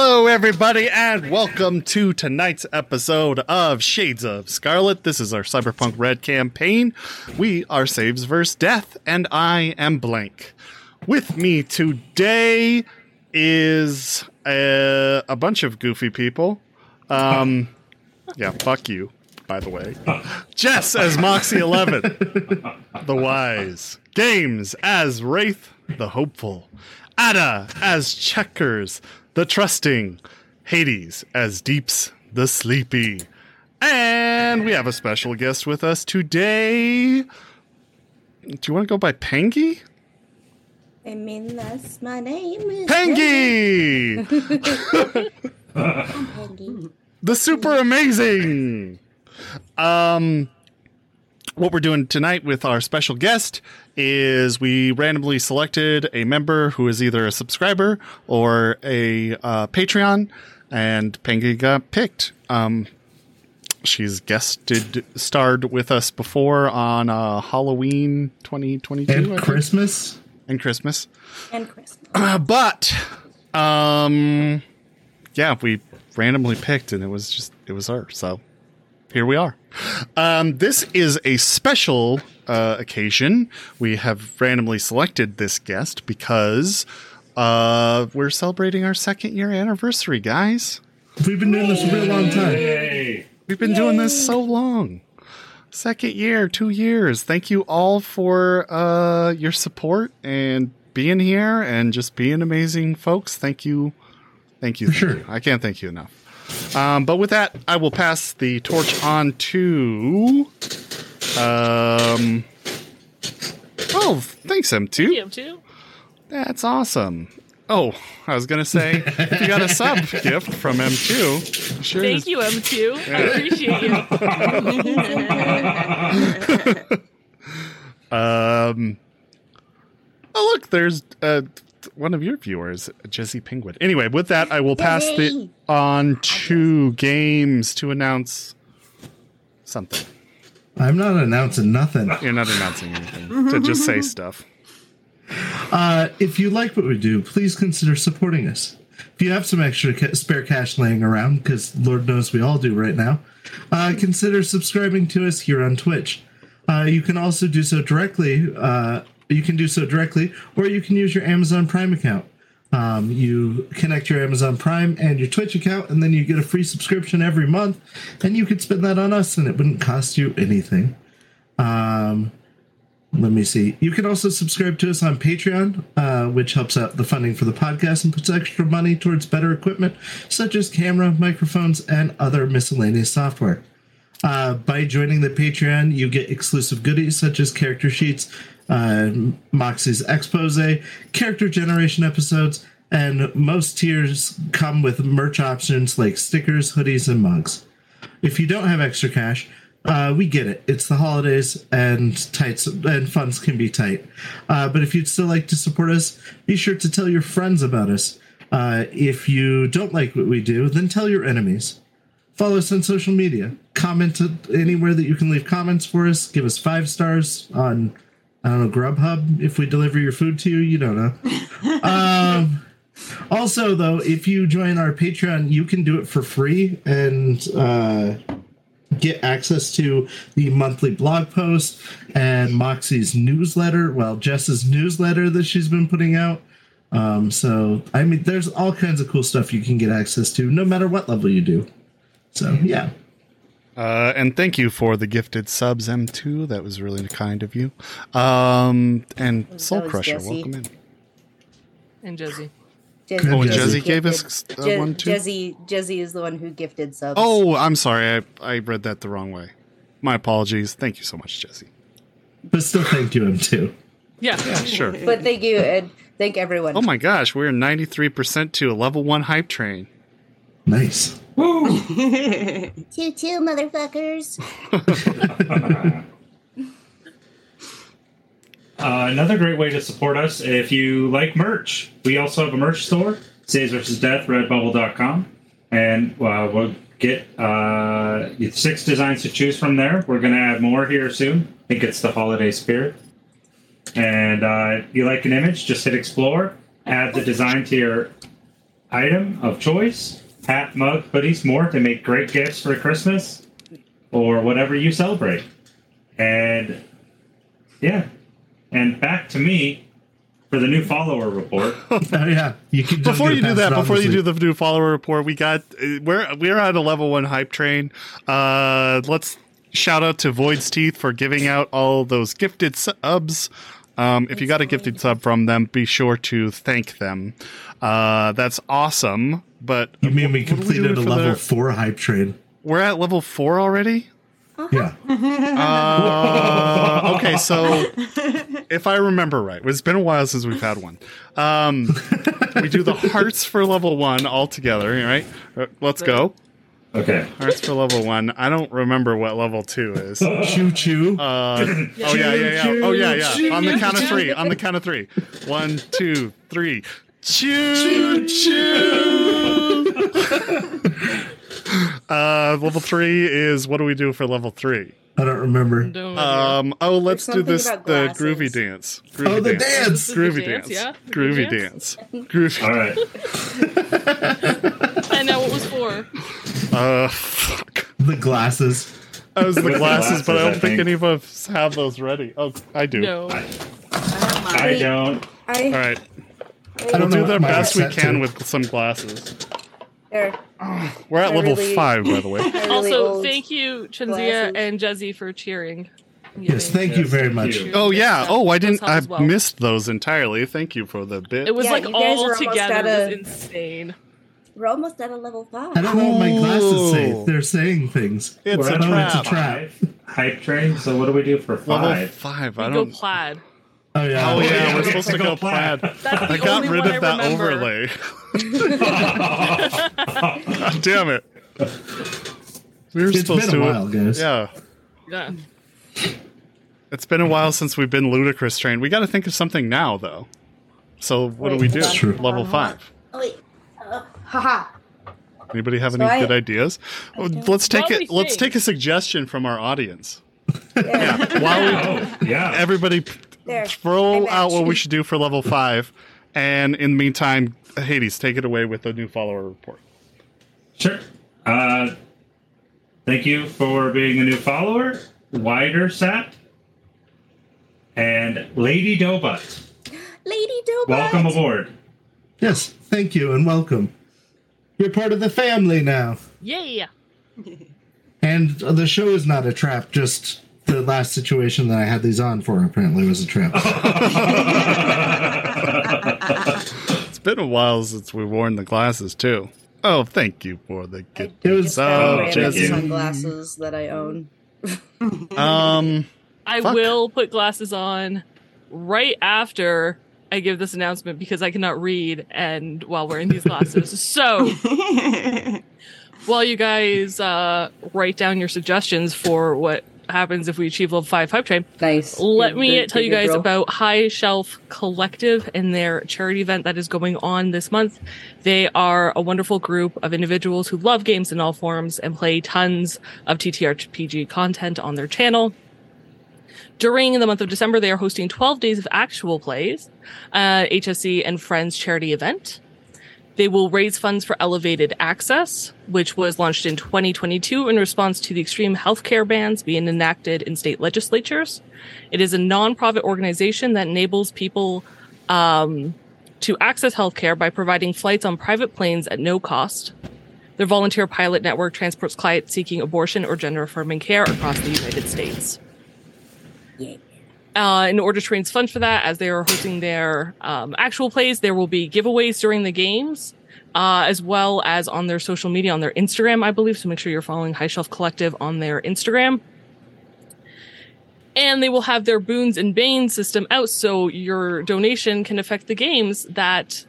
Hello, everybody, and welcome to tonight's episode of Shades of Scarlet. This is our Cyberpunk Red campaign. We are Saves vs. Death, and I am Blank. With me today is a, a bunch of goofy people. Um, yeah, fuck you, by the way. Jess as Moxie11, the wise. Games as Wraith, the hopeful. Ada as Checkers, the trusting. Hades as Deeps, the sleepy. And we have a special guest with us today. Do you want to go by Pengy? I mean, that's my name. Is! Pengy. the super amazing. Um, what we're doing tonight with our special guest is we randomly selected a member who is either a subscriber or a uh, Patreon, and Pengy got picked. Um, she's guested starred with us before on uh, Halloween 2022 and Christmas. and Christmas. And Christmas. Uh, but um yeah we randomly picked and it was just it was her so here we are um this is a special uh occasion we have randomly selected this guest because uh we're celebrating our second year anniversary guys. We've been doing this a real long time. we've been doing this so long. Second year two years. Thank you all for uh your support and being here and just being amazing folks. Thank you. Thank you, thank sure. you. i can't thank you enough. Um, but with that i will pass the torch on to um oh thanks m2 You too. that's awesome oh i was gonna say if you got a sub gift from m2 sure Thank you, M2. I appreciate you. Um. Oh, look, there's uh, one of your viewers, Jesse Penguin. Anyway, with that, I will pass it on to games to announce something. I'm not announcing nothing. You're not announcing anything to just say stuff. Uh, if you like what we do, please consider supporting us. If you have some extra ca- spare cash laying around, because Lord knows we all do right now, uh, consider subscribing to us here on Twitch. Uh, you can also do so directly. Uh, you can do so directly, or you can use your Amazon Prime account. Um, you connect your Amazon Prime and your Twitch account, and then you get a free subscription every month, and you could spend that on us, and it wouldn't cost you anything. Um, let me see. You can also subscribe to us on Patreon, uh, which helps out the funding for the podcast and puts extra money towards better equipment, such as camera, microphones, and other miscellaneous software. Uh, by joining the Patreon, you get exclusive goodies such as character sheets, uh, Moxie's expose, character generation episodes, and most tiers come with merch options like stickers, hoodies, and mugs. If you don't have extra cash, uh, we get it. It's the holidays and tights and funds can be tight. Uh, but if you'd still like to support us, be sure to tell your friends about us. Uh, if you don't like what we do, then tell your enemies. Follow us on social media. Comment anywhere that you can leave comments for us. Give us five stars on, I don't know, Grubhub if we deliver your food to you. You don't know. um, also, though, if you join our Patreon, you can do it for free and uh, get access to the monthly blog post and Moxie's newsletter. Well, Jess's newsletter that she's been putting out. Um, so, I mean, there's all kinds of cool stuff you can get access to no matter what level you do. So, yeah. Uh, and thank you for the gifted subs, M2. That was really kind of you. Um, and Soul Crusher, Jesse. welcome in. And Josie. Je- Oh, and Jezzy Jezzy gave us uh, Je- one too. Jezzy, Jezzy is the one who gifted subs. Oh, I'm sorry. I, I read that the wrong way. My apologies. Thank you so much, Jesse. But still, thank you him too. Yeah. Sure. But thank you and thank everyone. Oh my gosh, we're 93% to a level one hype train. Nice. Woo! Choo choo, motherfuckers. Uh, another great way to support us if you like merch. We also have a merch store, Saves vs. Death, redbubble.com. And uh, we'll get uh, six designs to choose from there. We're going to add more here soon. I think it's the holiday spirit. And uh, if you like an image, just hit explore, add the design to your item of choice hat, mug, hoodies, more to make great gifts for Christmas or whatever you celebrate. And yeah, and back to me for the new follower report. Oh yeah, you can. Before you do that, it, before you do the new follower report, we got we're we're on a level one hype train. Uh, let's shout out to Void's Teeth for giving out all those gifted subs. Um, if you got a gifted sub from them, be sure to thank them. Uh, that's awesome. But You mean we what are we completed a level the- four hype train? We're at level four already. Yeah. Uh, okay, so if I remember right, it's been a while since we've had one. Um, we do the hearts for level one all together, right? Uh, Let's go. Okay. Hearts for level one. I don't remember what level two is. Uh, Choo choo. oh yeah, yeah, yeah. Oh yeah, yeah. On the count of three. On the count of three. One, two, three. Choo choo. Uh, level three is what do we do for level three? I don't remember. Don't Um. Oh, let's do this the groovy dance. Groovy Oh, the dance. dance. This is Groovy dance, dance. yeah? Groovy Dance? dance. Groovy. All right. and now what was for? Uh, fuck. The glasses. That was the With the glasses, but I don't I think think. any of us have those ready. Oh, I do. No. I don't. I, All right. I We'll don't do the best we can to. with some glasses. There. We're at I level really- five, by the way. I really Also, old thank you, Chinzia glasses. and Jezzy, for cheering. Yes, thank you very much. you. Oh yeah. Oh, I didn't. I well. missed those entirely. Thank you for the bit. It was Yeah, like you guys are all almost together. at It a- was insane. We're almost at a level five. I don't know what my glasses say. They're saying things. It's We're a at Oh, it's a trap. trap. Five hype train. So what do we do for Level five? five. We I go don't. plaid. Oh yeah. Oh yeah, yeah, we're supposed to to go go plaid. plaid. That's the I got rid one of that remember. overlay. God damn it. We were It's supposed been a to. while, guys. Yeah. Yeah. It's been a while since we've been ludicrous trained. We got to think of something now, though. So what do we do? True. Level five. Oh, wait. Uh, haha. Anybody have So any I- good ideas? Let's take it. Let's take a suggestion from our audience. There. While we, Oh, yeah. everybody There. Throw out what we should do for level five, and in the meantime, Hades, take it away with the new follower report. Sure. Uh, thank you for being a new follower, Wider Sat, and Lady Dobut. Lady Dobot. Welcome aboard. Yes. Thank you and welcome. You're part of the family now. Yeah. And the show is not a trap. Just the last situation that I had these on for apparently was a trip. It's been a while since we worn the glasses too. Oh, thank you for the gift. It was- Just found Oh, random sunglasses that I own. Um, I Fuck. will put glasses on right after I give this announcement because I cannot read and while wearing these glasses. so while you guys uh, write down your suggestions for what happens if we achieve level five hype train, Nice. let Good- me good- tell you guys girl. about High Shelf Collective and their charity event that is going on this month. They are a wonderful group of individuals who love games in all forms and play tons of TTRPG content on their channel. During the month of December, they are hosting 12 days of actual plays, uh, HSC and Friends charity event. They will raise funds for Elevated Access, which was launched in 2022 in response to the extreme healthcare bans being enacted in state legislatures. It is a nonprofit organization that enables people um, to access healthcare by providing flights on private planes at no cost. Their volunteer pilot network transports clients seeking abortion or gender affirming care across the United States. Yeah. Uh, in order to raise funds for that, as they are hosting their um, actual plays, there will be giveaways during the games, uh, as well as on their social media, on their Instagram, I believe. So make sure you're following High Shelf Collective on their Instagram. And they will have their boons and banes system out, so your donation can affect the games that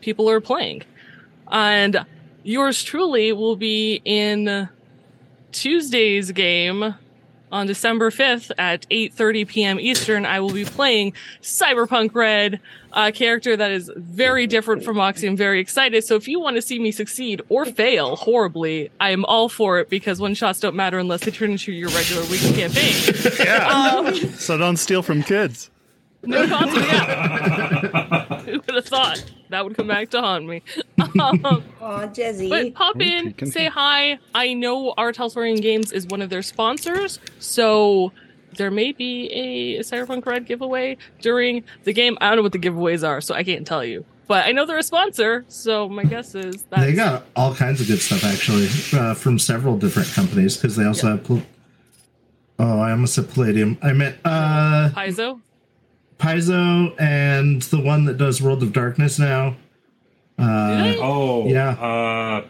people are playing. And yours truly will be in Tuesday's game on December 5th at 8:30 p.m. Eastern. I will be playing Cyberpunk Red, a character that is very different from Moxie. I'm very excited. So if you want to see me succeed or fail horribly, I am all for it because one shots don't matter unless they turn into your regular weekly campaign. Yeah. Um, so don't steal from kids. no. Yeah. Who would have thought that would come back to haunt me? Um, Aw, Jezzy. But pop Okay, in, continue. say hi. I know R. Talsorian Games is one of their sponsors, so there may be a Cyberpunk Red giveaway during the game. I don't know what the giveaways are, so I can't tell you. But I know they're a sponsor, so my guess is that They got all kinds of good stuff actually uh, from several different companies because they also Yeah. have. Pl- oh, I almost said Palladium. I meant uh, Paizo. Paizo and the one that does World of Darkness now. Uh, Oh, Yeah. Uh,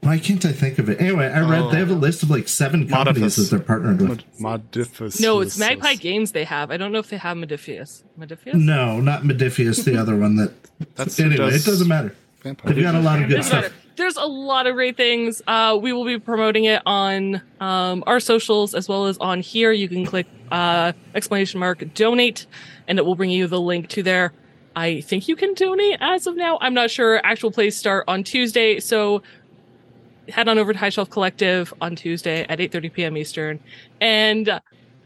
why can't I think of it? Anyway, I read Oh. they have a list of like seven companies Modiphius. that they're partnered with. Modiphius. No, it's Magpie Games they have. I don't know if they have Modiphius. Modiphius? No, not Modiphius, the other one that. That's anyway, does it doesn't matter. Vampire. They've got a lot of good Doesn't stuff. There's a lot of great things. Uh, we will be promoting it on um, our socials as well as on here. You can click uh, exclamation mark donate, and it will bring you the link to there. I think you can donate as of now. I'm not sure. Actual plays start on Tuesday, so head on over to High Shelf Collective on Tuesday at 8:30 p.m. Eastern, and uh,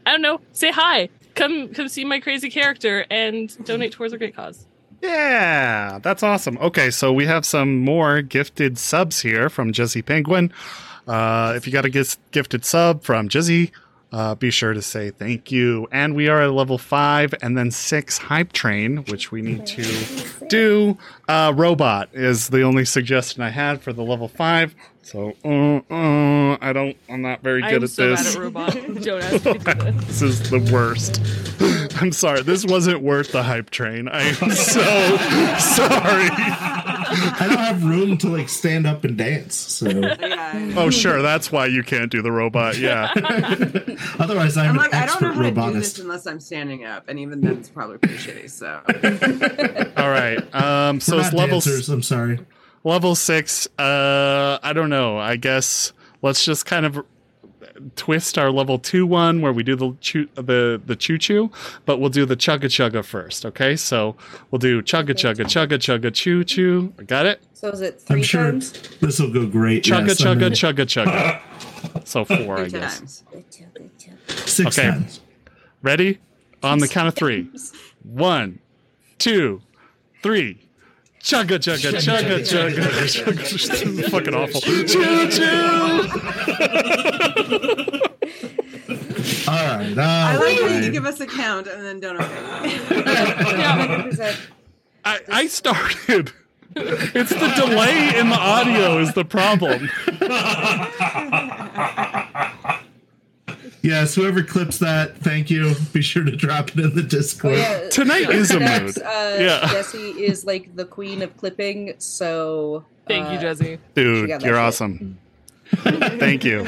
I don't know, say hi. Come, come see my crazy character and donate towards a great cause. Yeah, that's awesome. Okay, so we have some more gifted subs here from Jesse Penguin. Uh, if you got a gifted sub from Jesse, uh, be sure to say thank you. And we are at level five and then six hype train, which we need to do. Uh, robot is the only suggestion I had for the level five. So, uh, uh, I don't, I'm not very good I'm at so this. bad at robot. Don't ask me to do this. This is the worst. I'm sorry. This wasn't worth the hype train. I am so sorry. I don't have room to like stand up and dance, so Yeah. Oh, sure. That's why you can't do the robot. Yeah. otherwise I'm, I'm an like, I don't know expert how to do this robotist. unless I'm standing up, and even then, it's probably pretty shitty. So, All right. Um, so We're it's level dancers, I'm sorry. level six. Uh, I don't know. I guess let's just kind of twist our level two one where we do the choo- the the choo choo, but we'll do the chugga chugga first. Okay. So we'll do chugga chugga chugga chugga choo choo. Got it? So is it 3 I'm sure times? this will go great. Chugga yes, I'm chugga chugga chugga. So four, I guess. times. Good job, good job. Six Okay. times. Ready? On the count of three. One, two, three. Chugga chugga chugga chugga chugga. Fucking awful. Choo choo. All right. I all like how you give us a count and then don't okay. Yeah, 100%. I, I started. It's the delay in the audio is the problem. Yes, whoever clips that, thank you. Be sure to drop it in the Oh, Discord. yeah. Tonight is a Next, mood. Uh, Yeah. Jesse is like the queen of clipping, so. Thank you, uh, Jesse. Dude, you're shit. awesome. Thank you.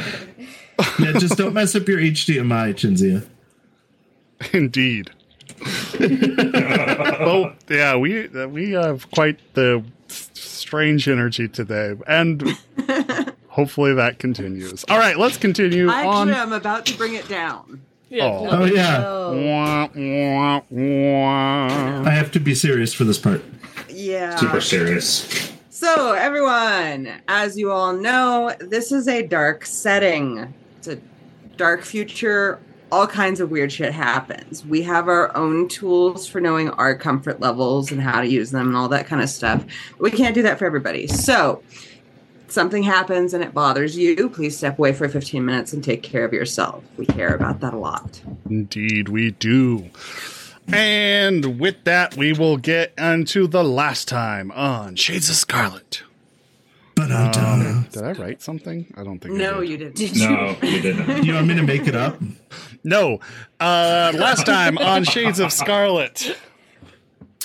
Yeah, just don't mess up your HDMI, Chinzia. Indeed. well, yeah, we we have quite the strange energy today, and hopefully that continues. All right, let's continue Actually, on. I'm about to bring it down. Yeah. Oh. Oh yeah, Oh. Wah, wah, wah. I have to be serious for this part. Yeah. super serious. So, everyone, as you all know, this is a dark setting. It's a dark future. All kinds of weird shit happens. We have our own tools for knowing our comfort levels and how to use them and all that kind of stuff. We can't do that for everybody. So, something happens and it bothers you, please step away for 15 minutes and take care of yourself. We care about that a lot. Indeed, we do. And with that, we will get into the last time on Shades of Scarlet. But dun, dun. Did I write something? I don't think. I No, did. you didn't. Did you? No, you didn't. You want me to make it up? No. Uh, last time on Shades of Scarlet,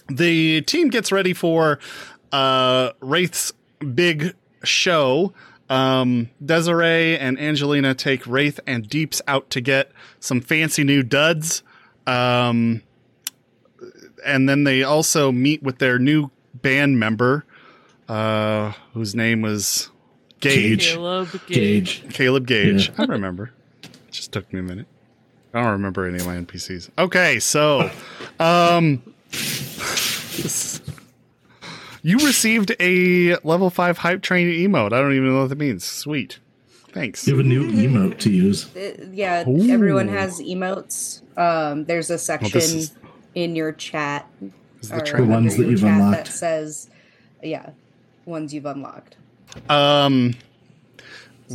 the team gets ready for uh, Wraith's big show. Um, Desiree and Angelina take Wraith and Deeps out to get some fancy new duds. Um, and then they also meet with their new band member, uh, whose name was Gage. Gage. Caleb Gage. Gage. Caleb Gage. Yeah. I remember. It just took me a minute. I don't remember any of my NPCs. Okay, so um you received a level 5 hype train emote. I don't even know what that means. Sweet. Thanks. You have a new emote to use. Uh, yeah, Ooh. everyone has emotes. Um, there's a section is- in your chat Is the or The ones that you've unlocked. that says, yeah, ones you've unlocked. um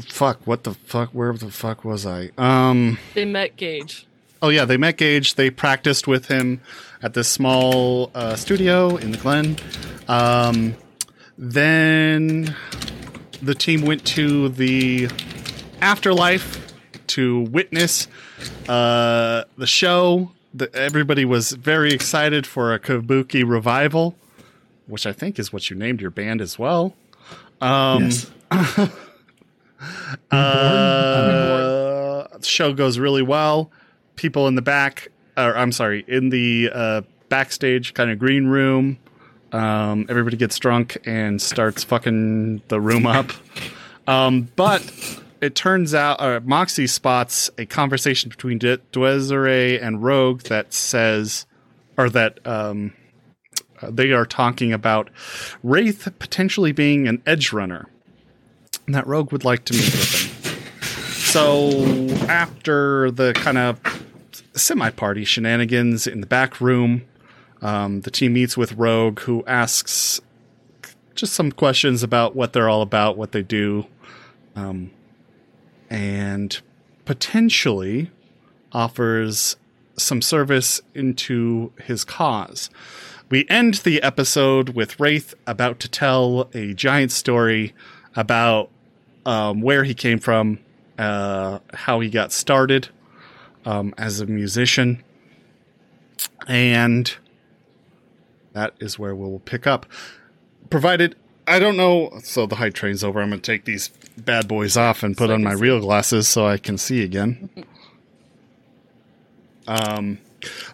fuck, what the fuck where the fuck was I? Um They met Gage. Oh yeah, they met Gage. They practiced with him at this small uh, studio in the Glen. Um, then the team went to the afterlife to witness uh, the show. The, everybody was very excited for a Kabuki revival, which I think is what you named your band as well. Um, yes. uh, the show goes really well. People in the back, or I'm sorry, in the uh, backstage kind of green room, um, everybody gets drunk and starts fucking the room up. Um, but it turns out uh, Moxie spots a conversation between De- Desiree and Rogue that says, or that um, uh, they are talking about Wraith potentially being an edge runner and that Rogue would like to meet with him. So after the kind of semi-party shenanigans in the back room, um, the team meets with Rogue, who asks just some questions about what they're all about, what they do, um, and potentially offers some service into his cause. We end the episode with Wraith about to tell a giant story about um, where he came from, uh, how he got started um, as a musician, and that is where we will pick up. Provided I don't know, so the hype train's over. I'm going to take these bad boys off and put So on my see. real glasses so I can see again. um,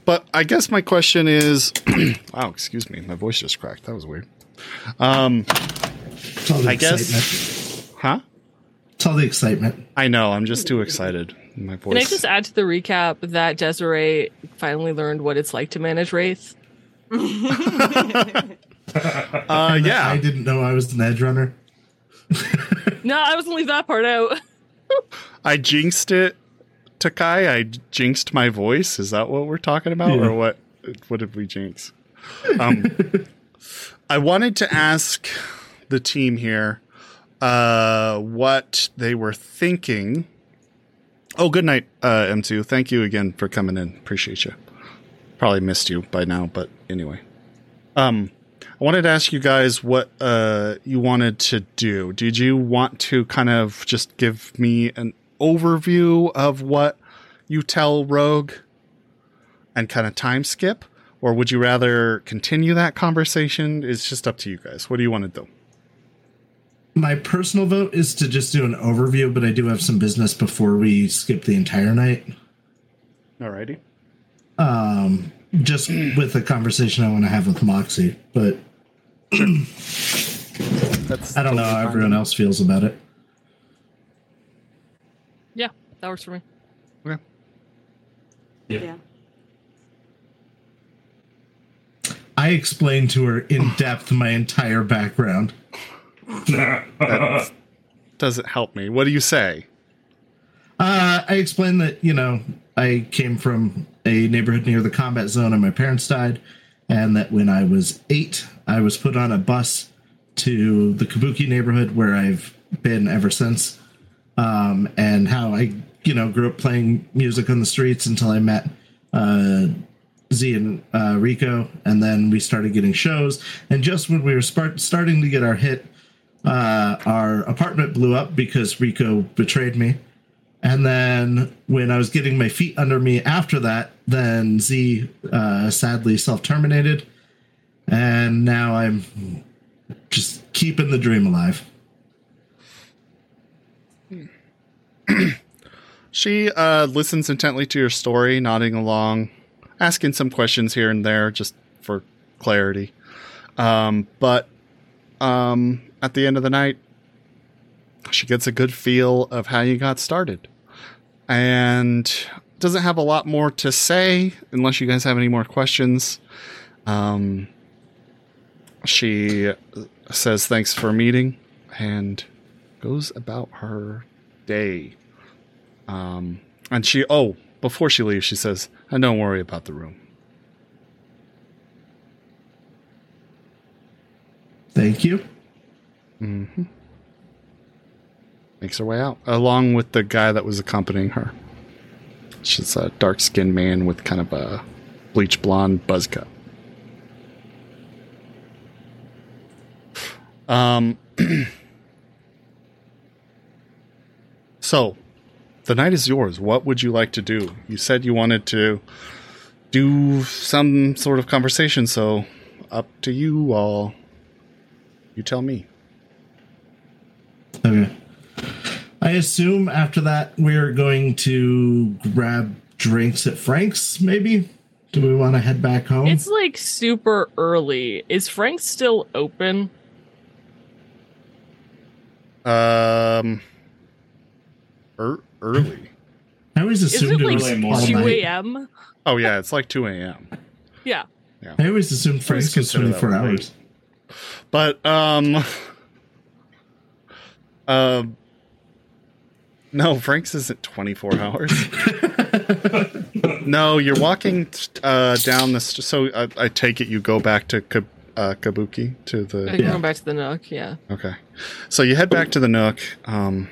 but I guess my question is, wow, excuse me, my voice just cracked. That was weird. Um, It's all the I guess- excitement. huh? It's all the excitement. I know. I'm just too excited. My voice. Can I just add to the recap that Desiree finally learned what it's like to manage Wraith? uh, yeah. I didn't know I was an edge runner. No, I was gonna leave that part out. I jinxed it, Takai. I jinxed my voice. Is that what we're talking about, Yeah. or what? What did we jinx? Um, I wanted to ask the team here uh, what they were thinking. Oh, good night, uh, M2. Thank you again for coming in. Appreciate you. Probably missed you by now, but anyway. Um, I wanted to ask you guys what uh, you wanted to do. Did you want to kind of just give me an overview of what you tell Rogue and kind of time skip? Or would you rather continue that conversation? It's just up to you guys. What do you want to do? My personal vote is to just do an overview, but I do have some business before we skip the entire night. Alrighty. Um, just with the conversation I want to have with Moxie, but That's I don't know how everyone else feels about it. Yeah, that works for me. Okay. yeah. I explained to her in depth my entire background. That doesn't help me. What do you say? Uh, I explained that, you know, I came from a neighborhood near the combat zone and my parents died, and that when I was eight, I was put on a bus to the Kabuki neighborhood where I've been ever since. Um, and how I, you know, grew up playing music on the streets until I met uh, Z and uh, Rico, and then we started getting shows. And just when we were start- starting to get our hit, uh, our apartment blew up because Rico betrayed me. And then when I was getting my feet under me after that, then Z uh, sadly self terminated. And now I'm just keeping the dream alive. She uh, listens intently to your story, nodding along, asking some questions here and there just for clarity. Um, but um, at the end of the night, she gets a good feel of how you got started. And doesn't have a lot more to say unless you guys have any more questions. Um, she says thanks for meeting and goes about her day. Um, and she, oh, before she leaves, she says, and don't worry about the room. Thank you. Mm-hmm. Makes her way out, along with the guy that was accompanying her. She's a dark skinned man with kind of a bleach blonde buzz cut. Um, so, the night is yours. What would you like to do? You said you wanted to do some sort of conversation, so up to you all. You tell me. Okay. I assume after that we're going to grab drinks at Frank's, maybe? Do we want to head back home? It's like super early. Is Frank's still open? Um, er, early. I always Is assumed it it, like was Early 2 a.m.? Oh yeah, it's like two a.m. Yeah. yeah. I always assumed Frank's was 24 one late. hours. But um, um, no, Frank's isn't twenty four hours. no, you're walking uh down this. So I, I take it you go back to Kab- uh, Kabuki to the Like Yeah. Going back to the Nook, yeah. Okay. So you head back to the Nook. Um,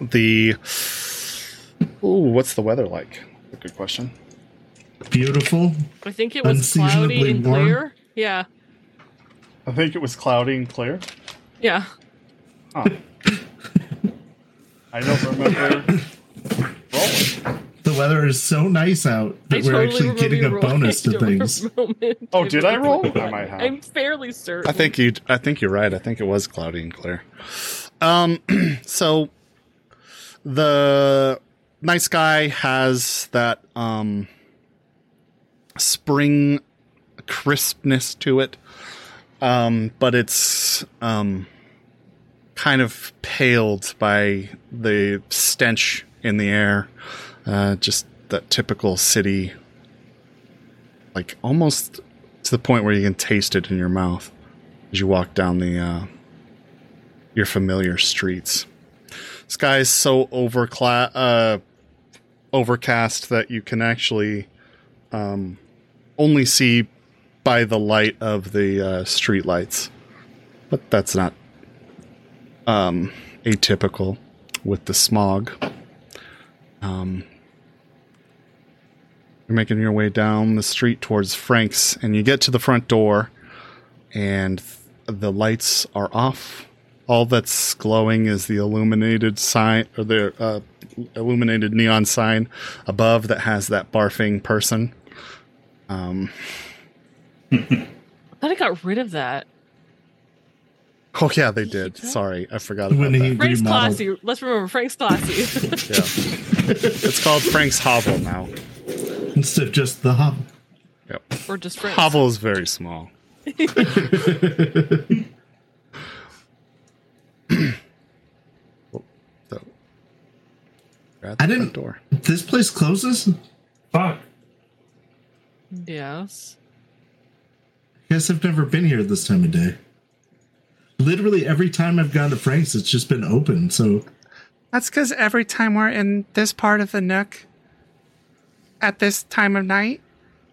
the. Ooh, what's the weather like? A good question. Beautiful. I think it was cloudy and warm. clear. Yeah. I think it was cloudy and clear. Yeah. Huh. I don't remember rolling. The weather is so nice out that I we're totally actually getting a bonus to things. moment. Oh, did I roll? I might have. I'm fairly certain. I think you. I think you're right. I think it was cloudy and clear. Um. So the night sky has that um spring crispness to it, um, but it's um kind of paled by the stench in the air. Uh, just that typical city, like almost to the point where you can taste it in your mouth as you walk down the uh, your familiar streets. Sky is so overcla- uh, overcast that you can actually um, only see by the light of the uh, street lights, but that's not um, atypical with the smog. Um, you're making your way down the street towards Frank's, and you get to the front door, and the lights are off. All that's glowing is the illuminated sign, or the uh, illuminated neon sign above that has that barfing person. Um, I thought I got rid of that. oh yeah, they did. Sorry, I forgot about When he that. Frank's remodeled. classy. Let's remember Frank's classy. Yeah. it's called Frank's Hovel now. instead of just the hub. Yep. or just Frank's. Hovel is very small. so, you're the I didn't- door. This place closes? Fuck. Yes. I Guess I've never been here this time of day. Literally every time I've gone to Frank's, it's just been open. So That's because every time we're in this part of the Nook at this time of night,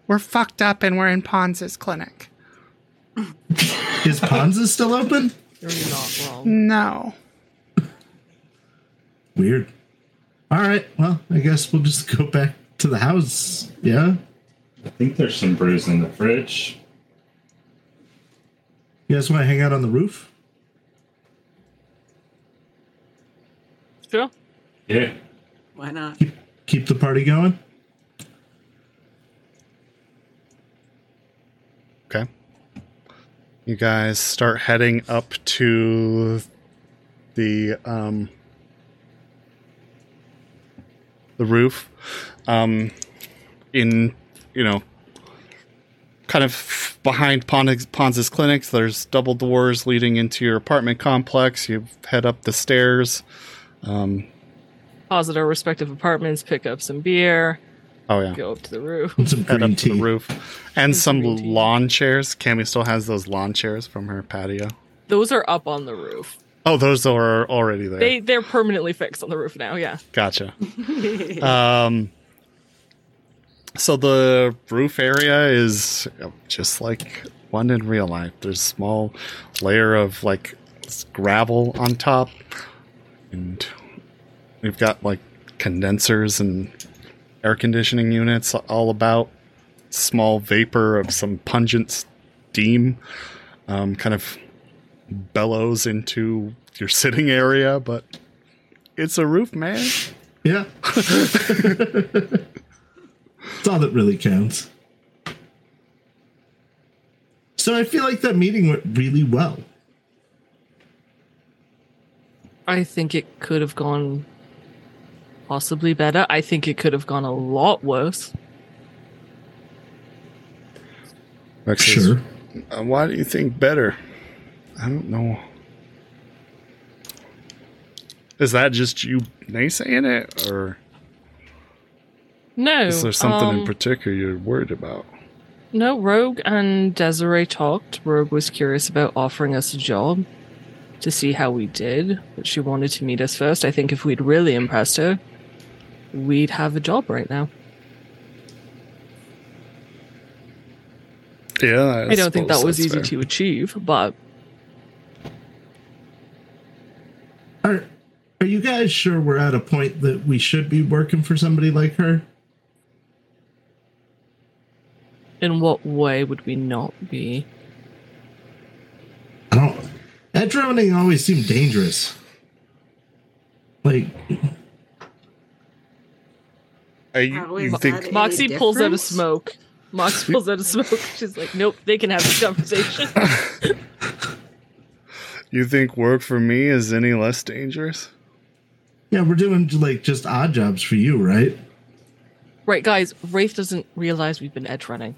we're fucked up and we're in Pons's clinic. is Ponza still open? You're not wrong. No. Weird. All right. Well, I guess we'll just go back to the house. Yeah. I think there's some brews in the fridge. You guys want to hang out on the roof? Sure. Yeah. Why not? Keep, keep the party going. Okay. You guys start heading up to the um the roof. Um in you know kind of behind Pons- Pons's clinics there's double doors leading into your apartment complex. You head up the stairs. Um Pause our respective apartments, pick up some beer, oh yeah. go up to the roof. And some green up to the tea. roof. And And some green tea. lawn chairs. Cammy still has those lawn chairs from her patio. Those are up on the roof. Oh, those are already there. They they're permanently fixed on the roof now. Yeah. Gotcha. um, so the roof area is just like one in real life. There's a small layer of like gravel on top, and we've got like condensers and air conditioning units all about. Small vapor of some pungent steam, um, kind of bellows into your sitting area, but it's a roof, man. Yeah. It's all that really counts. So I feel like that meeting went really well. I think it could have gone possibly better. I think it could have gone a lot worse. Rex says, Sure. Uh, why do you think better? I don't know. Is that just you naysaying it, or No. is there something in um, particular you're worried about? No, Rogue and Desiree talked. Rogue was curious about offering us a job to see how we did, but she wanted to meet us first. I think if we'd really impressed her, we'd have a job right now. Yeah, I, don't think that was easy fair. to achieve, but Are are you guys sure we're at a point that we should be working for somebody like her? in what way would we not be? I don't. Edge running always seemed dangerous. Like, Uh, you, you think Moxie Any pulls out a smoke. Mox pulls out a smoke. She's like, nope, they can have this conversation. you think work for me is any less dangerous? yeah, we're doing like just odd jobs for you, right? right, guys, Wraith doesn't realize we've been edge running.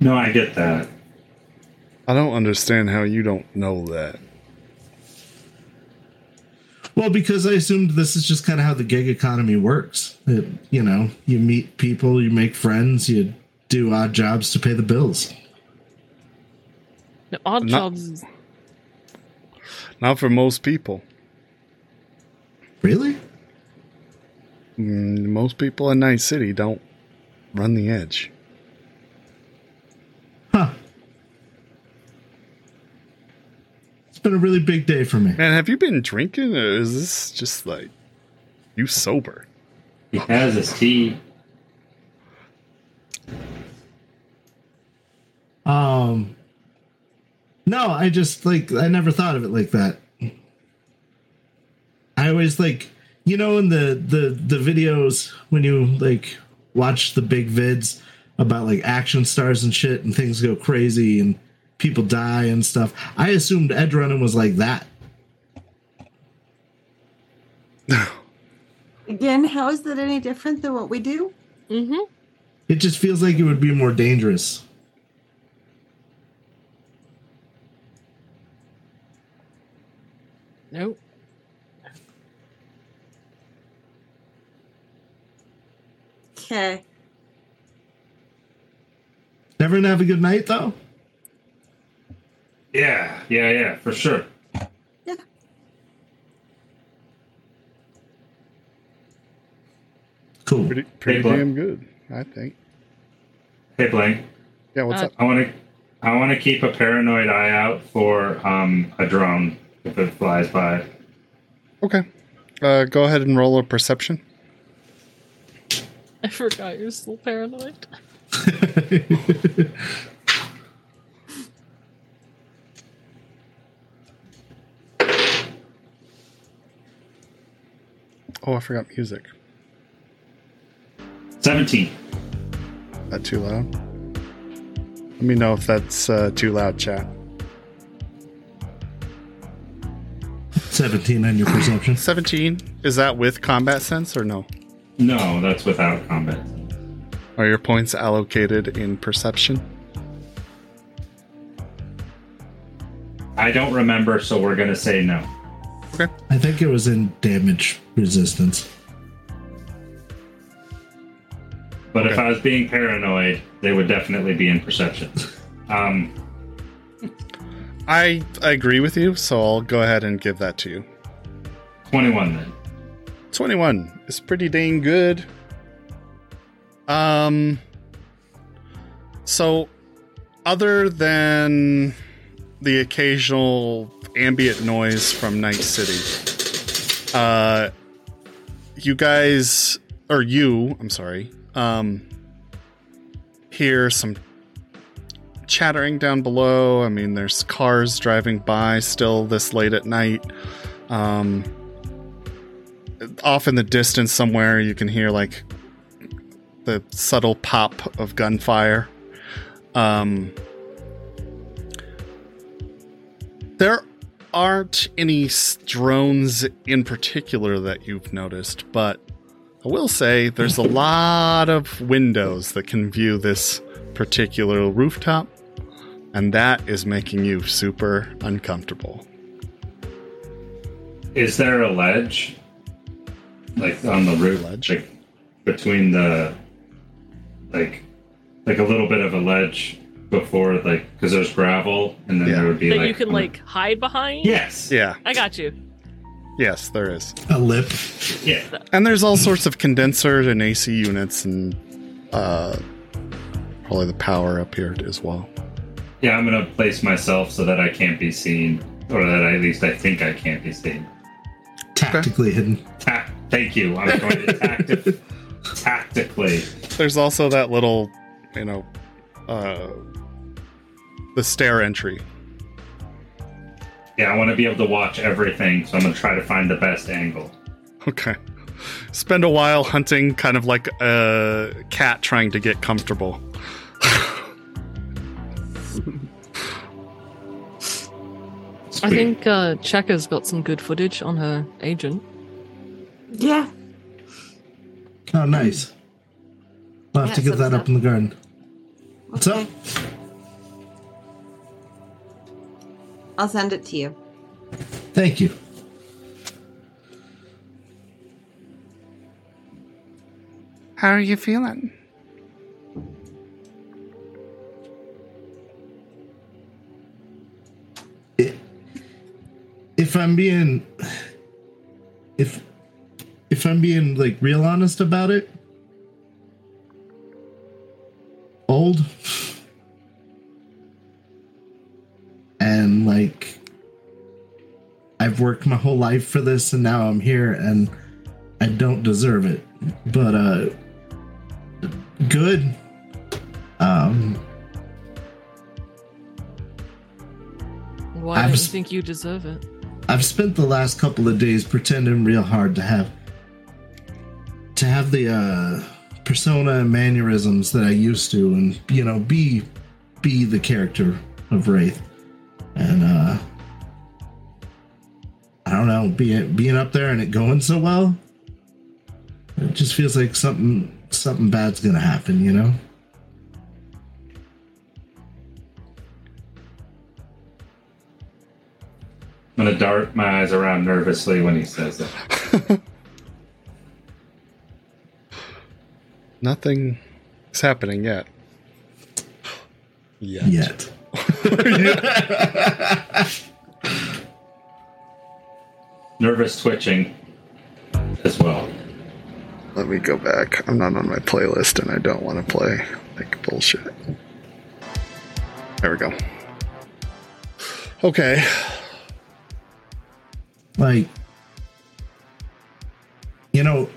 No, I get that. I don't understand how you don't know that. Well, because I assumed this is just kind of how the gig economy works. It, you know, you meet people, you make friends, you do odd jobs to pay the bills. No, odd Not- jobs. Not for most people. Really? Mm, most people in Night City don't run the edge. Huh. It's been a really big day for me. Man, have you been drinking, or is this just like you sober? He has his tea. Um, no, I just like I never thought of it like that. I always like you know in the the the videos when you like watch the big vids about like action stars and shit and things go crazy and people die and stuff. I assumed edge running was like that. No. Again, how is that any different than what we do? Mhm. It just feels like it would be more dangerous. Nope. Okay. Never have a good night though. Yeah, yeah, yeah, for sure. Yeah. Cool. Pretty, pretty Black. damn good, I think. Hey, Blank. Yeah, what's Uh, up? I want to, I want to keep a paranoid eye out for um a drone if it flies by. Okay, uh, go ahead and roll a perception. I forgot you're still paranoid. Oh, I forgot music. 17. That too loud? Let me know if that's uh, too loud, chat. 17 on your perception. 17. Is that with combat sense or no? No, that's without combat. Are your points allocated in perception? I don't remember, so we're going to say no. Okay. I think it was in damage resistance. But if I was being paranoid, they would definitely be in perception. Um, I, I agree with you, so I'll go ahead and give that to you. 21 then. 21 is pretty dang good. Um so other than the occasional ambient noise from Night City, uh you guys or you, I'm sorry, um hear some chattering down below. I mean, there's cars driving by still this late at night. Um off in the distance somewhere you can hear like the subtle pop of gunfire um there aren't any drones in particular that you've noticed but i will say there's a lot of windows that can view this particular rooftop and that is making you super uncomfortable Is there a ledge? Like on the roof? Ledge? Like between the. Like. Like a little bit of a ledge before, like. Because there's gravel, and then Yeah. there would be that like. you can like hide behind. Yes! yeah I got you. yes there is A lip. Yeah. And there's all sorts of condensers and AC units and uh, probably the power up here as well. Yeah, I'm going to place myself so that I can't be seen. Or that at least I think I can't be seen. Tactically hidden. Ta- thank you. I'm going to tacti- tactically. There's also that little, you know, uh, the stair entry. Yeah, I want to be able to watch everything, so I'm going to try to find the best angle. Okay. Spend a while hunting, kind of like a cat trying to get comfortable. I think uh, Checker's got some good footage on her agent. Yeah. Oh, nice. I'll have Yeah, to get so that it's up in the garden. What's up? I'll send it to you. Thank you. How are you feeling? If I'm being, if if I'm being like real honest about it, old, and like I've worked my whole life for this, and now I'm here, and I don't deserve it. But uh, good. Um, Why I've don't you think you deserve it? I've spent the last couple of days pretending real hard to have to have the uh persona and mannerisms that I used to and you know be be the character of Wraith. And uh I don't know, being being up there and it going so well. It just feels like something something bad's gonna happen, you know? I'm going to dart my eyes around nervously when he says that. Nothing is happening yet. Yet. Yet. Nervous twitching as well. Let me go back. I'm not on my playlist and I don't want to play like bullshit. There we go. Okay. like you know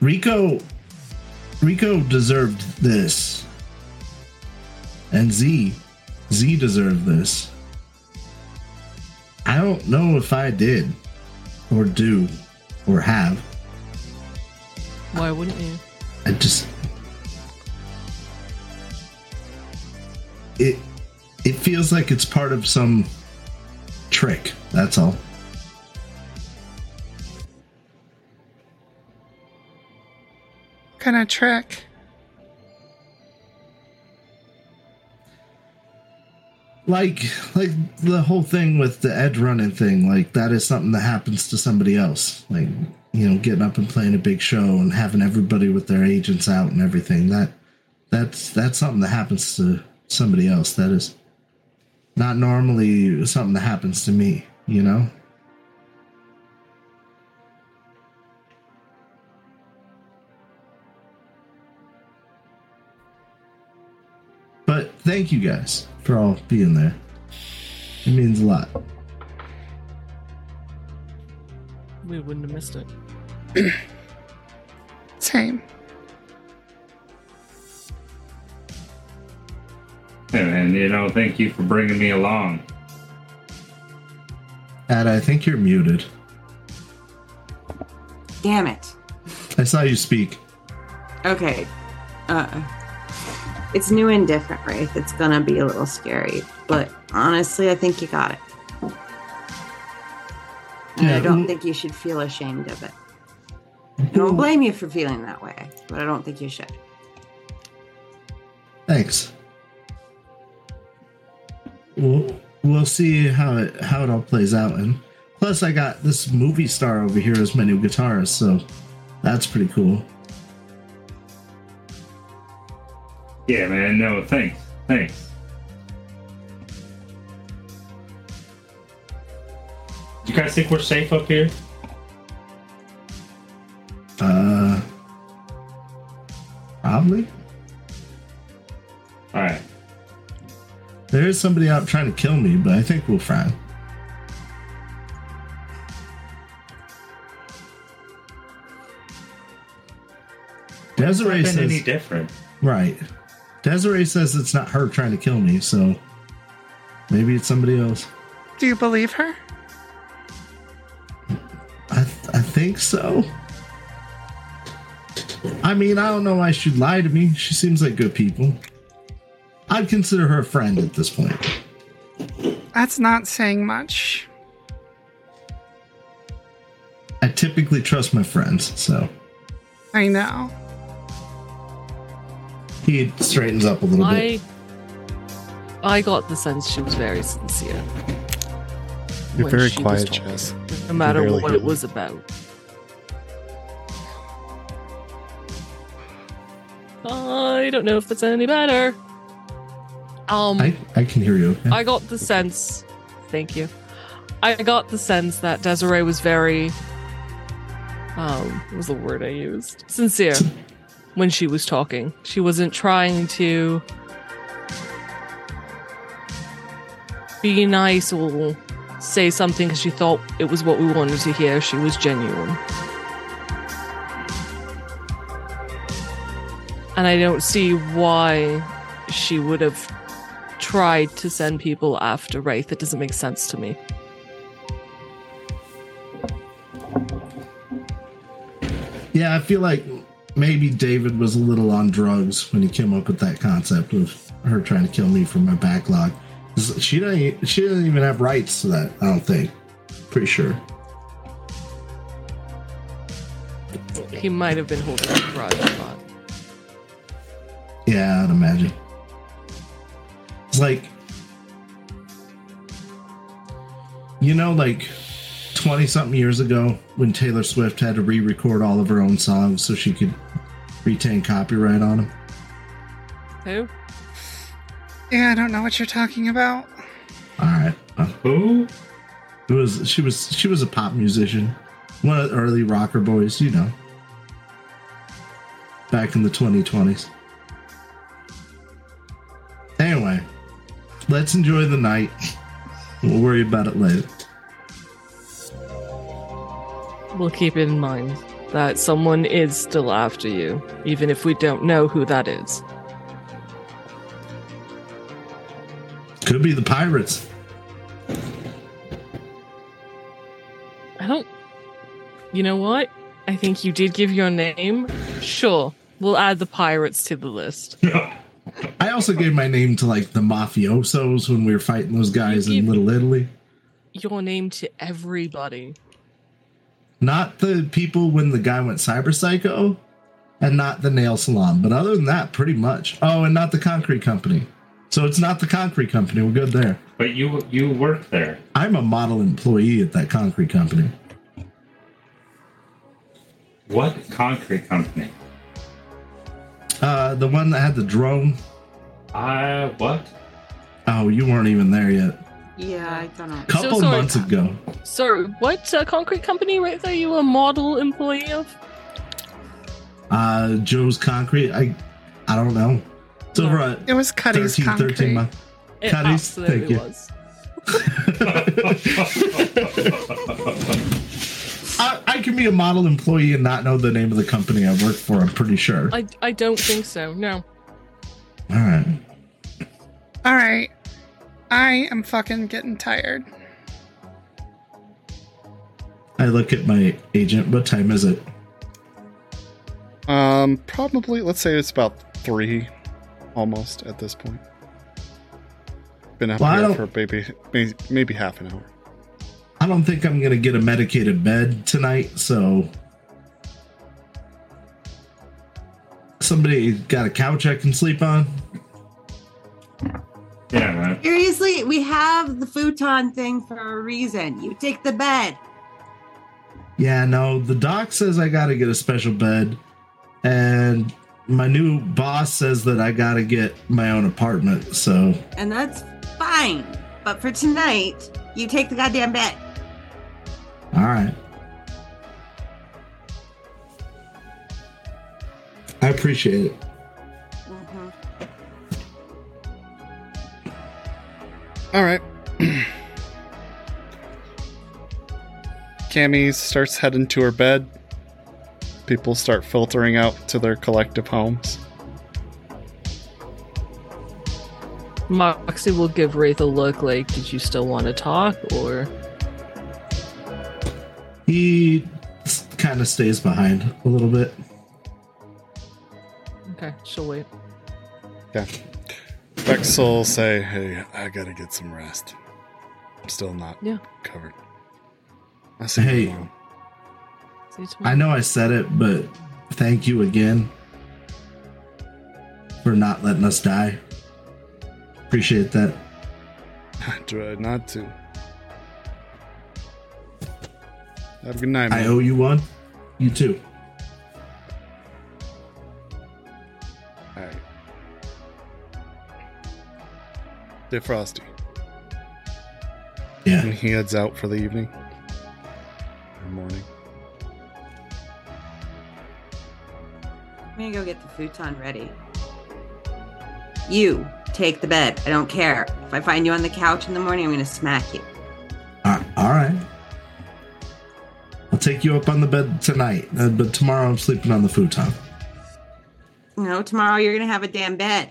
rico rico deserved this and z z deserved this i don't know if i did or do or have. Why wouldn't you? I just it it feels like it's part of some trick. That's all. kind of trick? Like like the whole thing with the edge running thing, like that is something that happens to somebody else. Like you know, getting up and playing a big show and having everybody with their agents out and everything. That that's that's something that happens to somebody else. That is not normally something that happens to me, you know? But thank you guys for all being there. It means a lot. We wouldn't have missed it. Same. And, you know, thank you for bringing me along. Ad, I think you're muted. Damn it. I saw you speak. Okay. Uh, it's new and different, Wraith. It's gonna be a little scary, but honestly, I think you got it. And I don't well- think you should feel ashamed of it. I don't blame you for feeling that way, but I don't think you should. Thanks. We'll, we'll see how it how it all plays out. And plus, I got this movie star over here as my new guitarist, so that's pretty cool. Yeah, man. No, thanks. Thanks. Do you guys think we're safe up here? Uh, probably. All right. There is somebody out trying to kill me, but I think we'll fine. Desiree Been any different? right. Desiree says it's not her trying to kill me, so maybe it's somebody else. Do you believe her? I, th- I think so. I mean, I don't know why she'd lie to me. She seems like good people. I'd consider her a friend at this point. That's not saying much. I typically trust my friends, so I know. He straightens up a little bit. I I got the sense she was very sincere. You're very quiet, Jess. No matter what hear it was about. I don't know if it's any better. Um, I, I can hear you. Okay? I got the sense. Thank you. I got the sense that Desiree was very. Um, what was the word I used? Sincere when she was talking. She wasn't trying to be nice or say something because she thought it was what we wanted to hear. She was genuine. And I don't see why she would have tried to send people after Wraith. It doesn't make sense to me. yeah, I feel like maybe David was a little on drugs when he came up with that concept of her trying to kill me for my backlog. She doesn't. She doesn't even have rights to that. I don't think. Pretty sure. He might have been holding a grudge, but Yeah, I'd imagine. It's like, you know, like 20 something years ago when Taylor Swift had to re record all of her own songs so she could retain copyright on them. who? Yeah, I don't know what you're talking about. All right. Uh, Who? It was, she was, she was a pop musician, one of the early rocker boys, you know, back in the 2020s. Anyway, let's enjoy the night. We'll worry about it later. We'll keep it in mind that someone is still after you, even if we don't know who that is. Could be the pirates. I don't. You know what? I think you did give your name. Sure, we'll add the pirates to the list. I also gave my name to like the mafiosos when we were fighting those guys in Little Italy. Your name to everybody. Not the people when the guy went cyber psycho, and not the nail salon. But other than that, pretty much. Oh, and not the concrete company. So it's not the concrete company. We're good there. But you you work there. I'm a model employee at that concrete company. What concrete company? Uh, the one that had the drone. Uh, what? Oh, you weren't even there yet. Yeah, I don't know. Couple sorry. months ago. So, what uh, concrete company right there you a model employee of? Uh, Joe's concrete. I, I don't know. It's over at It was Cuddy's 13, concrete. 13 months. It Cuddy's, thank you. was. I, I can be a model employee and not know the name of the company I work for. I'm pretty sure. I, I don't think so. No. All right. All right. I am fucking getting tired. I look at my agent. What time is it? Um, probably, let's say it's about three almost at this point. Been up Well, here for maybe, maybe, maybe half an hour. I don't think I'm gonna get a medicated bed tonight. So somebody got a couch I can sleep on. Yeah, man. Seriously, we have the futon thing for a reason. You take the bed. Yeah, no. The doc says I gotta get a special bed, and my new boss says that I gotta get my own apartment. So And that's fine. But for tonight, you take the goddamn bed. all right. I appreciate it. All right. Cammy starts heading to her bed. People start filtering out to their collective homes. Moxie will give Wraith a look like, did you still want to talk? Or. He kind of stays behind a little bit. Okay, she'll wait. Yeah. Vex will say, hey, I gotta get some rest. I'm still not Yeah. covered. I'll see Hey. you tomorrow. See. I know I said it, but thank you again for not letting us die. Appreciate that. I tried not to. Have a good night, I man. owe you one. You too. Stay frosty. Yeah. And he heads out for the evening or morning. I'm gonna go get the futon ready. You take the bed. I don't care. If I find you on the couch in the morning, I'm gonna smack you. Uh, all right. I'll take you up on the bed tonight, uh, but tomorrow I'm sleeping on the futon. You know, tomorrow you're gonna have a damn bed.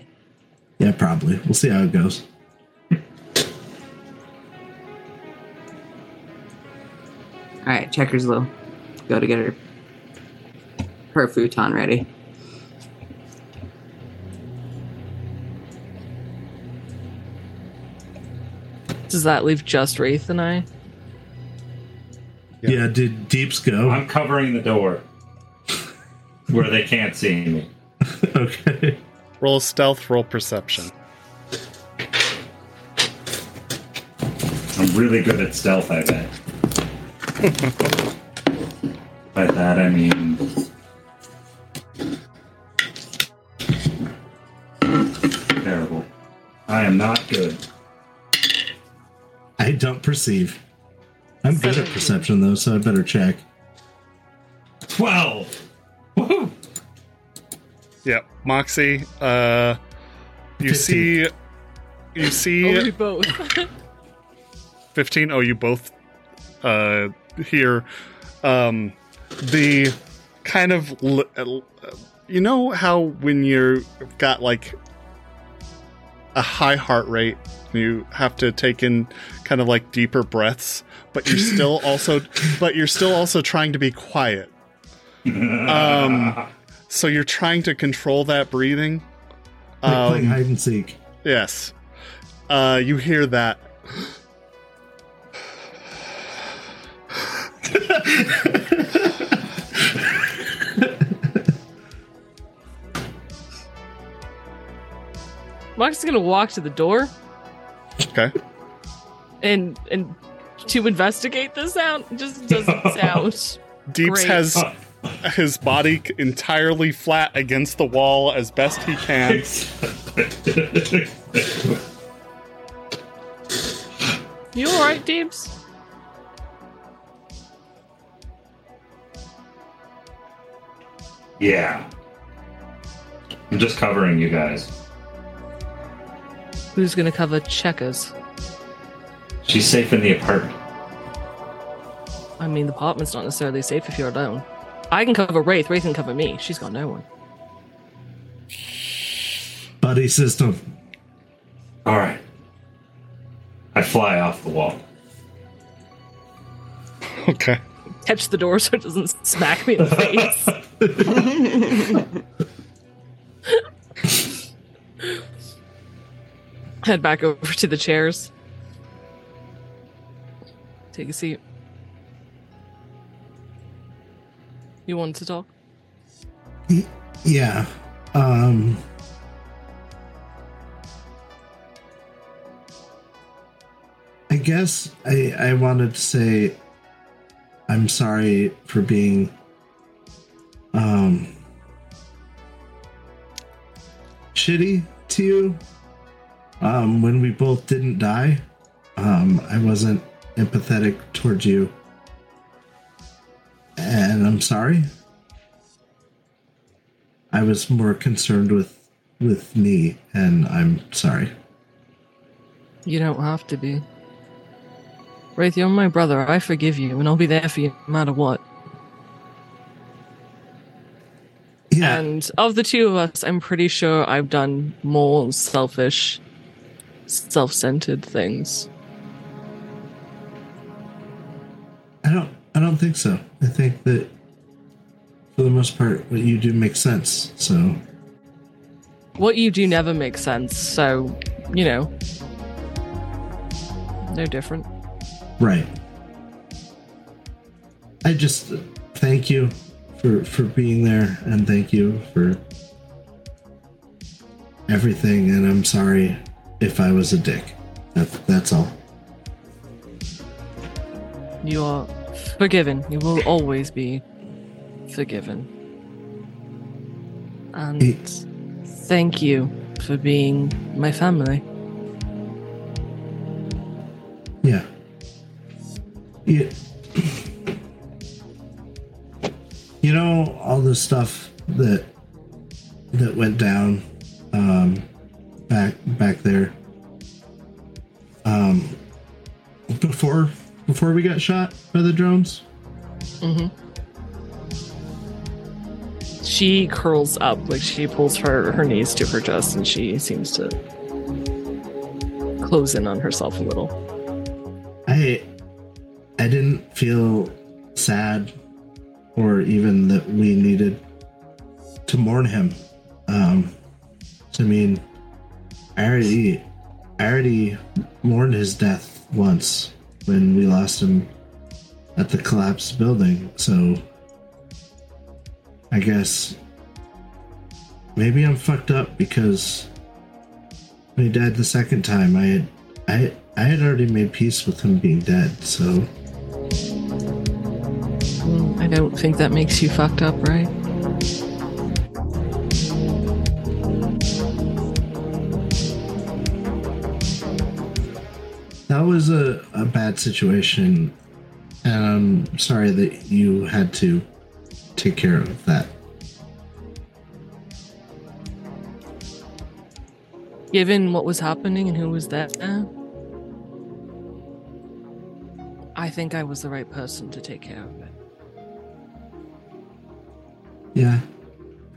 Yeah, probably. We'll see how it goes. All right, checkers Lou. Go to get her her futon ready. Does that leave just Wraith and I? Yeah. Yeah, did Deeps go? I'm covering the door where they can't see me. okay. Roll stealth, roll perception. I'm really good at stealth, I bet. By that I mean. Terrible. I am not good. I don't perceive. I'm good at perception though, so I better check. 12! Woohoo! Yeah, Moxie. Uh, you 15. see, you see. Oh, we see both. fifteen. Oh, you both uh hear um the kind of you know how when you're got like a high heart rate. You have to take in kind of like deeper breaths, but you're still also but you're still also trying to be quiet. Um so you're trying to control that breathing. Like playing Um, hide and seek. Yes. Uh, you hear that. Mark's gonna walk to the door Okay. and and to investigate the sound. Just doesn't sound. Deeps Great. has his body entirely flat against the wall as best he can. You all right, Deeps? Yeah. I'm just covering you guys. Who's gonna cover checkers? She's safe in the apartment. I mean, the apartment's not necessarily safe if you're alone. I can cover Wraith. Wraith can cover me. She's got no one. Buddy system. All right. I fly off the wall. Okay. Catch the door so it doesn't smack me in the face. Head back over to the chairs. Take a seat. You wanted to talk? Yeah. Um I guess I I wanted to say I'm sorry for being um shitty to you. Um when we both didn't die. Um I wasn't empathetic towards you. And I'm sorry. I was more concerned with with me, and I'm sorry. You don't have to be. Wraith, you're my brother. I forgive you, and I'll be there for you no matter what. Yeah, And of the two of us, I'm pretty sure I've done more selfish, self centered things. I don't. I don't think so. I think that for the most part, what you do makes sense. So What you do never makes sense, so, you know. No different. right. I just uh, thank you for for being there, and thank you for everything. And I'm sorry if I was a dick. That, that's all. You are forgiven. You will always be forgiven. And thank you for being my family. Yeah. Yeah. You know all the stuff that that went down um back back there um before before we got shot by the drones? She curls up, like she pulls her, her knees to her chest, and she seems to close in on herself a little. I I didn't feel sad or even that we needed to mourn him. Um I mean I already I already mourned his death once when we lost him at the collapsed building, so I guess maybe I'm fucked up because when he died the second time I had I I had already made peace with him being dead, so don't think that makes you fucked up, right? that was a, a bad situation. And I'm sorry that you had to take care of that. Given what was happening and who was there, I think I was the right person to take care of it. Yeah,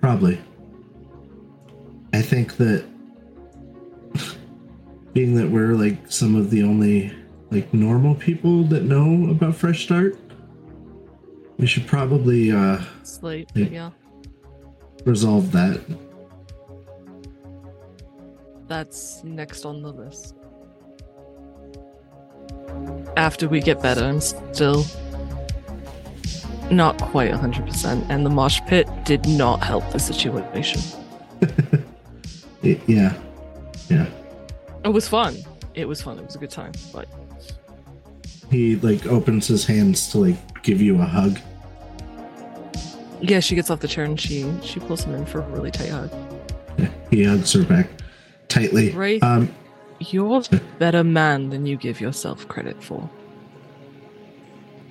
probably. I think that being that we're like some of the only like normal people that know about Fresh Start, we should probably uh, Yeah. but yeah. resolve that. That's next on the list. After we get better, I'm still not quite 100%, and the mosh pit did not help the situation. It, yeah, yeah. It was fun. It was fun. It was a good time, but He like opens his hands to like give you a hug. yeah, she gets off the chair and she she pulls him in for a really tight hug. He hugs her back tightly. Right. Um, You're a better man than you give yourself credit for.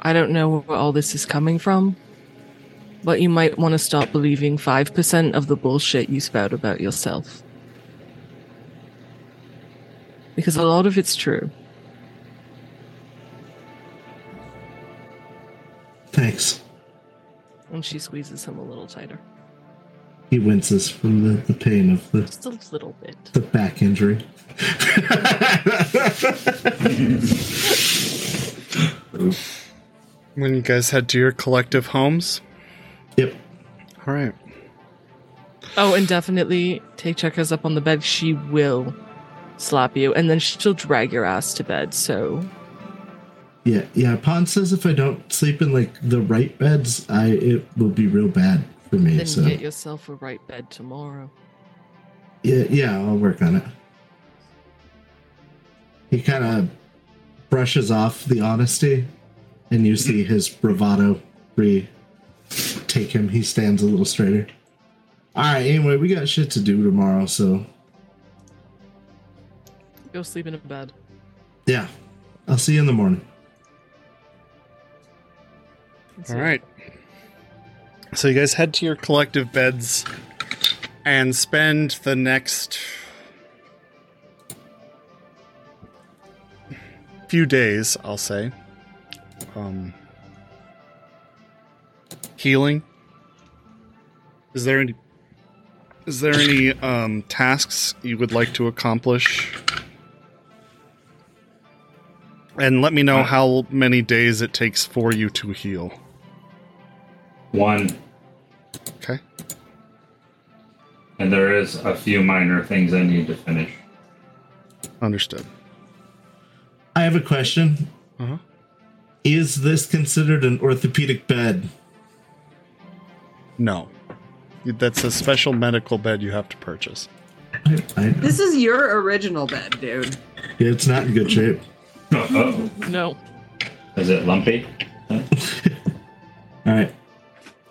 I don't know where all this is coming from, but you might want to stop believing 5% of the bullshit you spout about yourself. Because a lot of it's true. thanks. And she squeezes him a little tighter. He winces from the, the pain of the, Just a little bit. the back injury. When you guys head to your collective homes. yep. All right. Oh, and definitely take checkers up on the bed. She will slap you, and then she'll drag your ass to bed. So Yeah, yeah. Pond says if I don't sleep in like the right beds, I it will be real bad for me. then so get yourself a right bed tomorrow. yeah, yeah, I'll work on it. He kind of brushes off the honesty, and you see his bravado re take him. He stands a little straighter. All right. Anyway, we got shit to do tomorrow, so Go sleep in a bed. yeah, I'll see you in the morning. That's All it. right. So you guys head to your collective beds and spend the next few days, I'll say, um, healing. Is there any? Is there any um, tasks you would like to accomplish? And let me know how many days it takes for you to heal. One, Okay. and there is a few minor things I need to finish. Understood. I have a question. Uh-huh. Is this considered an orthopedic bed? No. That's a special medical bed you have to purchase. I, I, This is your original bed, dude. it's not in good shape. Uh-oh. No. Is it lumpy? All right.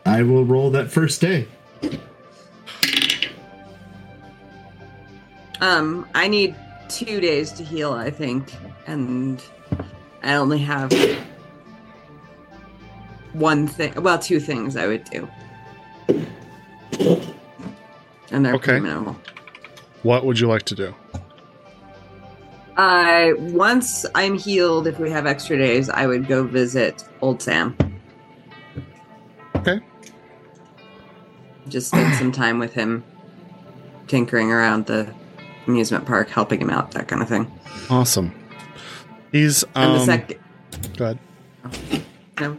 I will roll that first day. Um, I need two days to heal, I think, and I only have one thing. Well, two things I would do, and they're Okay. pretty minimal. What would you like to do? I once I'm healed, if we have extra days, I would go visit Old Sam. Okay. Just spend some time with him, tinkering around the amusement park, helping him out, that kind of thing. Awesome. He's um And the second, go ahead. no,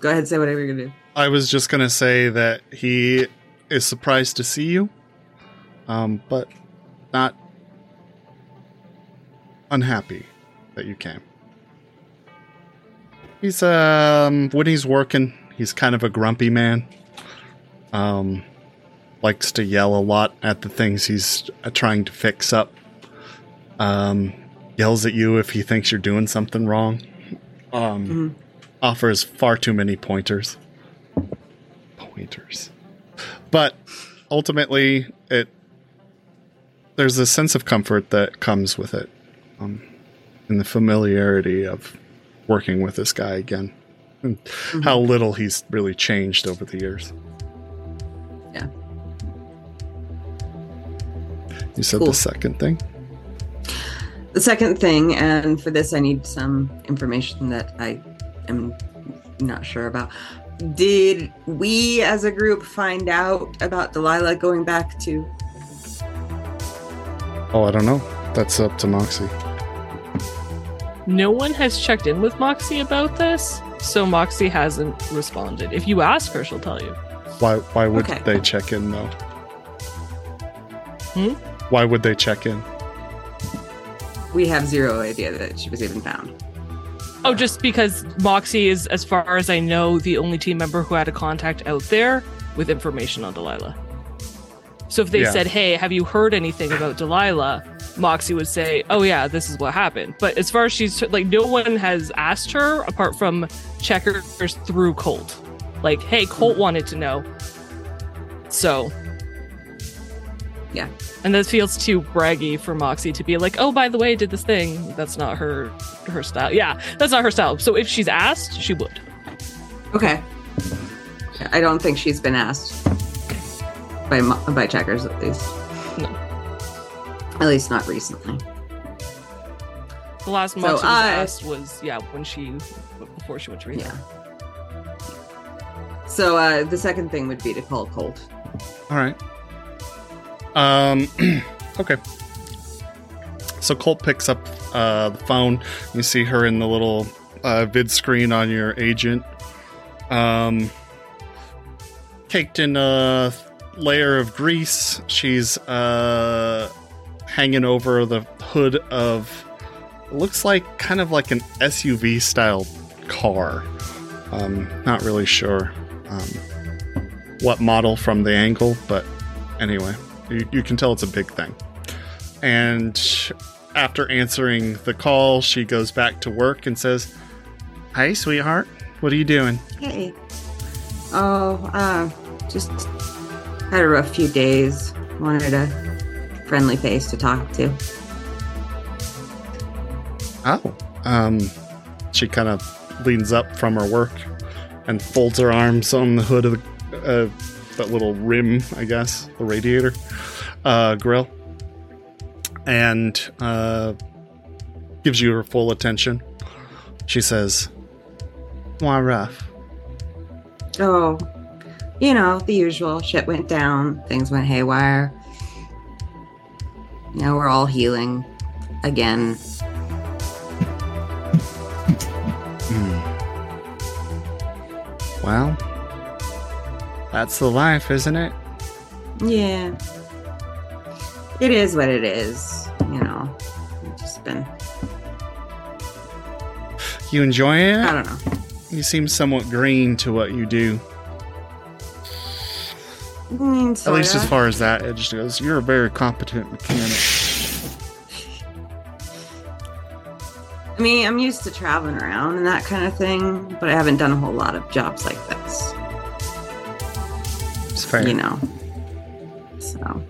go ahead, say whatever you're gonna do. I was just gonna say that he is surprised to see you. Um, but not unhappy that you came. He's um when he's working, he's kind of a grumpy man. Um likes to yell a lot at the things he's uh, trying to fix up. Um yells at you if he thinks you're doing something wrong. Um Mhm. Offers far too many pointers. Pointers. But ultimately it there's a sense of comfort that comes with it. Um and the familiarity of working with this guy again. And how little he's really changed over the years. Yeah. You said Cool. the second thing? The second thing, and for this I need some information that I am not sure about. Did we as a group find out about Delilah going back to Oh, I don't know. That's up to Moxie. No one has checked in with Moxie about this, so Moxie hasn't responded. If you ask her, she'll tell you. Why why would Okay. they check in though? Hmm? Why would they check in? We have zero idea that she was even found. Oh, just because Moxie is, as far as I know, the only team member who had a contact out there with information on Delilah. So if they Yeah. said, "Hey, have you heard anything about Delilah?" Moxie would say, "Oh yeah, this is what happened." But as far as she's like, no one has asked her apart from checkers through Colt. Like, hey, Colt wanted to know. So Yeah. and that feels too braggy for Moxie to be like, "Oh, by the way, I did this thing." That's not her her style. Yeah, that's not her style. So if she's asked, she would. Okay. I don't think she's been asked by by checkers at least. No. At least not recently. The last So Moxie was I- asked was yeah when she before she went to rehab. Yeah. So uh, the second thing would be to call Colt. All right. Um. okay. So Colt picks up uh, the phone. You see her in the little uh, vid screen on your agent. Um, caked in a layer of grease. She's uh, hanging over the hood of looks like kind of like an SUV style car. Um, not really sure um, what model from the angle, but anyway, you, you can tell it's a big thing. And after answering the call, she goes back to work and says, Hey, sweetheart, what are you doing? Hey. Oh, uh, just had a rough few days. Wanted a friendly face to talk to. Oh, um, she kind of leans up from her work and folds her arms on the hood of the, uh, that little rim, I guess, the radiator uh, grill, and uh, gives you her full attention. She says, "Why rough?" Oh, you know, the usual. Shit went down, things went haywire. Now we're all healing again. Well, that's the life, isn't it? Yeah. It is what it is, you know. I've just been, You enjoy it? I don't know. You seem somewhat green to what you do. Mean, At least as far as that edge goes. You're a very competent mechanic. I mean, I'm used to traveling around and that kind of thing, but I haven't done a whole lot of jobs like this, fair. you know. So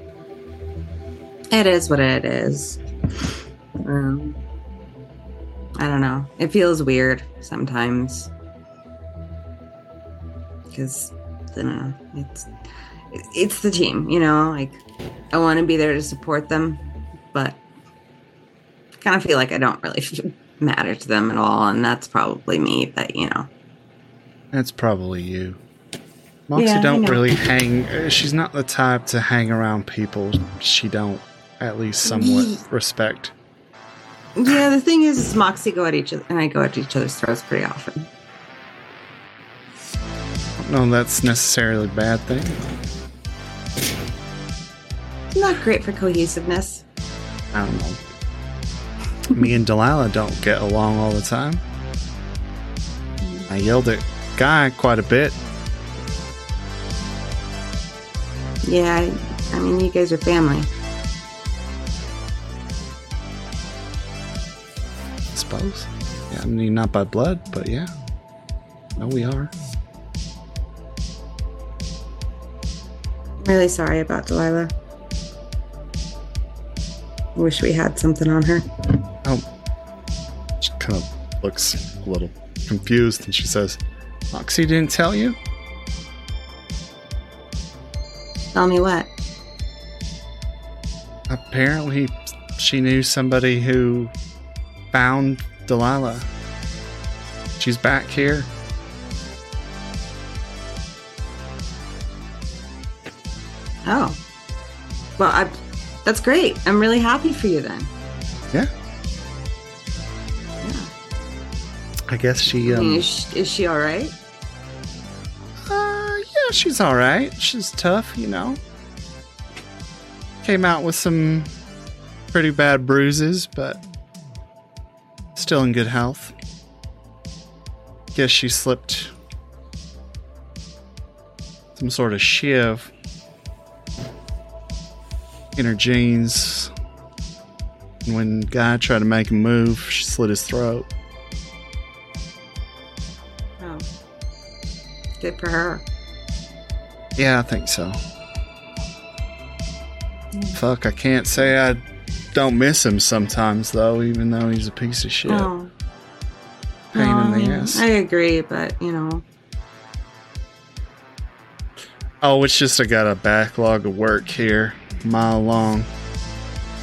it is what it is. Um, I don't know. It feels weird sometimes because don't know. It's it's the team, you know. Like I want to be there to support them, but I kind of feel like I don't really matter to them at all, and that's probably me. But you know, That's probably you. Moxie Yeah, don't really hang. uh, She's not the type to hang around people she don't at least somewhat Ye- respect. yeah. The thing is, is Moxie go at each other, and I go at each other's throats pretty often. No, that's necessarily a bad thing. Not great for cohesiveness. I don't know. Me and Delilah don't get along all the time. I yelled at Guy quite a bit. Yeah, I, I mean, you guys are family. I suppose. Yeah, I mean, not by blood, but yeah. No, we are. I'm really sorry about Delilah. Wish we had something on her. Oh. She kind of looks a little confused and she says, Moxie didn't tell you? Tell me what. Apparently, she knew somebody who found Delilah. She's back here. Oh. Well, I, that's great. I'm really happy for you then. Yeah. Yeah. I guess she. Um, I mean, um, is, she is she all right? She's all right. She's tough, you know. Came out with some pretty bad bruises, but still in good health. Guess she slipped some sort of shiv in her jeans. And when guy tried to make a move, she slit his throat. Oh, good for her. Yeah, I think so. Fuck, I can't say I don't miss him sometimes, though, even though he's a piece of shit. Oh, Pain no, in oh, the I mean, ass. I agree, but you know, Oh, it's just I got a backlog of work here, mile long.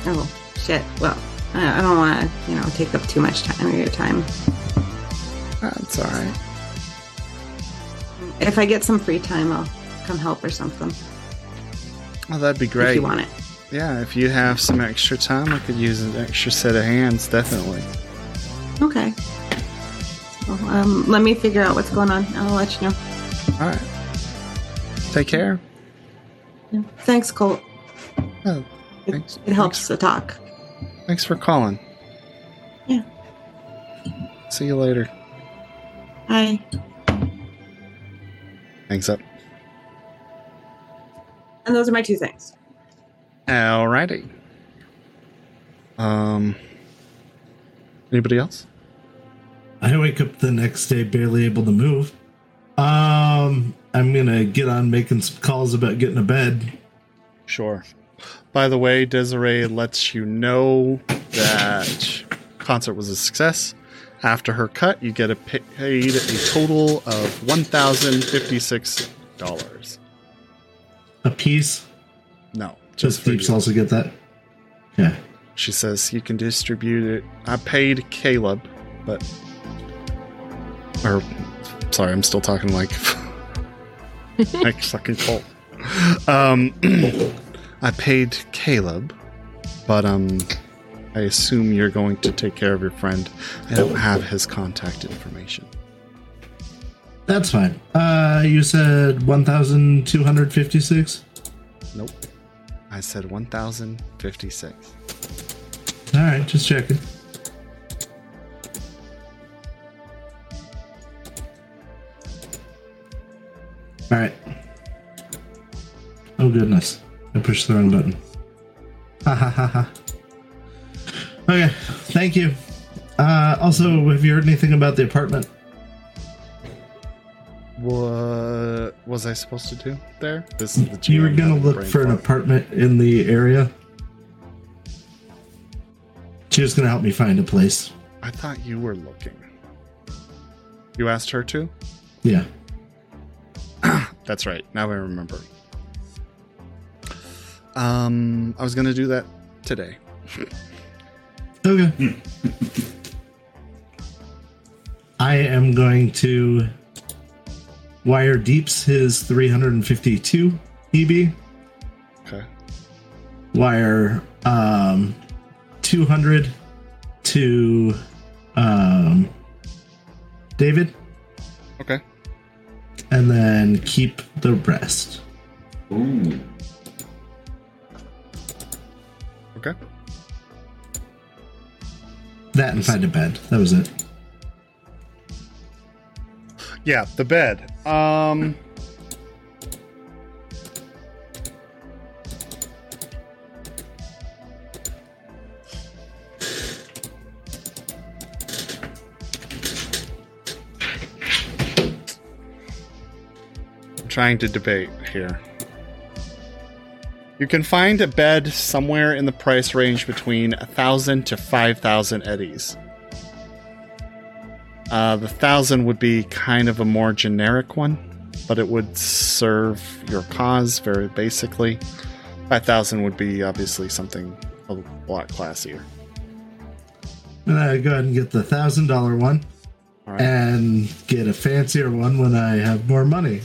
oh shit. Well, I, I don't want to, you know, take up too much time of your time. That's alright. If I get some free time, I'll come help or something. Oh, that'd be great. If you want it. Yeah, if you have some extra time, I could use an extra set of hands, definitely. Okay. So, um, let me figure out what's going on. I'll let you know. Alright. Take care. Yeah. Thanks, Colt. Oh, thanks. it helps to talk. Thanks for calling. Yeah. See you later. Bye. Thanks up. And those are my two things. Alrighty. Um. Anybody else? I wake up the next day barely able to move. Um, I'm gonna get on making some calls about getting a bed. Sure. By the way, Desiree lets you know that concert was a success. After her cut, you get a paid a total of one thousand fifty-six dollars. A piece. No, Just for Deeps you. also get that. Yeah. She says you can distribute it. I paid Caleb, but or sorry, I'm still talking like like fucking Colt. Um, I paid Caleb, but um, I assume you're going to take care of your friend. I don't have his contact information. That's fine. Uh, you said 1,256? Nope. I said one thousand fifty-six. All right, just checking. All right. Oh, goodness. I pushed the wrong button. Ha ha ha ha. Okay, thank you. Uh, also, have you heard anything about the apartment? What was I supposed to do there? This is the You were gonna look for an apartment in the area. She was gonna help me find a place. I thought you were looking. You asked her to? Yeah. That's right. Now I remember. Um, I was gonna do that today. Okay. I am going to wire Deeps his 352 EB, Okay. wire um 200 to um David, Okay. and then keep the rest. Ooh. Okay. That and find a bed. That was it. Yeah, the bed. Um. I'm trying to debate here. You can find a bed somewhere in the price range between a thousand to five thousand eddies. Uh, the thousand would be kind of a more generic one, but it would serve your cause very basically. Five thousand would be obviously something a lot classier. And I go ahead and get the thousand dollar one right. and get a fancier one when I have more money.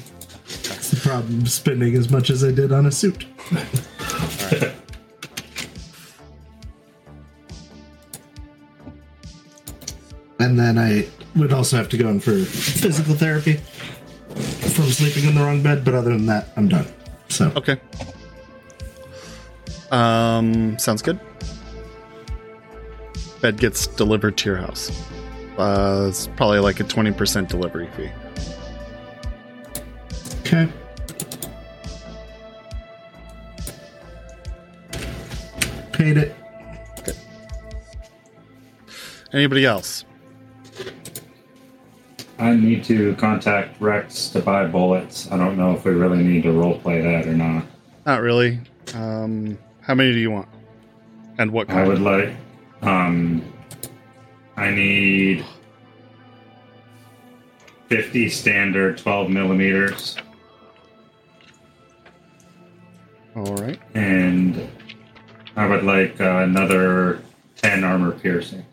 That's the problem spending as much as I did on a suit. And then I would also have to go in for physical therapy from sleeping in the wrong bed. But other than that, I'm done. So Okay. Um, sounds good. Bed gets delivered to your house. Uh, it's probably like a 20% delivery fee. okay. Paid it. Okay. Anybody else? I need to contact Rex to buy bullets. I don't know if we really need to roleplay that or not. Not really. Um, how many do you want? And what I kind? would like. Um, I need fifty standard twelve millimeters, All right. and I would like uh, another ten armor piercing.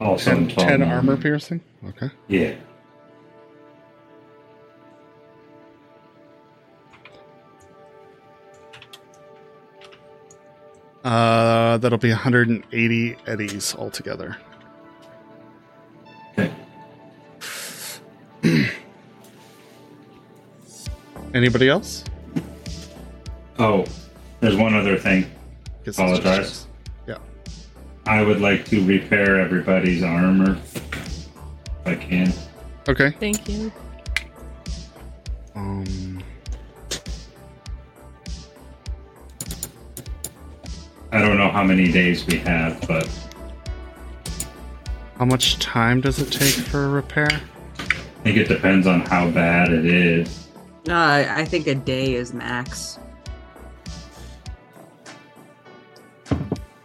Also, 10, 12 10 armor piercing? Okay. Yeah. Uh, that'll be 180 eddies altogether. Okay. Anybody else? Oh, there's one other thing. Apologize. Just- Yeah. I would like to repair everybody's armor if I can. Okay. Thank you. Um, I don't know how many days we have, but how much time does it take for a repair? I think it depends on how bad it is. Uh, I think a day is max.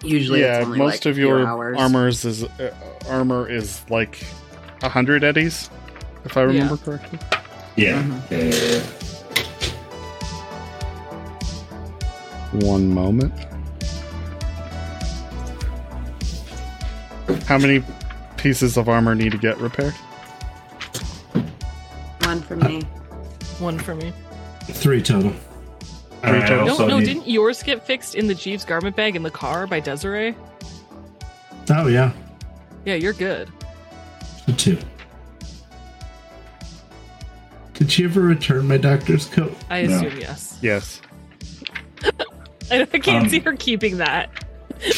Usually, yeah, it's only most like of your hours. armors is uh, armor is like a 100 eddies, if I remember Yeah. correctly. Yeah. Mhm. Yeah, yeah, yeah. One moment. How many pieces of armor need to get repaired? One for me. One for me. Three total. And No, no, need- didn't yours get fixed in the Jeeves garment bag in the car by Desiree? Oh yeah, Yeah, you're good. the two. Did she ever return my doctor's coat? I No. assume yes. Yes. I, I can't Um, see her keeping that.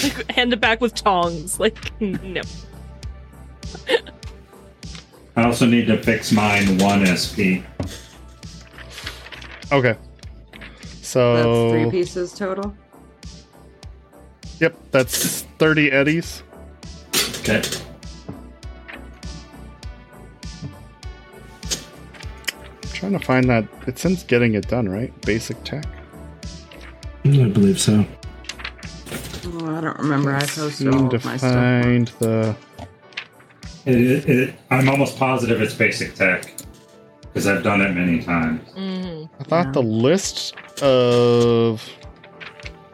Like, hand it back with tongs. Like, no. I also need to fix mine one SP. Okay. That's So three pieces total. Yep, that's 30 eddies. Okay. I'm trying to find that. It says getting it done, right? Basic tech. Mm, I believe so. Oh, I don't remember. I posted Seem all to of my stuff. find the. It, it, it, I'm almost positive it's basic tech because I've done it many times. Mhm. I thought Yeah. the list of.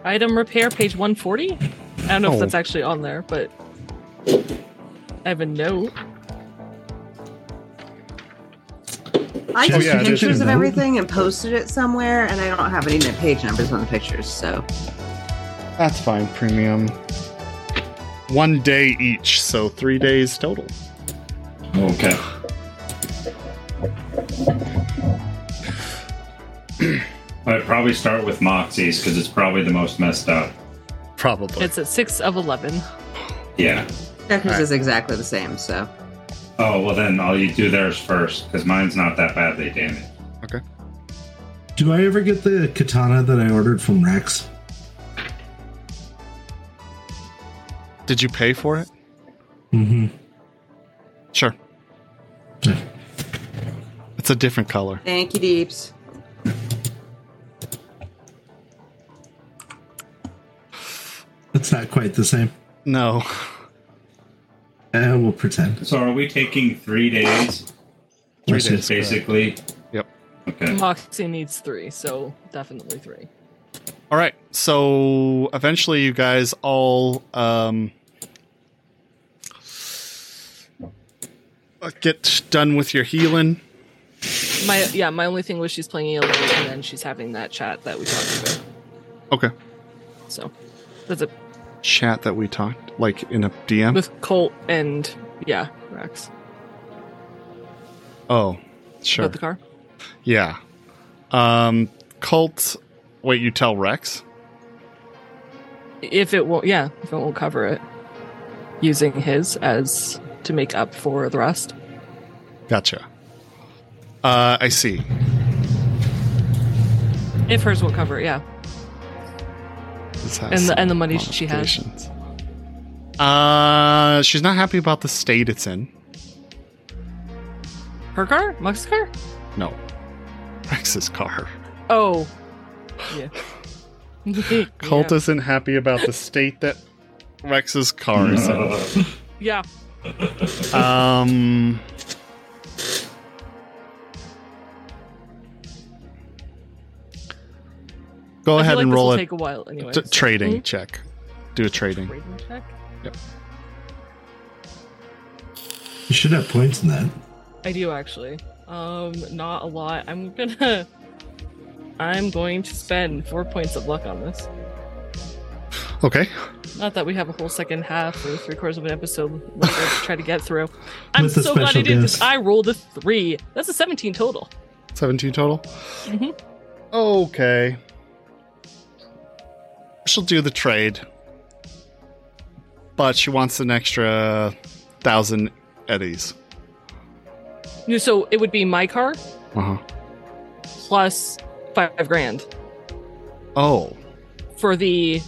Item repair, page 140? I don't know Oh. if that's actually on there, but I have a note. I Oh, took yeah, it is. pictures of everything and posted it somewhere, and I don't have any page numbers on the pictures. So That's fine, premium. One day each, so three days total. Okay. I'd probably start with Moxie's because it's probably the most messed up. Probably. It's at 6 of 11. Yeah. Deckers Alright. is exactly the same. So Oh well, then I'll you do theirs first because mine's not that badly damaged. okay. Do I ever get the katana that I ordered from Rex? Did you pay for it? Mm-hmm. Sure. It's a different color. thank you, Deeps. It's not quite the same. No. Uh, we'll pretend. So are we taking three days? Three Yes, days. Basically. Yep. Okay. Moxie needs three, so definitely three. All right. So eventually, you guys all um, get done with your healing. My yeah, my only thing was she's playing Elite and then she's having that chat that we talked about. Okay. So that's a chat that we talked, like in a DM? with Colt and yeah, Rex. oh, sure. About the car. Yeah. Um, Colt. Wait, you tell Rex? If it won't, yeah, if it won't cover it, using his as to make up for the rest. Gotcha. Uh, I see. If hers won't cover it, yeah. And the- and the money she has. Uh, she's not happy about the state it's in. Her car, Mux's car. No, Rex's car. Oh, yeah. Colt isn't happy about the state that Rex's car is in. Yeah. Um. Go I feel ahead like and roll will a take a while anyway. t- so- trading Mhm. check. Do a trading. Trading check. You should have points in that. I do actually. Um, not a lot. I'm gonna. I'm going to spend four points of luck on this. Okay. Not that we have a whole second half or three quarters of an episode left to try to get through. I'm With the so glad I special did this. I rolled a three. That's a 17 total. 17 total? Mhm. Okay. She'll do the trade. But she wants an extra thousand eddies. So it would be my car Uh huh. plus five grand Oh. for the.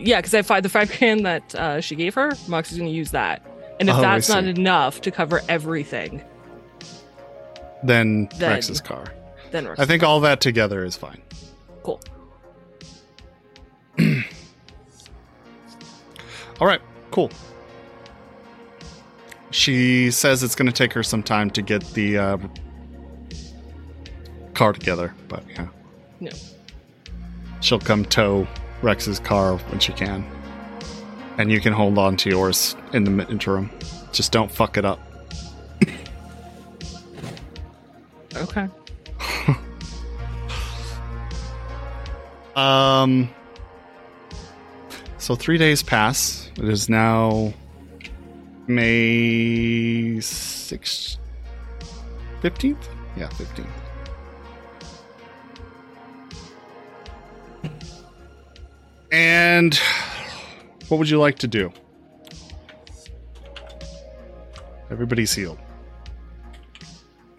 Yeah, because I have five, the five grand that uh, she gave her. Mox is going to use that, and if Oh, that's not enough to cover everything, Then, Then- Rex's car. then we're I think all that together is fine. cool. All right, cool. She says it's going to take her some time to get the uh, car together, but yeah. No. She'll come tow Rex's car when she can. And you can hold on to yours in the interim. Just don't fuck it up. Okay. Um. So three days pass. It is now May sixth, fifteenth. Yeah, fifteenth. And what would you like to do? Everybody's healed.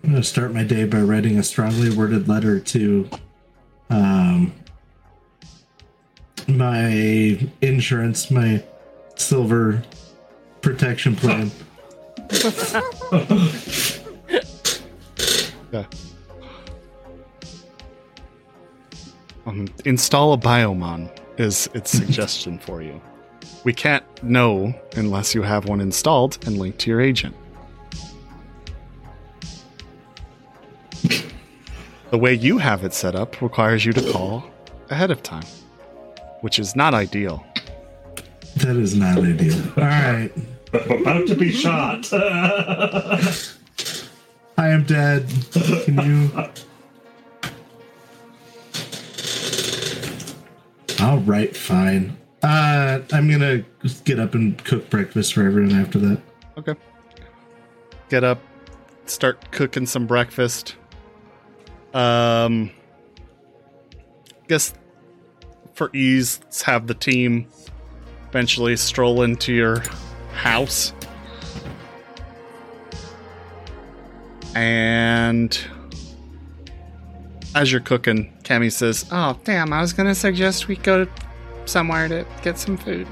I'm going to start my day by writing a strongly worded letter to um, my insurance, my silver protection plan. Yeah. Um, install a biomon is its suggestion for you. We can't know unless you have one installed and linked to your agent. the way you have it set up requires you to call ahead of time, which is not ideal. That is not ideal. All right. About to be shot. I am dead. Can you? All right, fine. Uh, I'm gonna get up and cook breakfast for everyone after that. Okay. Get up, start cooking some breakfast. Um, guess for ease, let's have the team eventually stroll into your house. And as you're cooking, Cammy says, Oh, damn, I was going to suggest we go somewhere to get some food.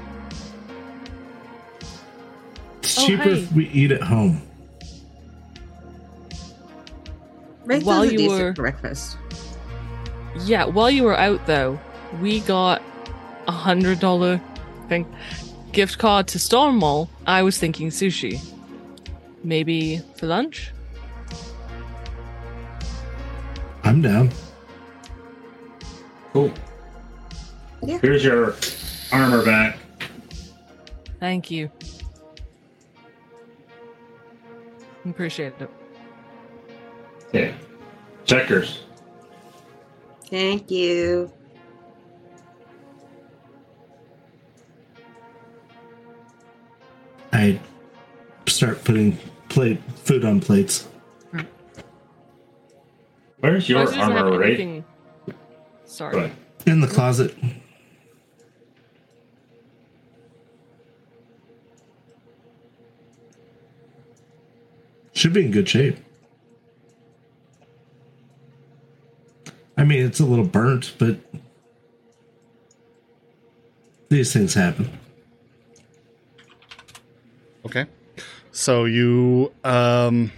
It's Oh, cheaper hey. if we eat at home. Right While While you you were- breakfast. Yeah, while you were out though, we got a hundred dollar thing gift card to Storm Mall. I was thinking sushi. Maybe for lunch? I'm down. cool. Yeah. Here's your armor back. Thank you. Appreciate it. Okay. Checkers. Thank you. Start putting plate food on plates. Where's your Ours doesn't have armor, right? anything- Sorry. Go ahead. In the closet. Should be in good shape. I mean, it's a little burnt, but these things happen. Okay. So you um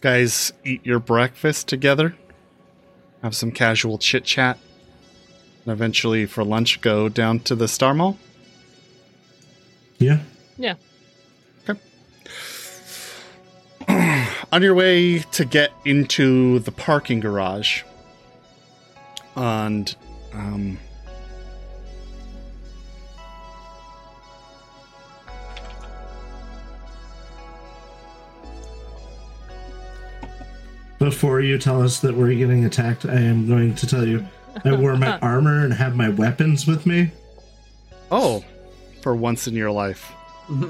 guys eat your breakfast together. Have some casual chit chat. And eventually for lunch go down to the Star Mall. Yeah. Yeah. on your way to get into the parking garage and um Before you tell us that we're getting attacked, I am going to tell you I wore my armor and have my weapons with me. oh for once in your life It'll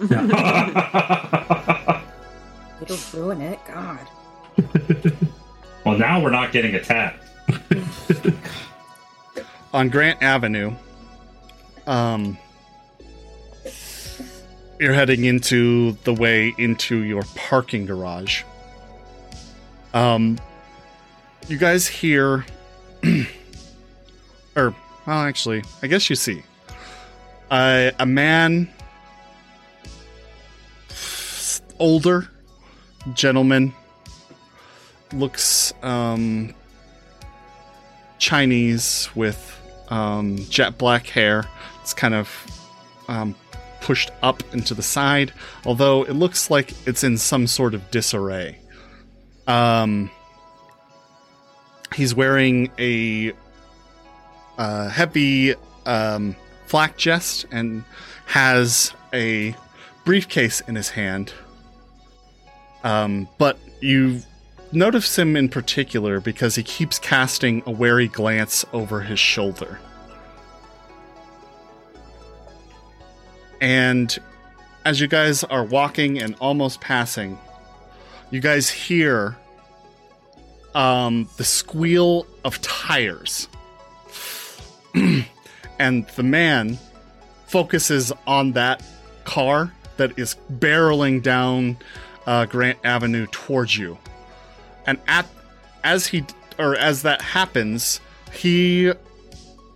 ruin it. God. well, now we're not getting attacked. on Grant Avenue um you're heading into the way into your parking garage um you guys hear or well actually I guess you see uh, a man older gentleman looks um Chinese with um, jet black hair. It's kind of um, pushed up into the side, although it looks like it's in some sort of disarray. Um, he's wearing a uh, heavy um, flak vest and has a briefcase in his hand. Um, but you notice him in particular because he keeps casting a wary glance over his shoulder. And as you guys are walking and almost passing, you guys hear um, the squeal of tires. and the man focuses on that car that is barreling down uh, Grant Avenue towards you and at as he or as that happens he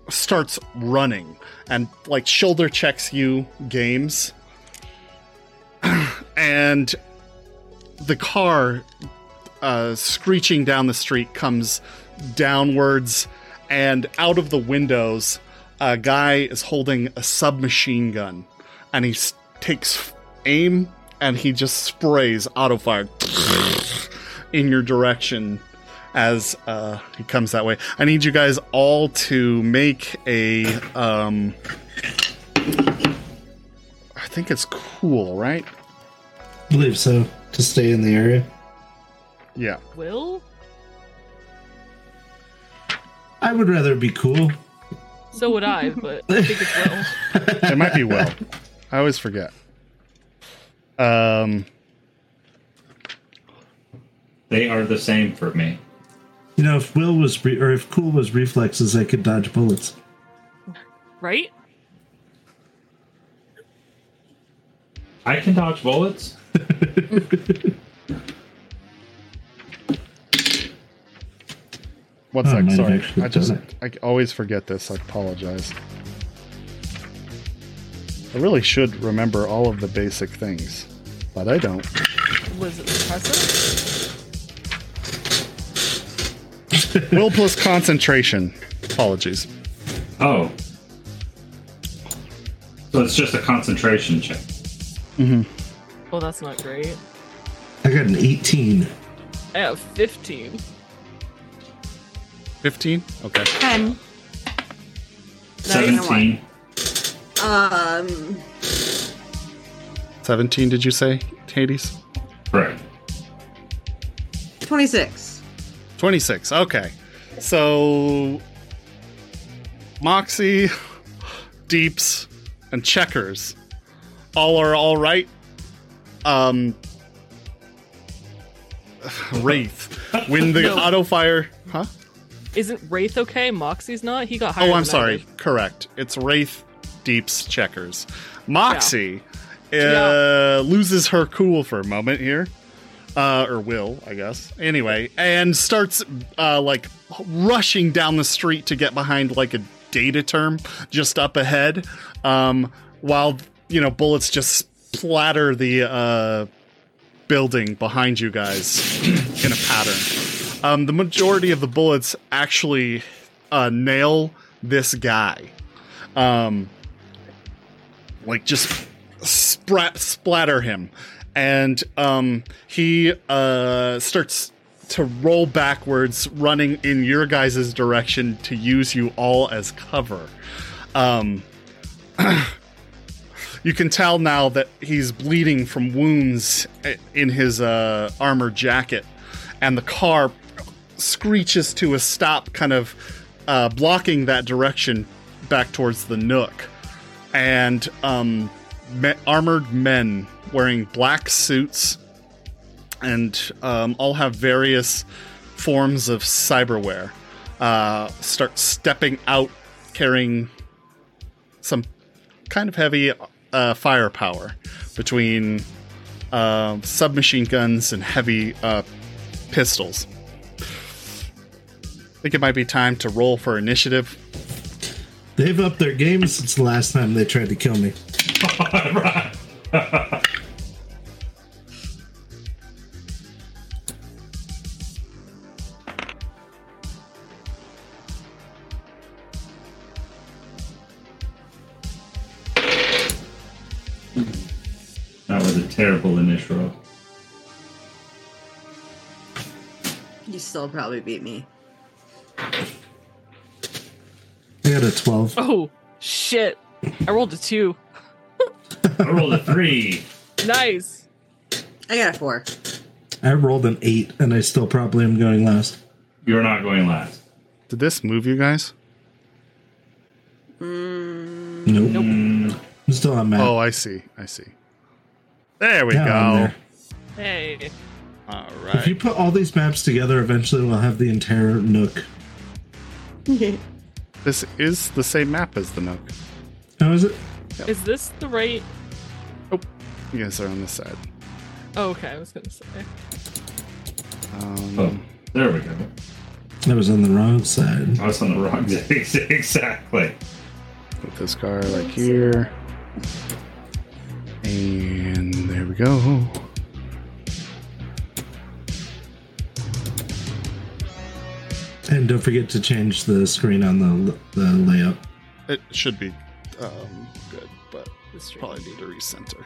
starts running and like shoulder checks you games and the car uh, screeching down the street comes downwards and out of the windows a guy is holding a submachine gun and he s- takes aim and he just sprays auto fire in your direction as uh, he comes that way. I need you guys all to make a. Um, I think it's cool, right? I believe so. To stay in the area. Yeah. Will? I would rather be cool. So would I, but I think it's Will. It might be well. I always forget. Um, They are the same for me. You know, if Will was re- or if cool was reflexes, I could dodge bullets. Right? I can dodge bullets. one Oh, I sec. Sorry, I just I always forget this. I apologize. I really should remember all of the basic things, but I don't. Was it suppressive? Will plus concentration. Apologies. Oh. So it's just a concentration check. Mm-hmm. Oh, that's not great. I got an 18. I have 15. 15? Okay. Ten. Seventeen. Um, 17, did you say, Hades? Correct. twenty-six. 26. Okay. So, Moxie, Deeps, and Checkers all are all right. Um, Wraith, when the No. auto fire, huh? Isn't Wraith okay? Moxie's not. He got hired. Oh, I'm sorry. Correct. It's Wraith, Deeps, Checkers. Moxie uh, Yeah. loses her cool for a moment here. Uh, or will, I guess. Anyway, and starts uh, like rushing down the street to get behind like a data term just up ahead. Um, while you know bullets just splatter the uh, building behind you guys in a pattern. Um, the majority of the bullets actually uh, nail this guy. Um, like just sprat, splatter him, and um, he uh, starts to roll backwards, running in your guys' direction to use you all as cover. Um, you can tell now that he's bleeding from wounds in his uh, armor jacket, and the car screeches to a stop, kind of uh, blocking that direction back towards the Nook. And um, me- armored men wearing black suits and um, all have various forms of cyberware uh, start stepping out carrying some kind of heavy uh, firepower between uh, submachine guns and heavy uh, pistols. I think it might be time to roll for initiative. They've upped their game since the last time they tried to kill me. still probably beat me. I got a 12. Oh shit! I rolled a two. I rolled a three. Nice. I got a four. I rolled an 8, and I still probably am going last. You're not going last. Did this move you guys? Nope. Mm, I'm still on map. Oh, I see. I see. There we Yeah, go. there. Hey. All If you put all these maps together, eventually we'll have the entire Nook. This is the same map as the Nook. How is it? Is this the right? Oh, you guys are on this side. Oh, okay, I was gonna say. Um, oh, there we go. I was on the wrong side. I was on the wrong side. exactly. Put this car like here. And there we go. And don't forget to change the screen on the the layout. It should be um, good, but it's probably need to recenter.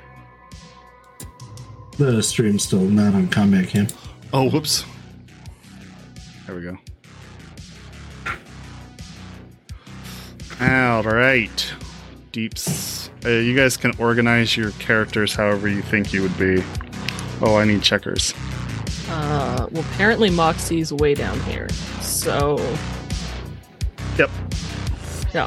The stream's still not on combat cam. Oh, whoops. There we go. All right. Deeps. Uh, you guys can organize your characters however you think you would be. Oh, I need checkers. Uh, well, apparently Moxie's way down here. So, Yep. yeah.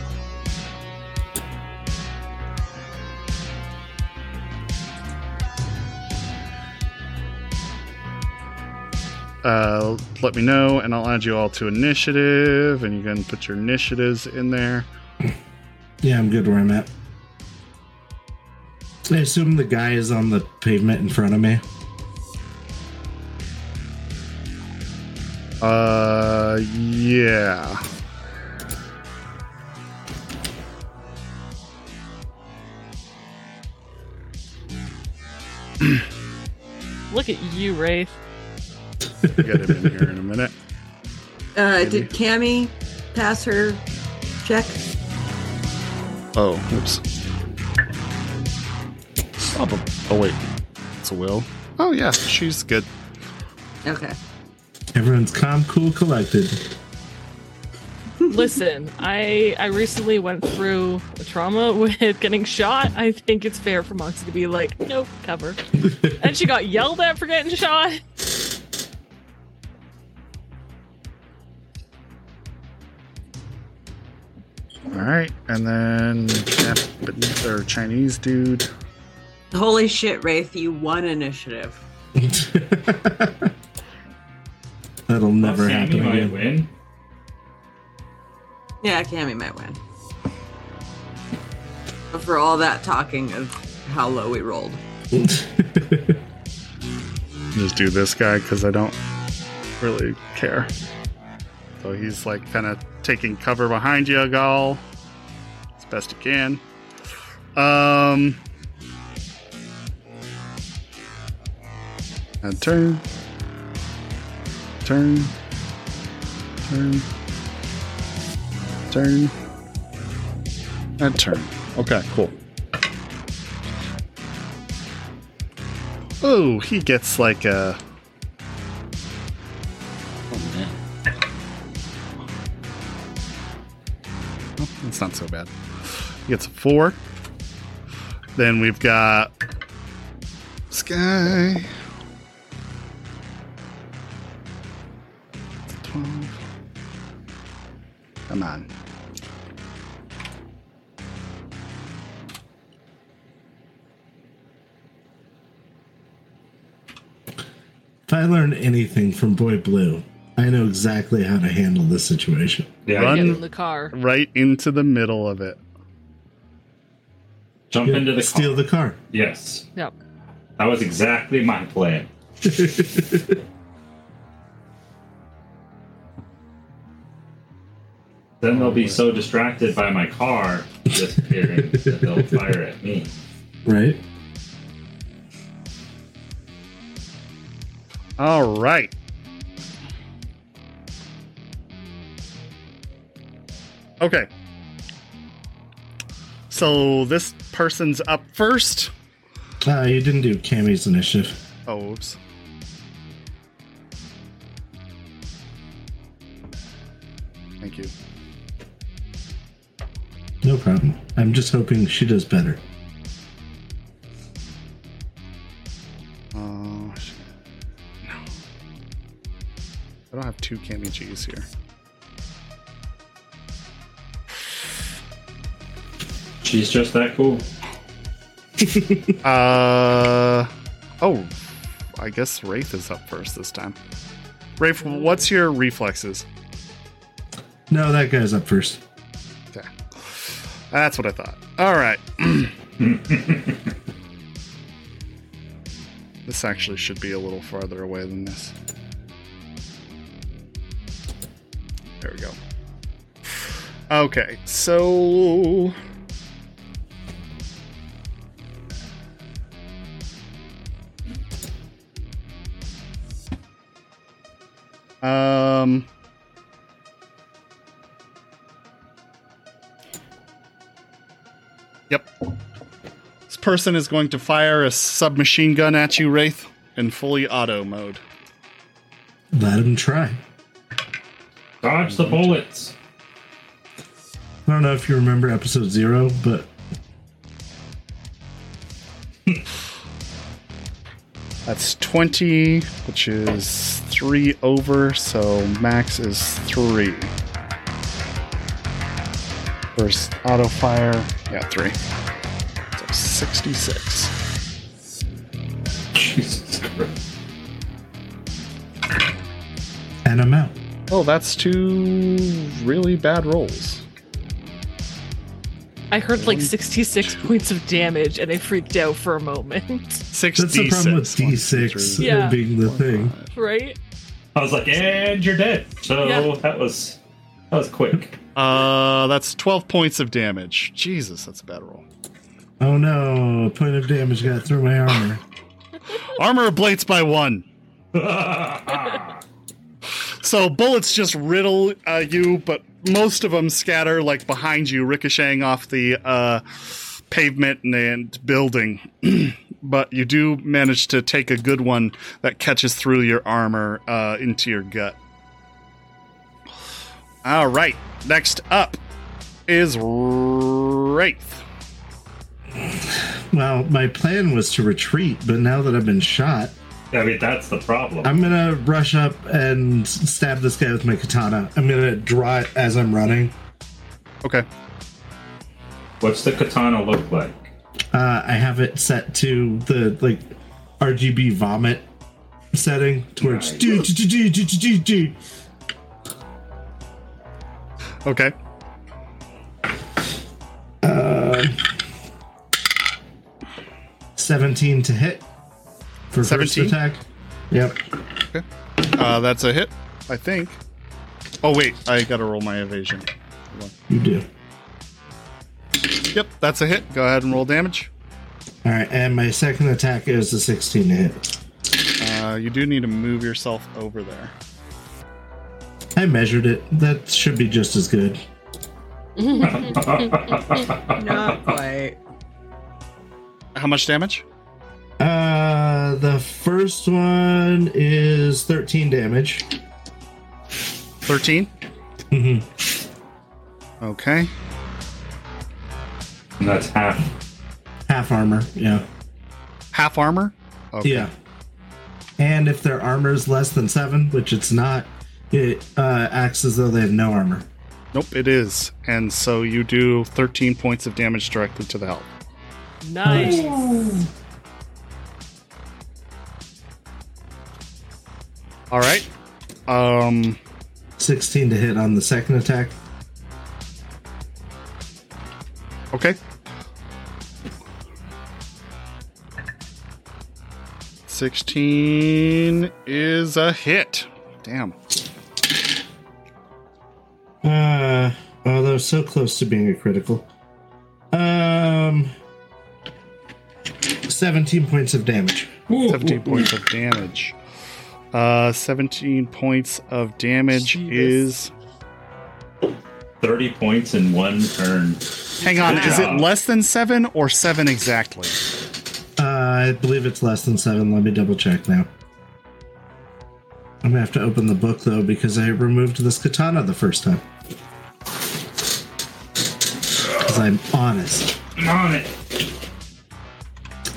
Uh, let me know, and I'll add you all to initiative, and you can put your initiatives in there. Yeah, I'm good where I'm at. I assume the guy is on the pavement in front of me. Uh, yeah. Look at you, Wraith. Get him in here in a minute. Uh, did Cammy pass her check? Oh, oops. Oh, but- oh, wait. It's a will. Oh, yeah, she's good. Okay. Everyone's calm, cool, collected. Listen, I I recently went through a trauma with getting shot. I think it's fair for Moxie to be like, nope, cover. and she got yelled at for getting shot. All right, and then Japanese or Chinese dude. Holy shit, Wraith, you won initiative. That'll never Sammy happen might again. win. Yeah, Cammy might win. But for all that talking of how low we rolled. Just do this guy because I don't really care. So he's like kind of taking cover behind you, Gal, as best he can. Um, and turn, turn, turn, turn, and turn. Okay, cool. Oh, he gets like a. Oh man. That's not so bad. He gets a four. Then we've got Sky. Come on. If I learned anything from Boy Blue, I know exactly how to handle this situation. Yeah, Run. Get in the car. Right into the middle of it. jump Yeah, into the steal car. the car. Yes, Yep. that was exactly my plan. Then they'll be so distracted by my car disappearing that they'll fire at me. Right? All right. Okay. So this person's up first. Uh, you didn't do Cammy's initiative. Oh, oops. Thank you. No problem. I'm just hoping she does better. Oh, shit. No. I don't have two Cammy G's here. She's just that cool. Uh oh, I guess Wraith is up first this time. Wraith, what's your reflexes? No, that guy's up first. That's what I thought. All right. this actually should be a little farther away than this. There we go. Okay, so Um. Yep. This person is going to fire a submachine gun at you, Wraith, in fully auto mode. Let him try. Dodge the bullets. I don't know if you remember episode zero, but That's 20, which is 3 over, so max is 3. First auto fire, yeah, 3. So 66. Jesus Christ. and I'm out. Oh, that's two really bad rolls. I heard like 66 points of damage and I freaked out for a moment. 6 That's the problem with D6. D6 Yeah. being the thing. right? I was like, and you're dead. So Yeah. that was that was quick. Uh, that's 12 points of damage. Jesus, that's a bad roll. Oh no, a point of damage got through my armor. Armor ablates by one. So bullets just riddle uh, you, but most of them scatter like behind you, ricocheting off the uh, pavement and, and building. but you do manage to take a good one that catches through your armor uh, into your gut. All right, next up is Wraith. Well, my plan was to retreat, but now that I've been shot, I mean, that's the problem. I'm gonna rush up and stab this guy with my katana. I'm gonna draw it as I'm running. Okay. What's the katana look like? Uh, I have it set to the like RGB vomit setting towards Nice. do, do, do, do, do, do, do. Okay. Uh, seventeen to hit for 17? first attack. Yep. Okay. Uh, that's a hit, I think. Oh wait, I gotta roll my evasion. You do. Yep, that's a hit. Go ahead and roll damage. All right, and my second attack is a sixteen to hit. Uh, you do need to move yourself over there. I measured it. That should be just as good. Not quite. How much damage? Uh, the first one is thirteen damage. 13? Mm-hmm. Okay. And that's half. Half armor. Yeah. Half armor? Okay. Yeah. And if their armor is less than seven, which it's not, it uh, acts as though they have no armor. Nope, it is. And so you do 13 points of damage directly to the health. Nice. All right. Um, 16 to hit on the second attack. okay. Sixteen is a hit. Damn. Uh, oh, that was so close to being a critical. Um, 17 points of damage. 17 points of damage. Uh, 17 points of damage Jesus. is. 30 points in one turn. Hang on, Good is it less than seven or seven exactly? Uh, I believe it's less than seven. Let me double check now. I'm gonna have to open the book though because I removed this katana the first time. Because I'm honest. On it.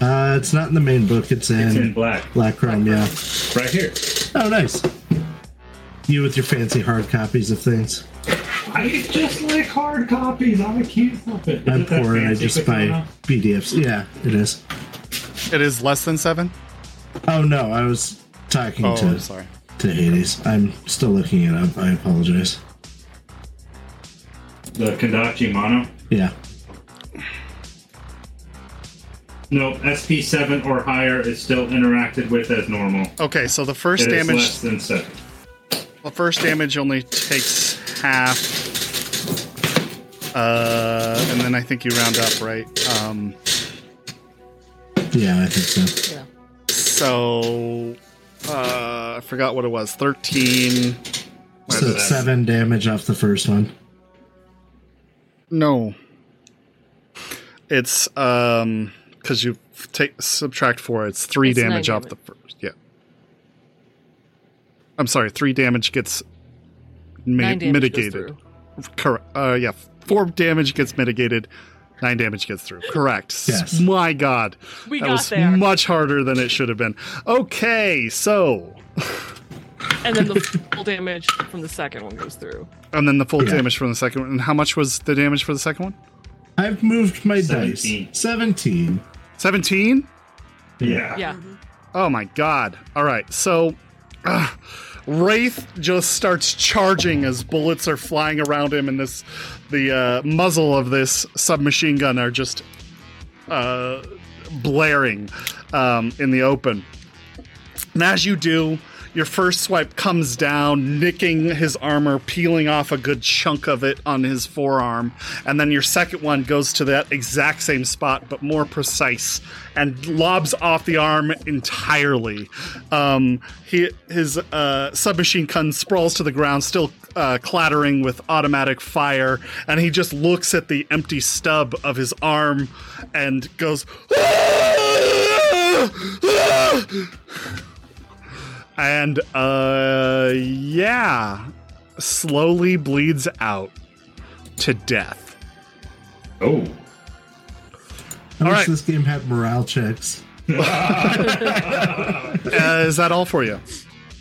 Uh, it's not in the main book. It's in, It's in black. Black Chrome. Yeah. Right here. Oh, nice. You with your fancy hard copies of things. I just like hard copies. I can't help it. Is I'm it poor and I fancy just buy? PDFs. Yeah, it is. It is less than seven? Oh no, I was talking Oh, to sorry. To Hades. I'm still looking it up. I apologize. The Kendachi Mono. Yeah. No, SP7 or higher is still interacted with as normal. Okay, so the first It is damage less than 7. the first damage only takes half. Uh, and then I think you round up, right? Um, Yeah, I think so. Yeah. so uh, I forgot what it was. Thirteen. So that? it's seven damage off the first one. No. It's um because you take subtract four. It's three It's nine damage off damage. the first. Yeah. I'm sorry. Three damage gets mi- damage mitigated. Correct. Uh, yeah. Four damage gets mitigated. Nine damage gets through. Correct. Yes. My God. We that got was there. much harder than it should have been. Okay, so And then the full damage from the second one goes through. and then the full Yeah. damage from the second one. And how much was the damage for the second one? I've moved my 17. dice. Seventeen. Seventeen. Yeah. Yeah. Oh my god. All right. So uh, Wraith just starts charging as bullets are flying around him and this the uh, muzzle of this submachine gun are just uh, blaring um, in the open. And as you do, your first swipe comes down, nicking his armor, peeling off a good chunk of it on his forearm. And then your second one goes to that exact same spot, but more precise, and lobs off the arm entirely. Um, he, his uh, submachine gun sprawls to the ground, still uh, clattering with automatic fire, and he just looks at the empty stub of his arm and goes. and uh, yeah, slowly bleeds out to death. Oh. I All wish right. this game had morale checks. uh, is that all for you?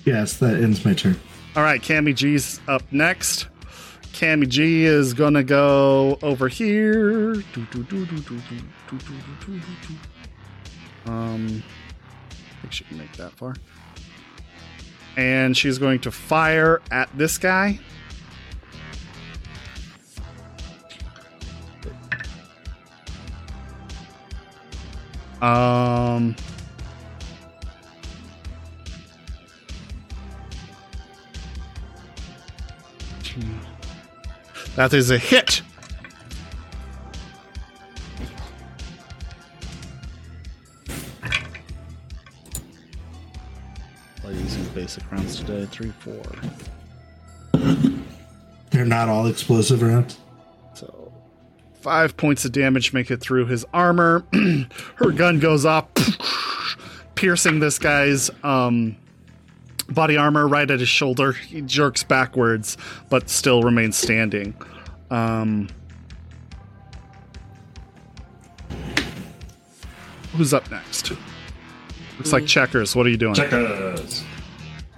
Yes, that ends my turn. All right, Cammy G's up next. Cammy G is gonna go over here. Um, I think she can make that far. And she's going to fire at this guy. Um. That is a hit. I'll these basic rounds today. Three, four. They're not all explosive rounds. So five points of damage make it through his armor. Her gun goes off, piercing this guy's um, body armor right at his shoulder. He jerks backwards, but still remains standing. Um, who's up next? Looks like checkers. What are you doing? Check us.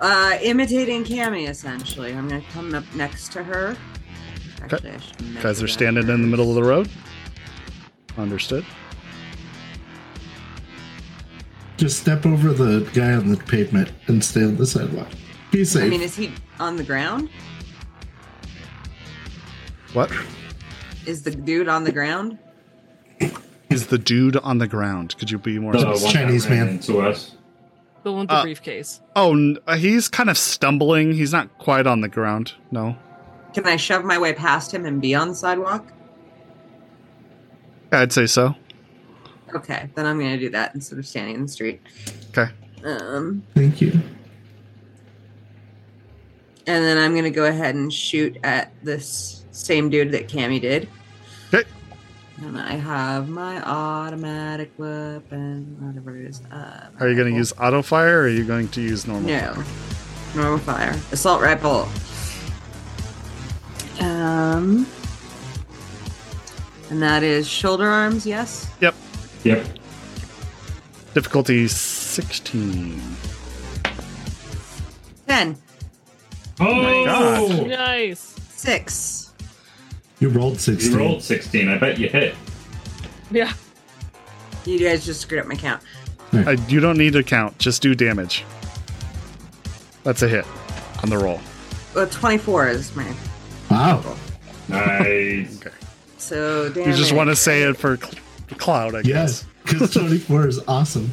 Uh, imitating Cammy, essentially. I'm gonna come up next to her. Actually, I should Guys measure are that standing in the middle of the road. Understood. Just step over the guy on the pavement and stay on the sidewalk. Be safe. I mean, is he on the ground? What Is the dude on the ground? Is the dude on the ground? Could you be more? The specific? Chinese man. into us. The one with the Uh, briefcase. Oh, n- uh, he's kind of stumbling. He's not quite on the ground. No. Can I shove my way past him and be on the sidewalk? I'd say so. Okay, then I'm gonna do that instead of standing in the street. Okay. Um, Thank you. and then I'm gonna go ahead and shoot at this same dude that Cammy did. Okay. And I have my automatic weapon, whatever it is. Uh, Are you going to use auto fire or are you going to use normal? No. Normal fire. Assault rifle. Um. And that is shoulder arms, yes? Yep. Yep. Difficulty 16. 10. Oh, my God. Nice. 6. You rolled 16. you 16. rolled 16. I bet you hit. Yeah. You guys just screwed up my count. Uh, you don't need to count. Just do damage. That's a hit on the roll. Well, 24 is my. Wow. Nice. Okay. So, damage. You just want to say it for cl- Cloud, I guess. Yes. Because 24 is awesome.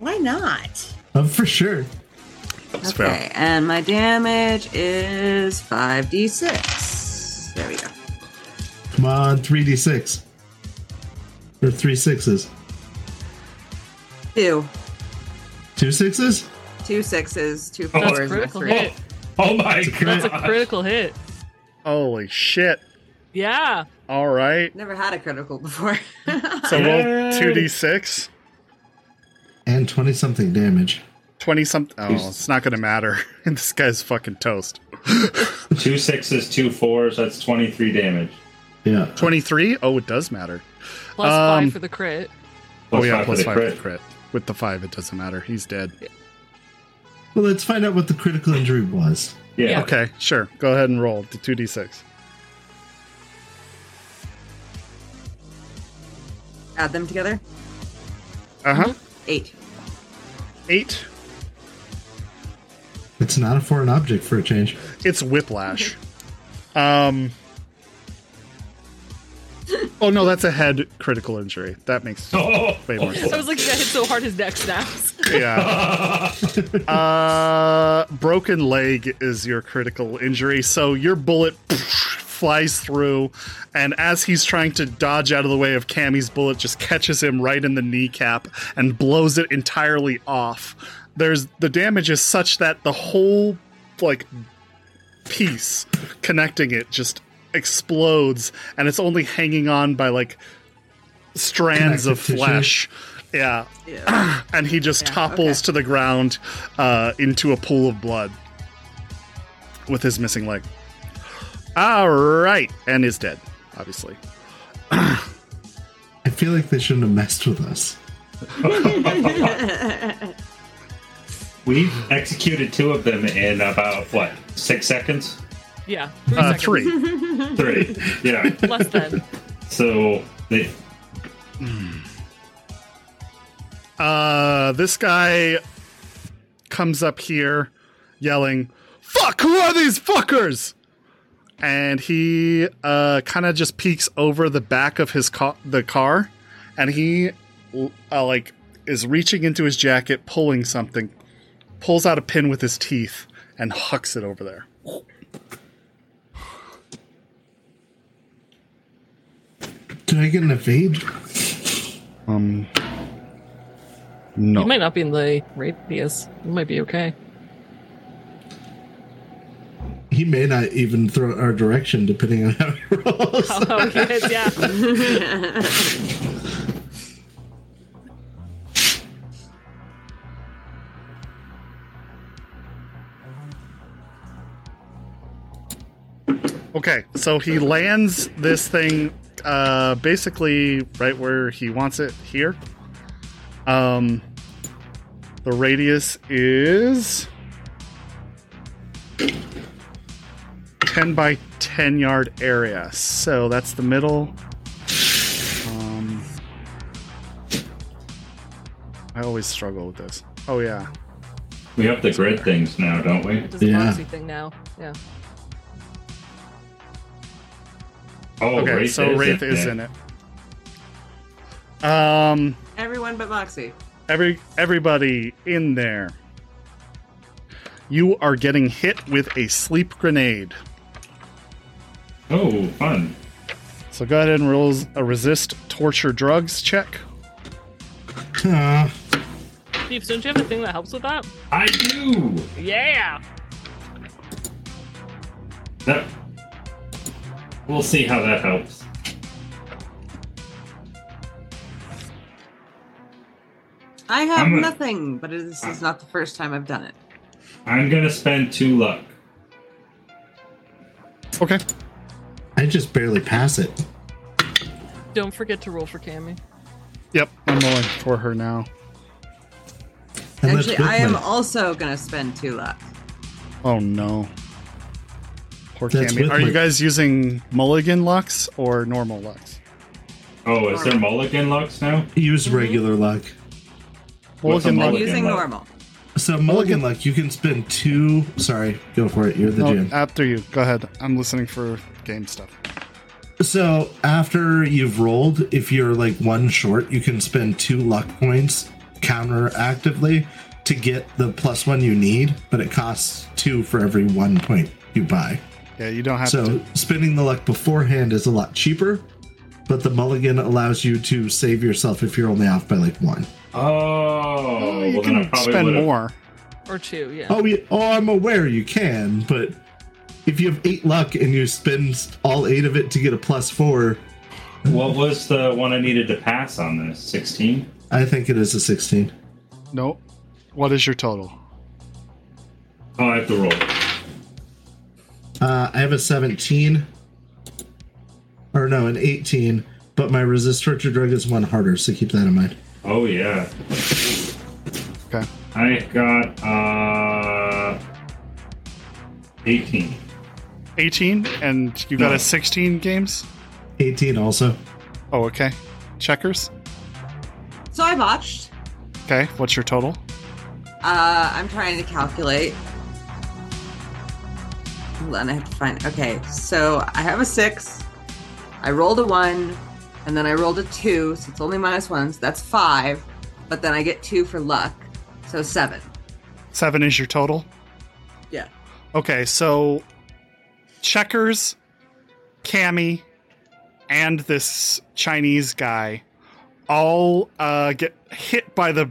Why not? Uh, for sure. That's Okay, fair. and my damage is 5d6. There we go. Come on, 3d6. Or three sixes. Two. Two sixes? Two sixes, two Oh, That's fours, a and a critical three. hit. Oh my god. That's a critical hit. Holy shit. Yeah. All right. Never had a critical before. So roll 2d6. And 20 something damage. 20 something. Oh, it's not going to matter. And this guy's fucking toast. Two sixes, two fours. That's 23 damage. Yeah. 23? Oh, it does matter. Plus Um, five for the crit. oh, yeah, five for the 5 crit. for the crit. With the 5, it doesn't matter. He's dead. Well, let's find out what the critical injury was. Yeah. Yeah. Okay, sure. Go ahead and roll the 2d6. Add them together. Uh huh. Eight. 8. It's not a foreign object for a change. It's whiplash. Um. Oh no, that's a head critical injury. That makes Oh, way more sense. I was like, he got hit so hard his neck snaps. Yeah. uh, broken leg is your critical injury. So your bullet flies through, and as he's trying to dodge out of the way of Cammy's bullet, just catches him right in the kneecap and blows it entirely off. There's the damage is such that the whole like piece connecting it just explodes, and it's only hanging on by like strands of Connective tissue. flesh. Yeah, Yeah. and he just Yeah, topples okay. to the ground uh, into a pool of blood with his missing leg. All right, and is dead, obviously. I feel like they shouldn't have messed with us. We've executed two of them in about, what, six seconds? Yeah, three Uh, seconds. three. Three. Yeah. Less than. So they, Uh, this guy comes up here yelling, "Fuck! Who are these fuckers?" And he uh, kind of just peeks over the back of his car, the car, and he uh, like is reaching into his jacket, pulling something, pulls out a pin with his teeth, and hucks it over there. Did I get an evade? Um, no. You might not be in the radius. You might be okay. He may not even throw it our direction, depending on how he rolls. Oh, he is, yeah. Okay, so he lands this thing uh basically right where he wants it here. Um the radius is 10 by 10 yard area. So that's the middle. Um I always struggle with this. Oh yeah. we have the grid things now, don't we? It does a Yeah. Thing now. Yeah. Oh, Okay, Wraith so Wraith is in it. Um Everyone but Moxie. Every everybody in there. You are getting hit with a sleep grenade. Oh, fun. So go ahead and roll a resist torture drugs check. Ah, Steve, don't you have a thing that helps with that? I do. Yeah. That. We'll see how that helps. I have I'm a- nothing, but this is not the first time I've done it. I'm gonna spend two luck. Okay. I just barely pass it. Don't forget to roll for Cammy. Yep, I'm rolling for her now. And Actually, I am also going to spend two luck. Oh no. Poor That's Cammy. Are my- you guys using mulligan lux or normal lux? Oh, is there mulligan lucks now? use mm-hmm. regular luck. What's a Mulligan luck. Mulligan using luck. normal. So mulligan luck, you can spend two. Sorry, go for it. You're the No, GM. after you. Go ahead. I'm listening for game stuff. So after you've rolled, if you're like one short, you can spend two luck points counteractively to get the plus one you need, but it costs two for every one point you buy. Yeah, you don't have So to. spending the luck beforehand is a lot cheaper, but the mulligan allows you to save yourself if you're only off by like one. Oh, oh you well can spend would've- more. Or two, yeah. Oh, yeah, oh, I'm aware you can, but if you have eight luck and you spend all eight of it to get a plus four, What was the one I needed to pass on this? 16? I think it is a 16. No. What is your total? Oh, I have to roll. Uh, I have a 17. Or no, an 18, but my resist torture drug is one harder, so keep that in mind. Oh, yeah. Okay. I got, uh. 18. 18 and you got No. a 16 games? 18 also. Oh, okay. Checkers? So I botched. Okay. What's your total? Uh, I'm trying to calculate. Hold on, I have to find. Okay, so I have a six. I rolled a one, and then I rolled a two, so it's only minus one, so that's five. But then I get two for luck, so seven. Seven is your total? Yeah. Okay, so Checkers, Cammy, and this Chinese guy all uh, get hit by the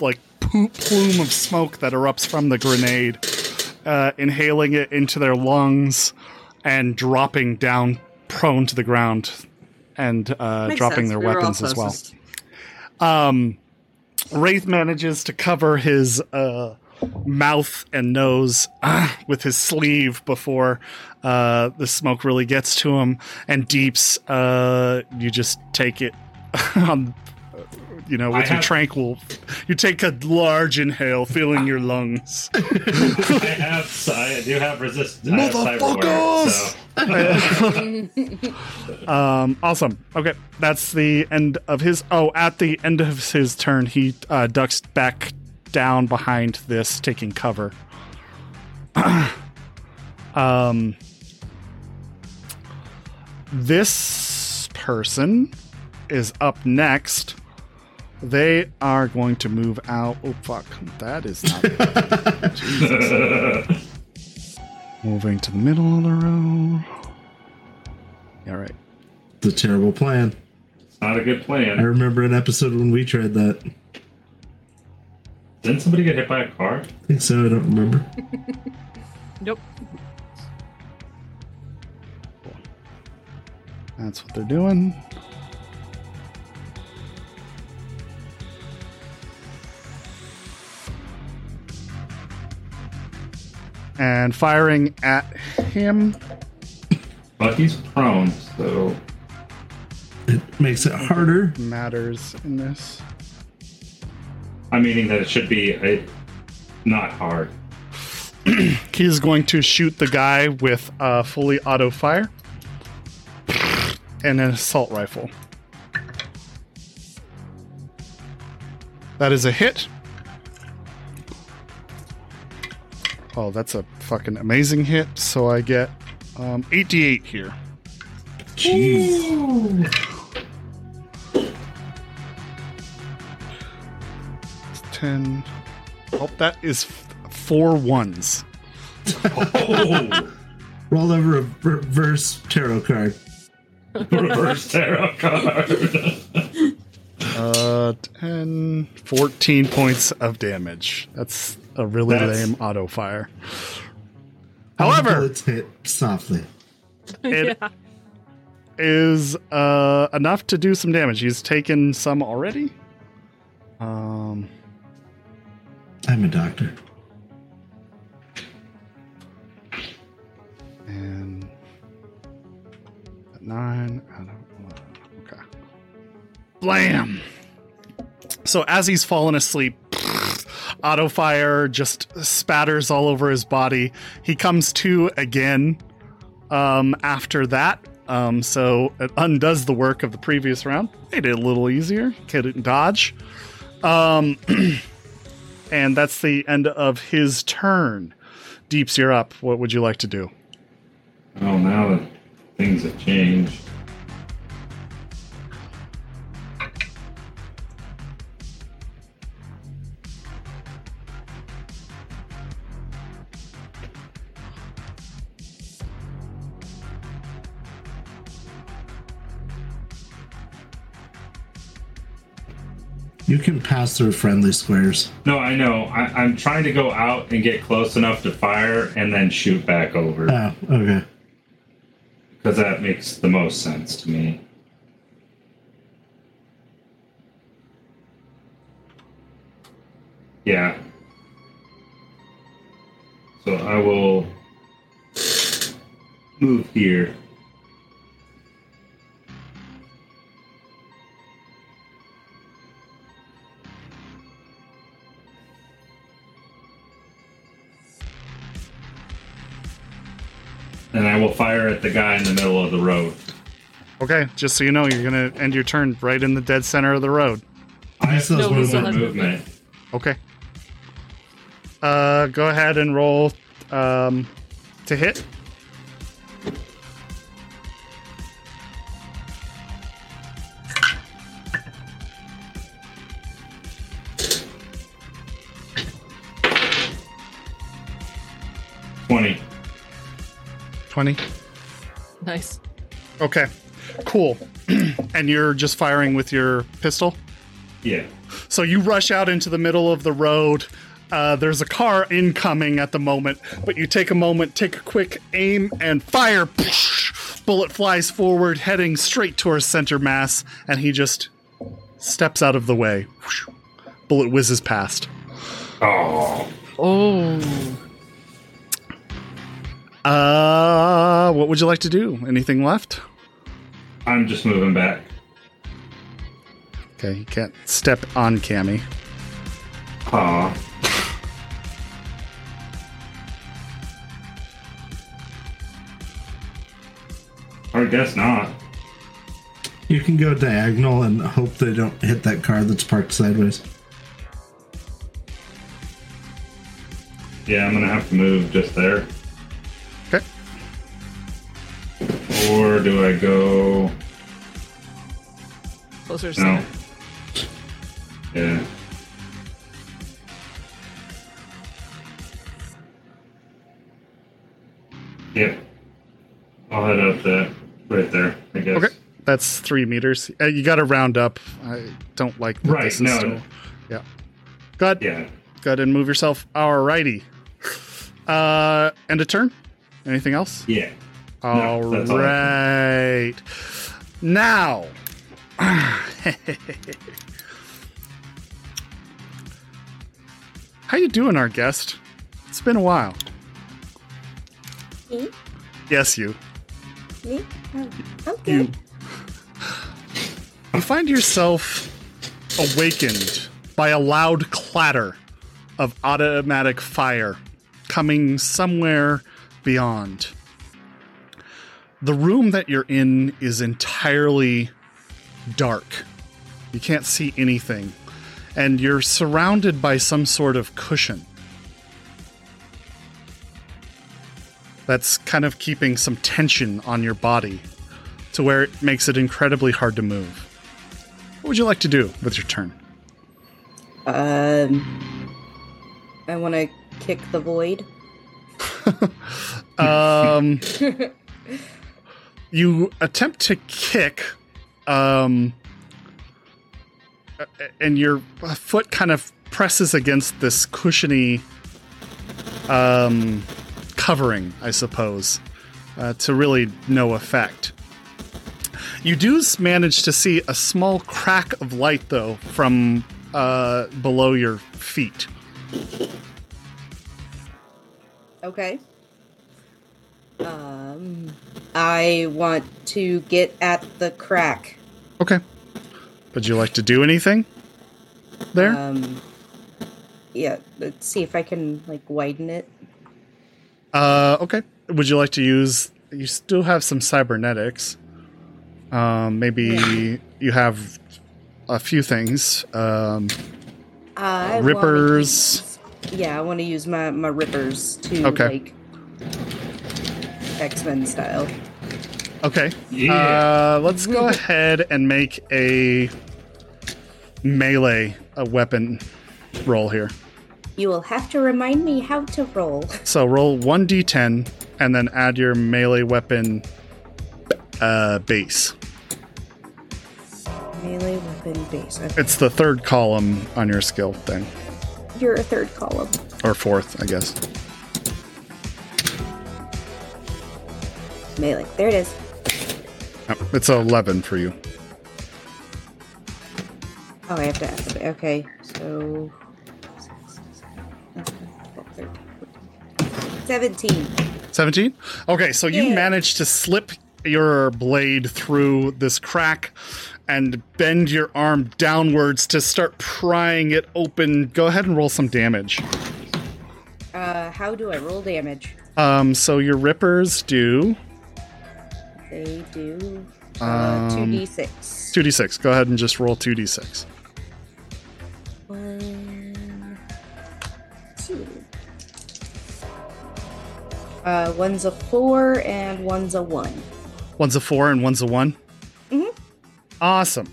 like poop plume of smoke that erupts from the grenade, uh, inhaling it into their lungs and dropping down prone to the ground and uh, dropping sense, their we weapons as well. Um, Wraith manages to cover his uh, mouth and nose ah, with his sleeve before uh, the smoke really gets to him. And Deeps, uh, you just take it on, you know, I with your have- tranquil, you take a large inhale, feeling your lungs. I have, I do have resistance. Motherfuckers! so Um, awesome. Okay, that's the end of his. Oh, at the end of his turn, he uh, ducks back down behind this, taking cover. um, this person is up next. They are going to move out. Oh fuck, that is not. Jesus. Moving to the middle of the road. All right. It's a terrible plan. it's not a good plan. I remember an episode when we tried that. Didn't somebody get hit by a car? I think so. I don't remember. Nope. That's what they're doing. And firing at him. But he's prone, so It makes it harder. matters in this. I'm meaning that it should be a, not hard. He's going to shoot the guy with a fully auto fire and an assault rifle. That is a hit. Oh, that's a fucking amazing hit. So I get um, 88 here. Jeez. 10. Oh, that is f- four ones. Oh, Roll over a reverse tarot card. reverse tarot card. Uh, 10, 14 points of damage. That's a really That's- lame auto fire. However, bullets hit softly. it is uh, enough to do some damage. He's taken some already. Um, I'm a doctor. and at nine out of 11. Okay. Blam! So as he's fallen asleep, auto fire just spatters all over his body. He comes to again um, after that. Um, so it undoes the work of the previous round. Made it a little easier. Couldn't dodge. Um, and that's the end of his turn. Deeps, you're up. What would you like to do? oh, now that things have changed. You can pass through friendly squares. No, I know. I, I'm trying to go out and get close enough to fire and then shoot back over Oh, okay. because that makes the most sense to me. Yeah. So I will move here. And I will fire at the guy in the middle of the road. Okay, just so you know, you're gonna end your turn right in the dead center of the road. I have still has movement. movement. movement. Okay. Uh, go ahead and roll um, to hit. 20. Nice. Okay. Cool. and you're just firing with your pistol? Yeah. So you rush out into the middle of the road. Uh, there's a car incoming at the moment, but you take a moment, take a quick aim, and fire. Bullet flies forward, heading straight towards center mass, and he just steps out of the way. Bullet whizzes past. Oh. Oh. Uh, what would you like to do? Anything left? I'm just moving back. Okay, you can't step on Cammy. Aw. I guess not. You can go diagonal and hope they don't hit that car that's parked sideways. Yeah, I'm gonna have to move just there. Or do I go? Closer to No. center. Yeah. Yep. I'll head up that right there. I guess. Okay, that's three meters. Uh, you got to round up. I don't like that Right, this is no, still. no. Yeah. Go ahead. Yeah. Go ahead and move yourself. Alrighty. Uh, and a turn. Anything else? Yeah. All No, that's all Now. How you doing, our guest? It's been a while. Me? Yes, you. Me? Oh, I'm You. good. You find yourself awakened by a loud clatter of automatic fire coming somewhere beyond. The room that you're in is entirely dark. You can't see anything. And you're surrounded by some sort of cushion. That's kind of keeping some tension on your body to where it makes it incredibly hard to move. What would you like to do with your turn? Um, I want to kick the void. Um, you attempt to kick, um, and your foot kind of presses against this cushiony um, covering, I suppose, uh, to really no effect. You do manage to see a small crack of light, though, from uh, below your feet. Okay. Um, I want to get at the crack. Okay. Would you like to do anything there? Um, yeah, let's see if I can like widen it. Uh, okay. Would you like to use? You still have some cybernetics. Um, maybe you have a few things. Um, I wanna Rippers. use- yeah, I want to use my my rippers to Okay. like X Men style. okay. Yeah. Uh, let's go ahead and make a melee a weapon roll here. You will have to remind me how to roll. So roll one d10 and then add your melee weapon uh, base. Melee weapon base. Okay. It's the third column on your skill thing, You're a third column. or fourth, I guess. Melee. There it is. Yep, It's 11 for you. Oh, I have to activate. Okay, so. 17. 17? Okay, so you Yeah. managed to slip your blade through this crack and bend your arm downwards to start prying it open. Go ahead and roll some damage. Uh, how do I roll damage? Um, so your rippers do They do uh, Um, 2d6. 2d6. Go ahead and just roll 2d6. One, two. Uh, one's a four and one's a one. One's a four and one's a one. Mhm. Awesome.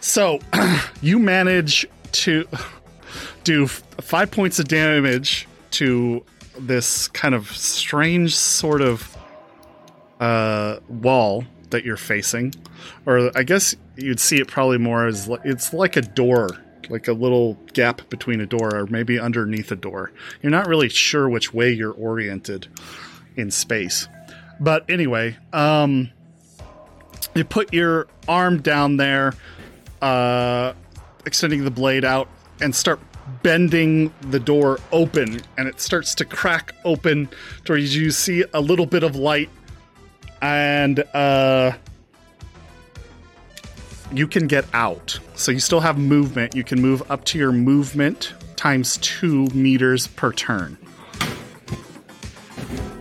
So you manage to do f- five points of damage to this kind of strange sort of uh, wall that you're facing, or I guess you'd see it probably more as it's like a door, like a little gap between a door, or maybe underneath a door. You're not really sure which way you're oriented in space. But anyway, um, you put your arm down there, uh, extending the blade out, and start bending the door open, and it starts to crack open to where you see a little bit of light, and uh, you can get out. So you still have movement. You can move up to your movement times two meters per turn.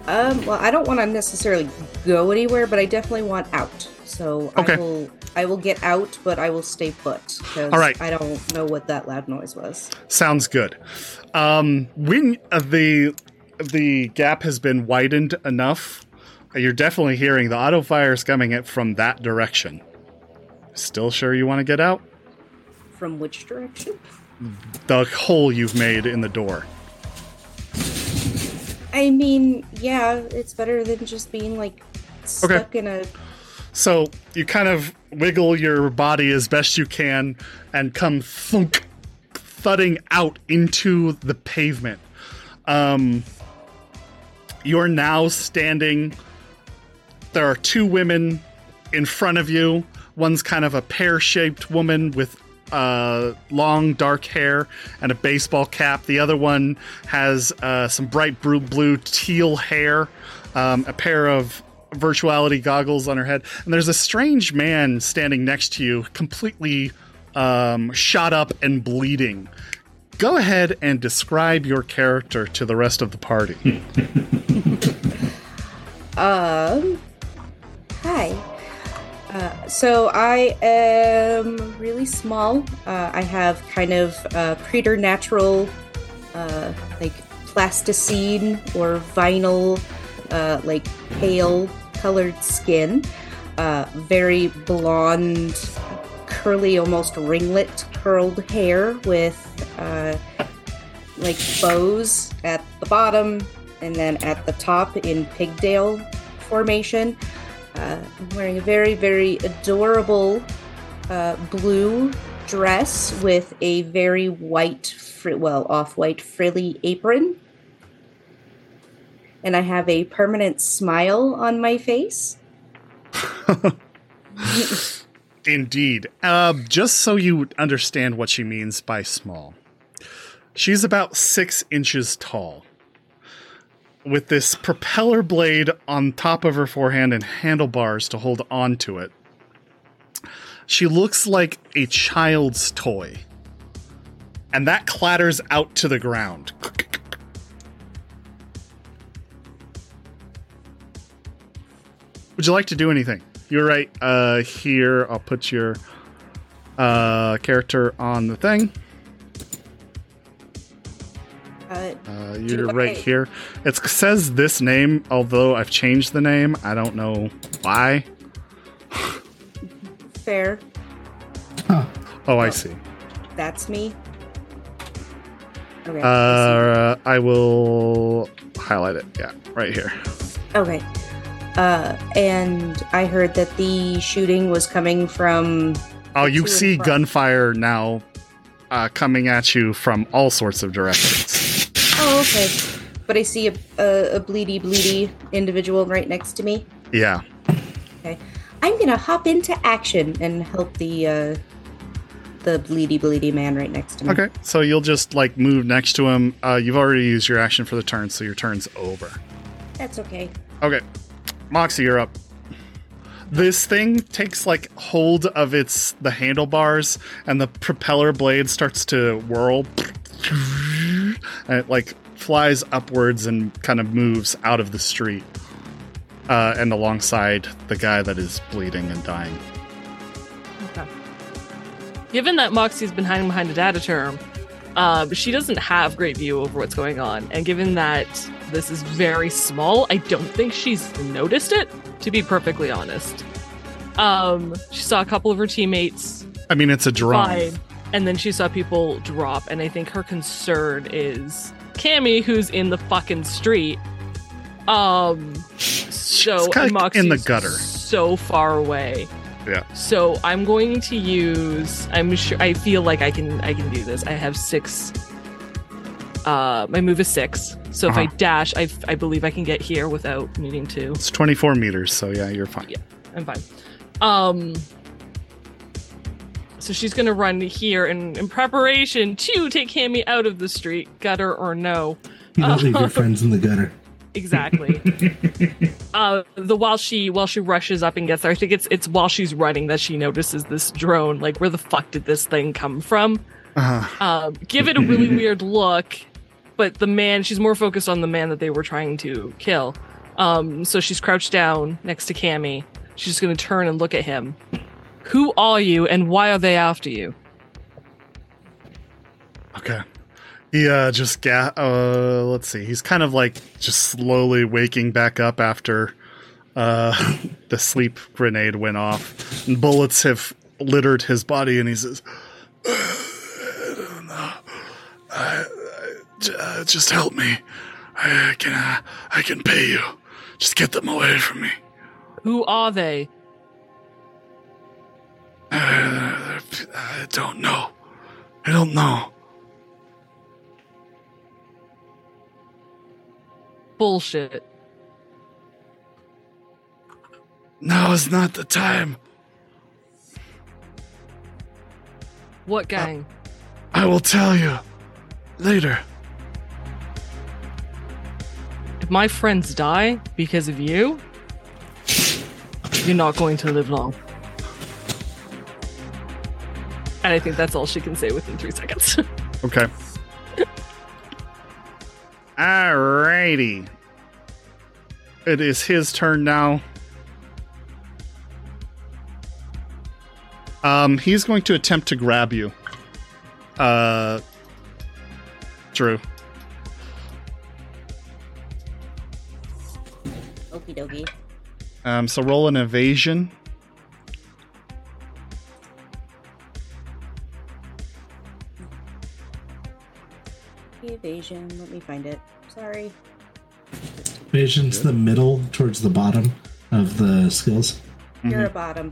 Um, well, I don't want to necessarily go anywhere, but I definitely want out. So Okay. I will I will get out, but I will stay put All right. I don't know what that loud noise was. Sounds good. Um, when uh, the the gap has been widened enough, you're definitely hearing the auto fires coming at from that direction. Still sure you want to get out? From which direction? The hole you've made in the door. I mean, yeah, it's better than just being like stuck in a. So you kind of wiggle your body as best you can and come thunk, thudding out into the pavement. Um, you're now standing. There are two women in front of you. One's kind of a pear shaped woman with uh, long dark hair and a baseball cap. The other one has uh, some bright blue, teal hair, um, a pair of virtuality goggles on her head. And there's a strange man standing next to you, completely um, shot up and bleeding. Go ahead and describe your character to the rest of the party. Um. Hi. Uh, so I am really small. Uh, I have kind of uh, preternatural, uh, like plasticine or vinyl, uh, like pale colored skin. Very blonde, curly, almost ringlet curled hair with like bows at the bottom and then at the top in pigtail formation. Uh, I'm wearing a very, very adorable uh, blue dress with a very white, fr- well, off white frilly apron. And I have a permanent smile on my face. Indeed. Uh, just so you understand what she means by small, she's about six inches tall, with this propeller blade on top of her forehand and handlebars to hold on to it. She looks like a child's toy, and that clatters out to the ground. Would you like to do anything? You're right. Uh, here, I'll put your uh, character on the thing. Uh, Uh, you're right here. It says this name, although I've changed the name. I don't know why. fair. Oh, I see. That's me. Okay. I Uh, I will highlight it. Yeah, right here. okay. Uh, and I heard that the shooting was coming from. Oh, you see gunfire now uh, coming at you from all sorts of directions. Oh, okay. But I see a, a, a bleedy, bleedy individual right next to me. yeah. Okay. I'm gonna hop into action and help the uh, the bleedy, bleedy man right next to me. Okay, so you'll just like move next to him. Uh, you've already used your action for the turn, so your turn's over. That's okay. Okay, Moxie, you're up. This thing takes like hold of its the handlebars, and the propeller blade starts to whirl, and it like flies upwards and kind of moves out of the street, uh, and alongside the guy that is bleeding and dying. Okay. Given that Moxie's been hiding behind a data term, um, she doesn't have great view over what's going on. And given that this is very small, I don't think she's noticed it, to be perfectly honest. Um, she saw a couple of her teammates I mean, it's a drone. fine, and then she saw people drop, and I think her concern is Cammy, who's in the fucking street. Um, so Moxie's in the gutter. so far away. Yeah. So I'm going to use. I'm sure. I feel like I can. I can do this. I have six. Uh, my move is six. So if I Uh-huh. dash, I, I believe I can get here without needing to. It's 24 meters, so yeah, you're fine. Yeah. I'm fine. Um. So she's gonna run here in, in preparation to take Cammy out of the street, gutter or no. You don't leave your friends in the gutter. exactly. uh, the while she while she rushes up and gets there, I think it's it's while she's running that she notices this drone. Like, where the fuck did this thing come from? Uh, Um, give it a really weird look, but the man she's more focused on the man that they were trying to kill. Um, so she's crouched down next to Cammy. She's just gonna turn and look at him. Who are you, and why are they after you? okay. He uh, just ga- uh, let's see. He's kind of like just slowly waking back up after uh, the sleep grenade went off, and bullets have littered his body, and he says, "I don't know. I, I- uh, just help me. I can uh, I can pay you. Just get them away from me." Who are they? I don't know. I don't know. Bullshit. Now is not the time. What gang? I will tell you later. If my friends die because of you, you're not going to live long. And I think that's all she can say within three seconds. Okay. Alrighty. It is his turn now. Um, he's going to attempt to grab you. Uh, Drew. Okie dokie. Um, so roll an evasion. Evasion. Let me find it. Sorry. Vision's the middle towards the bottom of the skills. You're a bottom.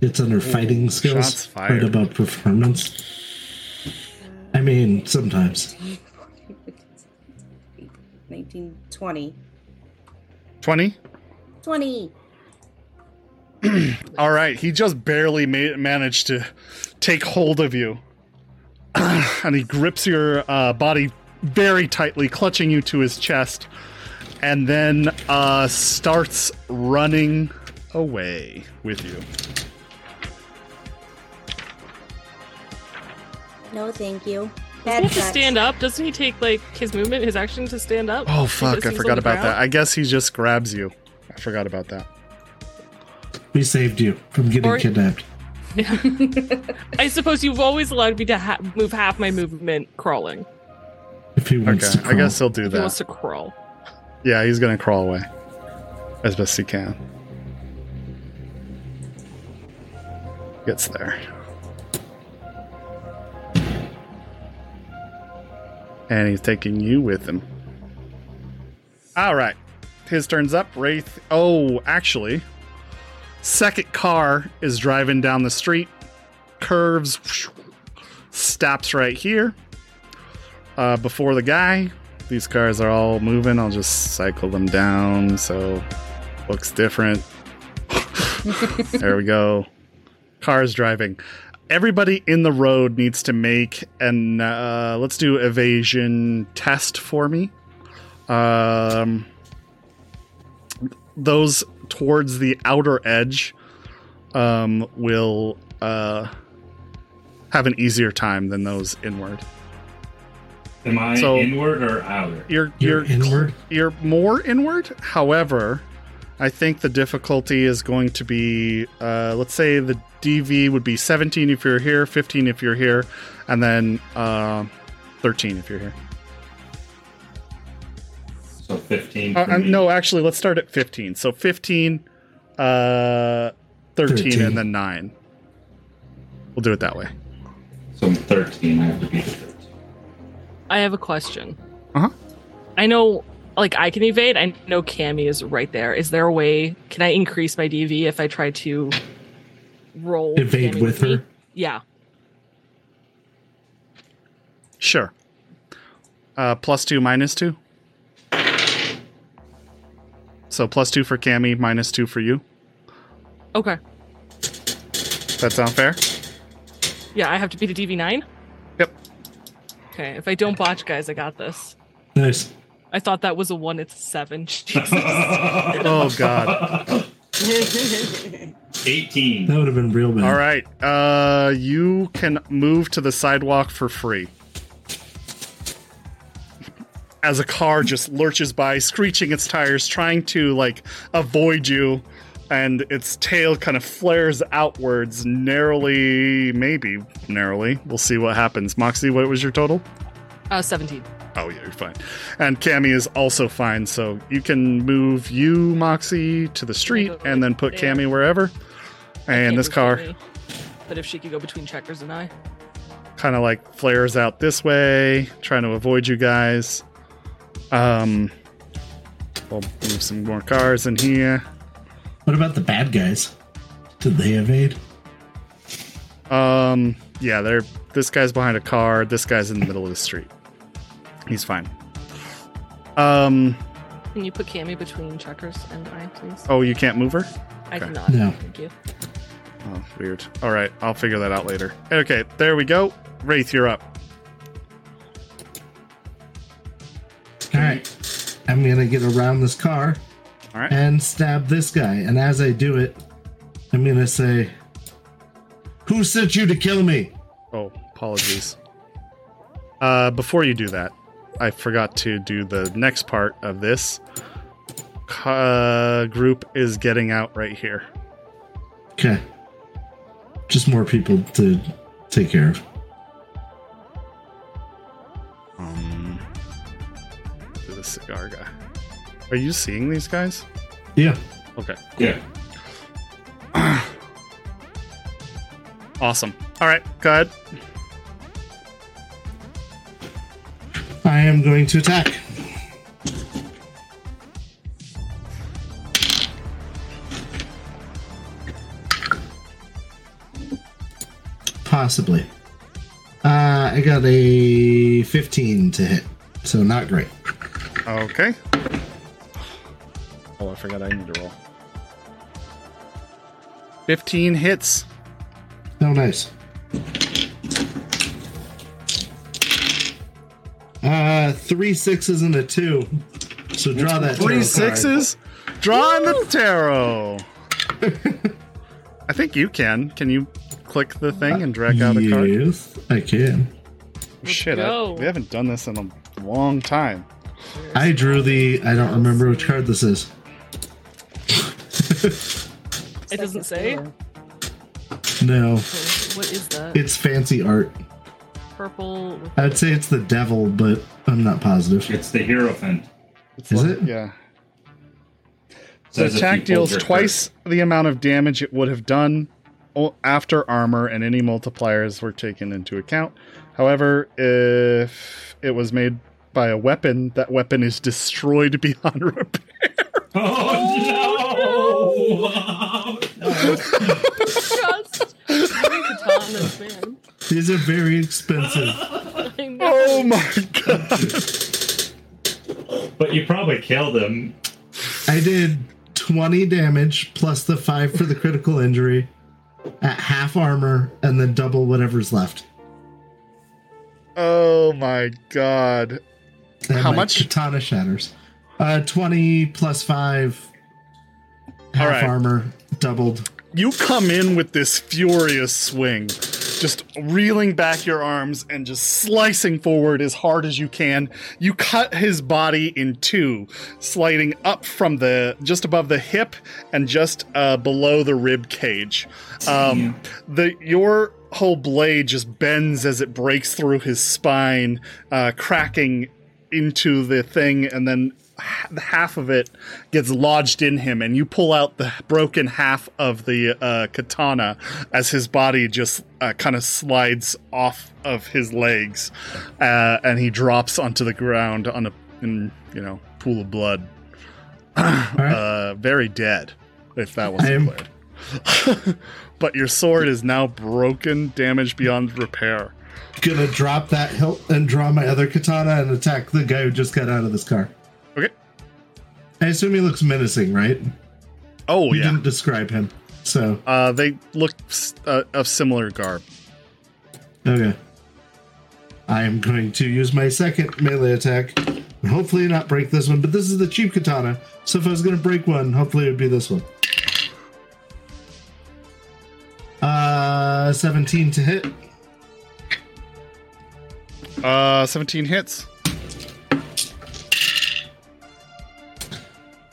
It's under fighting skills, right above performance. I mean, sometimes. 19, 20. 20. 20. All right, he just barely ma- managed to take hold of you, and he grips your uh, body very tightly, clutching you to his chest, and then uh, starts running away with you. No, thank you. Doesn't he have to stand up? Doesn't he take like his movement, his action to stand up? Oh fuck! I forgot about that. I guess he just grabs you. I forgot about that. We saved you from getting Or- kidnapped. I suppose you've always allowed me to ha- move half my movement crawling. If he wants Okay, to I guess he'll do If he wants to crawl. Yeah, he's gonna crawl away as best he can. Gets there. And he's taking you with him. All right. His turn's up. Wraith. Oh, actually, second car is driving down the street, curves, stops right here uh, before the guy. These cars are all moving. I'll just cycle them down so looks different. there we go. Cars driving. Everybody in the road needs to make an uh, let's do evasion test for me. Um, those towards the outer edge um, will uh, have an easier time than those inward. Am I So- inward or outer? You're You're you're inward? You're more inward. However, I think the difficulty is going to be uh, let's say the DV would be 17 if you're here, 15 if you're here, and then uh, 13 if you're here. So 15 Uh, for me. no, actually, let's start at 15. So 15, uh, 13, 13. and then 9. We'll do it that way. So 13. I have to be 13. I have a question. Uh-huh. I know, like, I can evade. I know Cammy is right there. Is there a way? Can I increase my DV if I try to roll Evade Cammy with me? her? Yeah. Sure. Uh, plus 2, minus 2. So plus 2 for Cammy, minus 2 for you. Okay. That sound fair? Yeah, I have to beat a DV nine. Yep. Okay. If I don't botch, guys, I got this. Nice. I thought that was a one. It's a seven. Oh god. 18. That would have been real bad. All right. Uh you can move to the sidewalk for free. As a car just lurches by, screeching its tires, trying to like avoid you, and its tail kind of flares outwards, narrowly, maybe narrowly. We'll see what happens. Moxie, what was your total? uh, 17. Oh yeah, you're fine. And Cammy is also fine, so you can move you, Moxie, to the street, and then put there. Cammy wherever. And this car. But if she could go between checkers and I. kind of like flares out this way, trying to avoid you guys. Um, we'll move some more cars in here. What about the bad guys? Did they evade? Um, yeah, they're this guy's behind a car. This guy's in the middle of the street. He's fine. Um, Can you put Cammy between checkers and I, please? oh, you can't move her. I okay. cannot. No. Thank you. Oh, weird. All right, I'll figure that out later. Okay, there we go. Wraith, you're up. All right. I'm going to get around this car All right. and stab this guy. And as I do it, I'm going to say, Who sent you to kill me? Oh, apologies. Uh, before you do that, I forgot to do the next part of this. Uh, group is getting out right here. Okay. Just more people to take care of. Um, to the cigar guy. Are you seeing these guys? Yeah. Okay. Yeah. Awesome. All right, go ahead. I am going to attack. Possibly. Uh, I got a 15 to hit, so not great. Okay. Oh, I forgot I need to roll. 15 hits. Oh, nice. Uh, three sixes and a two. So draw that. Three tarot card. sixes. Drawing the tarot. I think you can. Can you click the thing and drag out a card? Yes, I can. Shit, I, we haven't done this in a long time. I drew the. I don't remember which card this is. It doesn't say. No, What is that? it's fancy art. Purple. I'd say it's the devil, but I'm not positive. It's the Hierophant. It's Is like- it? Yeah. Says The if attack deals your twice the amount of damage it would have done after armor, and any multipliers were taken into account. However, if it was made by a weapon, that weapon is destroyed beyond repair. Oh, no! Just. Katanas, man. These are very expensive. Oh my god! but you probably killed him. I did 20 damage plus the five for the critical injury at half armor, and then double whatever's left. Oh my god! And How my much? Katana shatters. Uh, 20 plus five. Half All right. armor, doubled. You come in with this furious swing, just reeling back your arms and just slicing forward as hard as you can. You cut his body in two, sliding up from the just above the hip and just uh, below the rib cage. Um, the your whole blade just bends as it breaks through his spine, uh, cracking into the thing, and then h- half of it gets lodged in him, and you pull out the broken half of the uh, katana as his body just uh, kind of slides off of his legs, uh, and he drops onto the ground on a in, you know pool of blood, uh, very dead. If that wasn't clear. but your sword is now broken, damaged beyond repair. Gonna drop that hilt and draw my other katana and attack the guy who just got out of this car. Okay. I assume he looks menacing, right? Oh You yeah. didn't describe him. So, Uh, they look uh, of similar garb. okay. I am going to use my second melee attack And hopefully not break this one, but this is the cheap katana. So if I was going to break one, hopefully it would be this one. Uh, 17 to hit. Uh, 17 hits.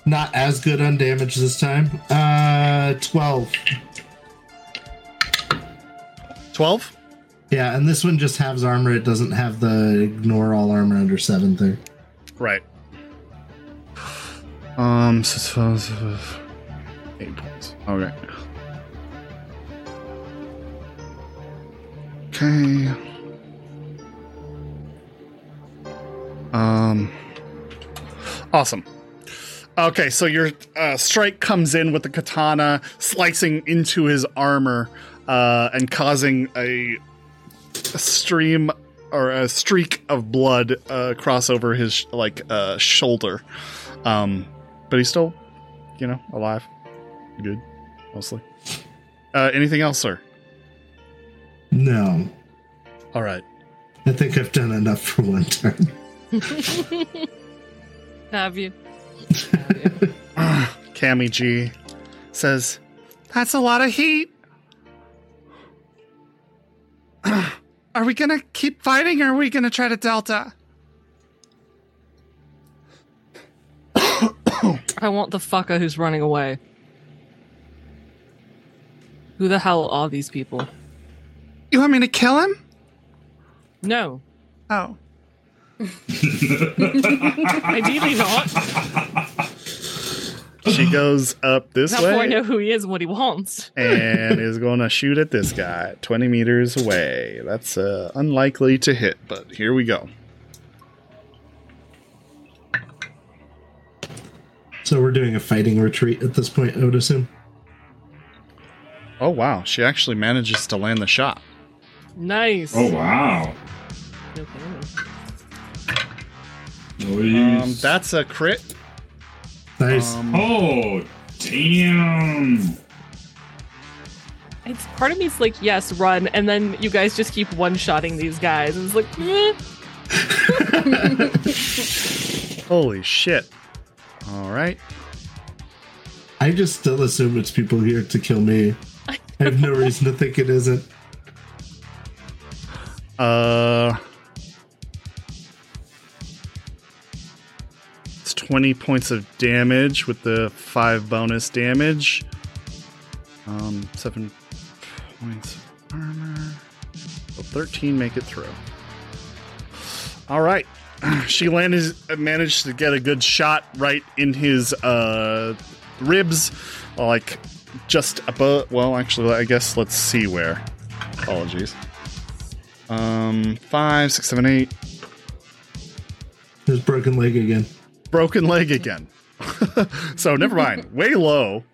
Not as good on damage this time. Uh, 12. 12. Yeah, and this one just has armor. It doesn't have the ignore all armor under 7 thing. Right. Um, so, so, so- eight points. Okay. Okay. Um. Awesome. Okay, so your uh, strike comes in with the katana, slicing into his armor uh, and causing a, a stream or a streak of blood uh, cross over his like uh, shoulder. Um, but he's still, you know, alive, good, mostly. Uh, anything else, sir? No. All right. I think I've done enough for one turn. Have you? Cammy G says, "That's a lot of heat. Are we gonna keep fighting, or are we gonna try to delta?" I want the fucker who's running away. Who the hell are these people? You want me to kill him? No. Oh. Ideally not. She goes up this Not before I way know who he is and what he wants. and is going to shoot at this guy 20 meters away. That's uh, unlikely to hit, but here we go. So we're doing a fighting retreat at this point, I would assume. Oh, wow. She actually manages to land the shot. Nice. Oh wow. Um, that's a crit. Nice. Um, Oh damn. It's part of me's like, yes, run, and then you guys just keep one-shotting these guys. And it's like, eh. holy shit. All right. I just still assume it's people here to kill me. I have no reason to think it isn't. Uh, 20 points of damage with the 5 bonus damage. Um, 7 points of armor. So 13 make it through. All right. She landed, managed to get a good shot right in his uh, ribs, like just above. Well, actually, I guess let's see where. Apologies. Um, five, six, seven, eight. His broken leg again. Broken leg again. so never mind. Way low.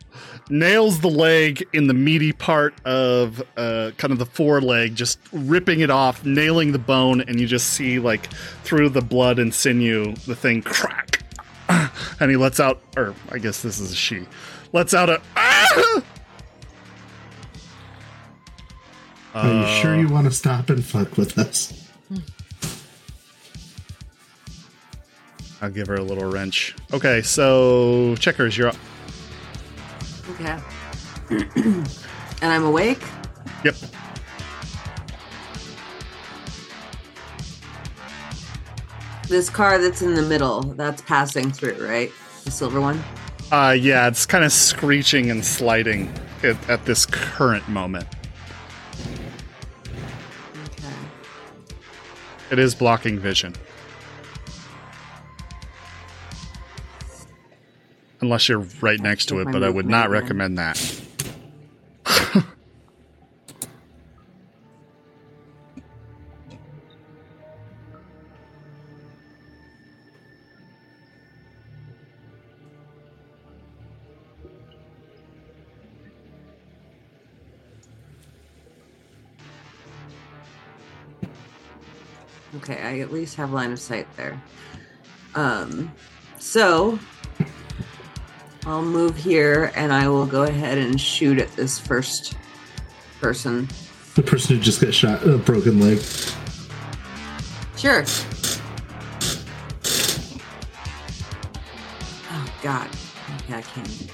Nails the leg in the meaty part of uh, kind of the foreleg, just ripping it off, nailing the bone, and you just see like through the blood and sinew the thing crack. And he lets out, or I guess this is a she, lets out a. Ah! Are you sure you want to stop and fuck with us? I'll give her a little wrench. Okay, so checkers, you're up. Okay. and I'm awake. Yep. This car that's in the middle, that's passing through, right? The silver one. Uh, yeah, it's kind of screeching and sliding at, at this current moment. Okay. It is blocking vision. Unless you're right next to it, but I would not recommend that. Okay, I at least have line of sight there. Um, so I'll move here and I will go ahead and shoot at this first person. The person who just got shot, a broken leg. Sure. Oh God. Okay, I can't.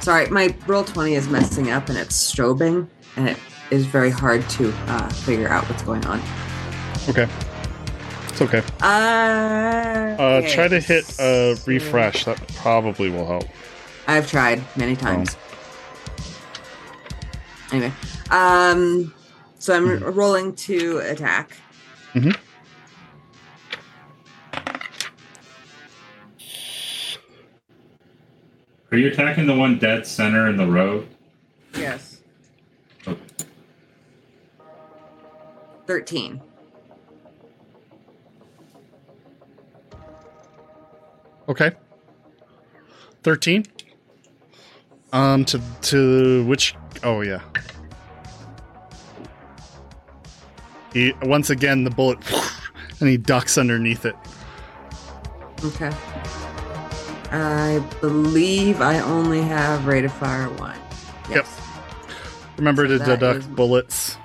Sorry, my roll 20 is messing up and it's strobing, and it is very hard to uh, figure out what's going on. Okay. It's okay. Uh, Uh, try to hit uh, refresh. That probably will help. I've tried many times. Anyway, um, so I'm rolling to attack. Mhm. Are you attacking the one dead center in the road? Yes. Oh. 13. Okay. Thirteen. Um, to to which? Oh yeah. He once again the bullet, and he ducks underneath it. Okay. I believe I only have rate of fire one. Yep. Remember So to deduct bullets.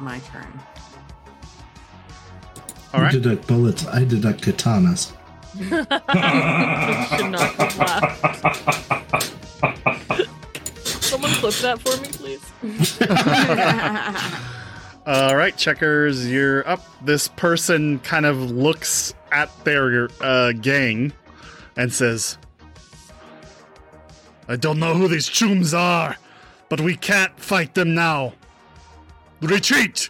My turn. All right. You deduct bullets. I deduct katanas. Should not have laughed. Someone clip that for me, please. All right, checkers, you're up. This person kind of looks at their uh, gang and says, I don't know who these chooms are, but we can't fight them now. Retreat!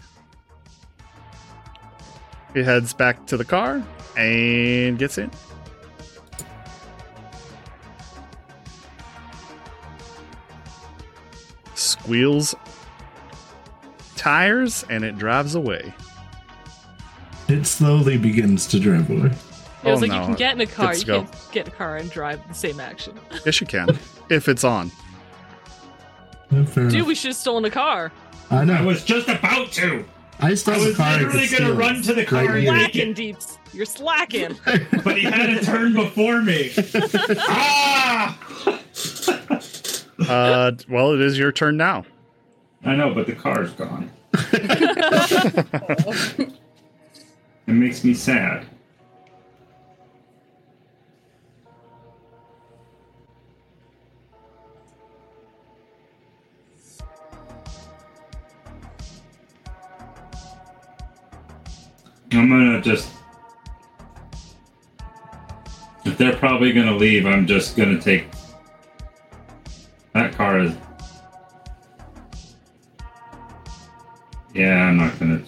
He heads back to the car and gets in. Squeals tires and it drives away. It slowly begins to drive away. It was Oh, like you can get in a car, Good you go. can't get in a car and drive the same action. Yes, you can if it's on. Fair Dude, enough. we should have stolen a car. I I was just about to, I still I have a was car. I could literally gonna steal. run to the car and here. Slacking. Slacking, Deeps. You're slacking. but he had a turn before me. ah! Uh, well, it is your turn now. I know, but the car's gone. it makes me sad. I'm gonna just. If they're probably gonna leave, I'm just gonna take. That car is. Yeah, I'm not gonna.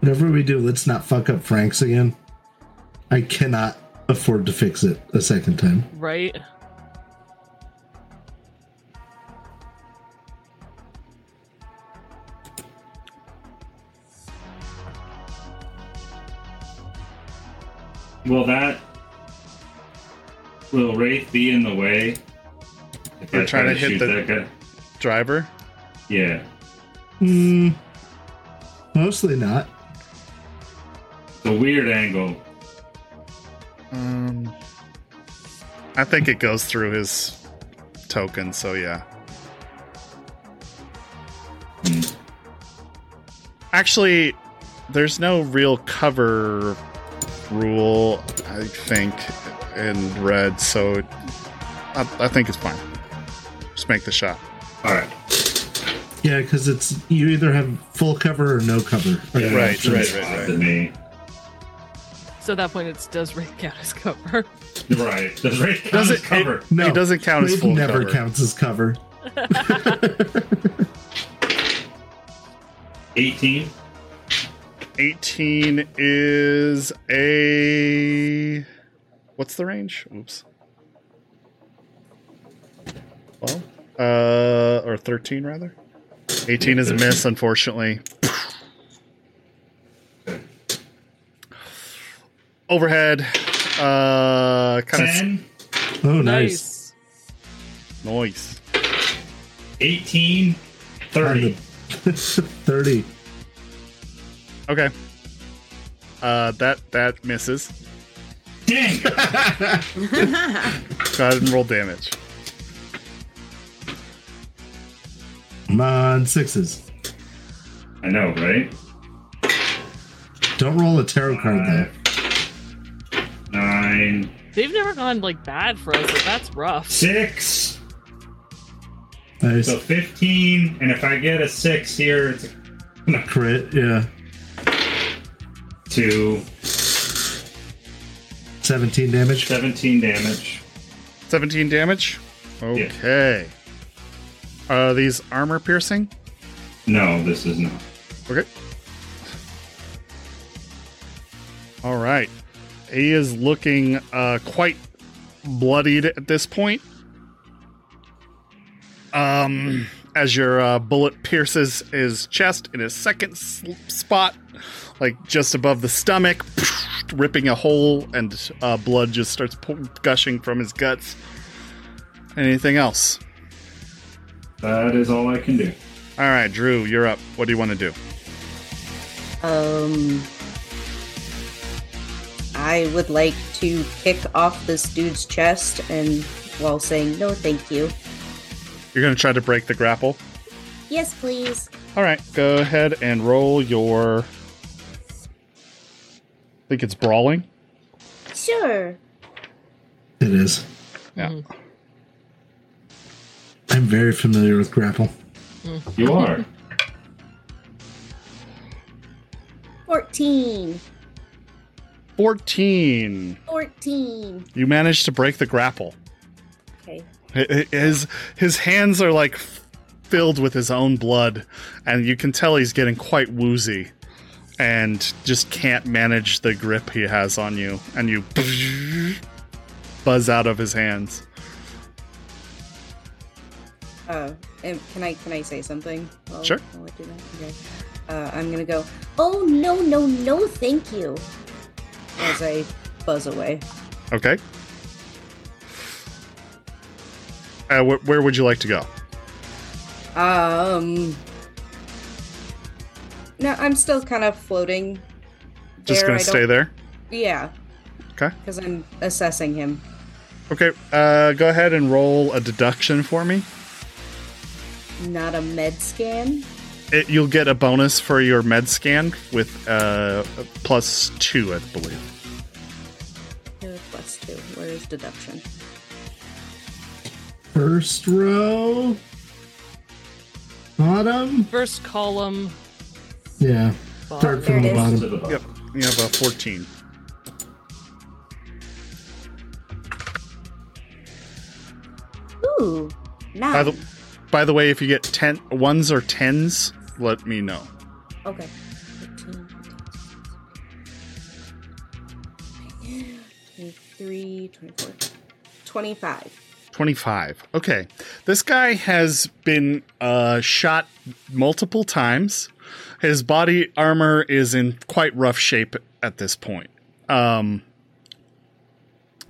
Whatever we do, let's not fuck up Frank's again. I cannot afford to fix it a second time. Right? Will that will Wraith be in the way? If We're I trying try to hit the- Driver. Yeah. Hmm. Mostly not. It's a weird angle. Um, I think it goes through his token. So yeah. Hmm. Actually, there's no real cover rule. I think in red, so I, I think it's fine. Just make the shot. Alright. Yeah, because it's you either have full cover or no cover. Or Yeah, no Right, options. right, right, odd To me. So at that point, it does rank out as cover. Right. Does Wraith count Does as it- cover? No, It doesn't count as Wave full never cover. counts as cover. 18? 18 is a. What's the range? Oops. Well, uh, or 13 rather. 18 is a miss, unfortunately. Overhead, uh, kind of 10? Oh, nice. Nice. 18? 30. 30. Okay. Uh, that that misses. Dang! Go ahead and roll damage. Come on, sixes. I know, right? Don't roll a tarot card though. Nine, They've never gone like bad for us, but that's rough. six, Nice. so 15. And if I get a six here, it's a Crit, yeah. Two, 17 damage. 17 damage. 17 damage. Okay. Are these armor piercing? No, this is not. Okay. All right. He is looking uh, quite bloodied at this point. Um, as your uh, bullet pierces his chest in his second s- spot, like just above the stomach, ripping a hole, and uh, blood just starts po- gushing from his guts. Anything else? That is all I can do. All right, Drew, you're up. What do you want to do? Um, I would like to kick off this dude's chest and while saying no, thank you. You're going to try to break the grapple? Yes, please. All right, go ahead and roll your. I think it's brawling. Sure. It is. Yeah. Mm-hmm. I'm very familiar with grapple. You are. 14. 14. 14. You managed to break the grapple. Okay. Hi- hi- His his hands are like filled with his own blood, and you can tell he's getting quite woozy, and just can't manage the grip he has on you, and you buzz out of his hands. Uh, and can I can I say something? while- Sure. while I do that? Okay. Uh, I'm gonna go. Oh no no no! Thank you. As I buzz away. Okay. Uh, wh- where would you like to go? Um. No, I'm still kind of floating. Just there. gonna I stay don't- there. Yeah, Okay. because I'm assessing him. Okay. Uh, go ahead and roll a deduction for me. Not a med scan. It, you'll get a bonus for your med scan with uh, a plus two, I believe. Uh, plus two. Where is deduction? First row. Bottom. First column. Yeah. Start There from the bottom. The bottom. Yep. You have a 14. Ooh, nine. By the, by the way, if you get ten ones or tens, let me know. Okay. 15, 23, 24, 25. 25. Okay. This guy has been uh, shot multiple times. His body armor is in quite rough shape at this point. Um,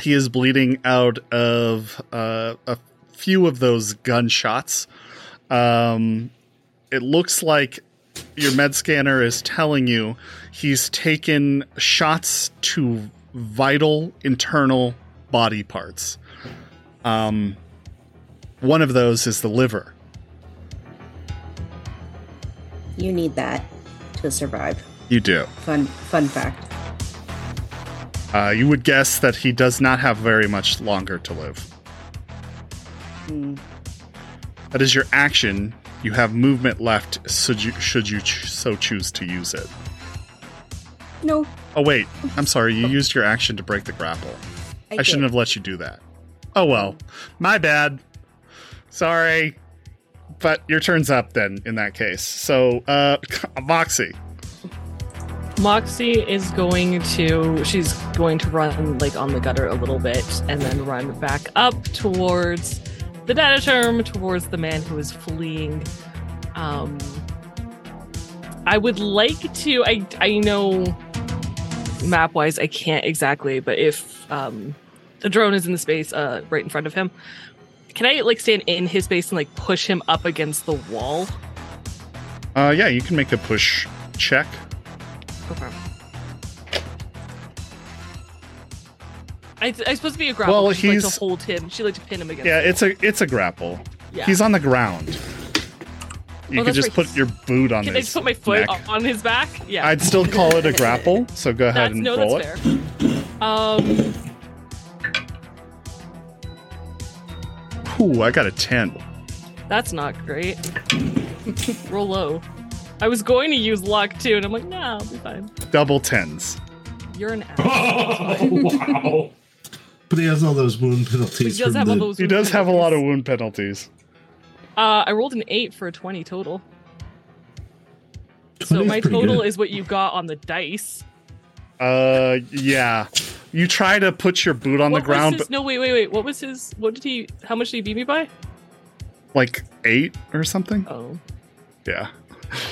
he is bleeding out of uh, a few of those gunshots. Um, it looks like your med scanner is telling you he's taken shots to vital internal body parts. Um, one of those is the liver. You need that to survive. You do. Fun fun fact. Uh, you would guess that he does not have very much longer to live. Hmm. That is your action. You have movement left should you, should you ch- so choose to use it. No, Oh, wait. I'm sorry. You used your action to break the grapple. I, I, shouldn't have let you do that. Oh, well. My bad. Sorry. But your turn's up then in that case. So, uh, Moxie. Moxie is going to she's going to run like on the gutter a little bit and then run back up towards the data term towards the man who is fleeing. Um I would like to I I know map wise I can't exactly, but if um the drone is in the space uh right in front of him, can I like stand in his space and like push him up against the wall? Uh, yeah, you can make a push check. Okay. I, I supposed to be a grapple. Well, She'd like he's- to hold him. She like to pin him against. Yeah, it's a it's a grapple. Yeah. He's on the ground. You Oh, could just put your boot on Can I his just put my foot neck. on his back? Yeah. I'd still call it a grapple, so go ahead that's and no, roll that's it. fair. Um, Ooh, I got a 10. that's not great. Roll low. I was going to use luck too, and I'm like, nah, I'll be fine. Double tens. You're an ass. Oh, wow. But he has all those wound He penalties does from have all the. those. He does have a lot of wound penalties. Uh, I rolled an eight for a twenty total. So 20 is my total good. is what you got on the dice. Uh, yeah. You try to put your boot on what the ground, his, but no, wait, wait, wait. What was his? What did he? How much did he beat me by? like eight or something. Oh, Yeah.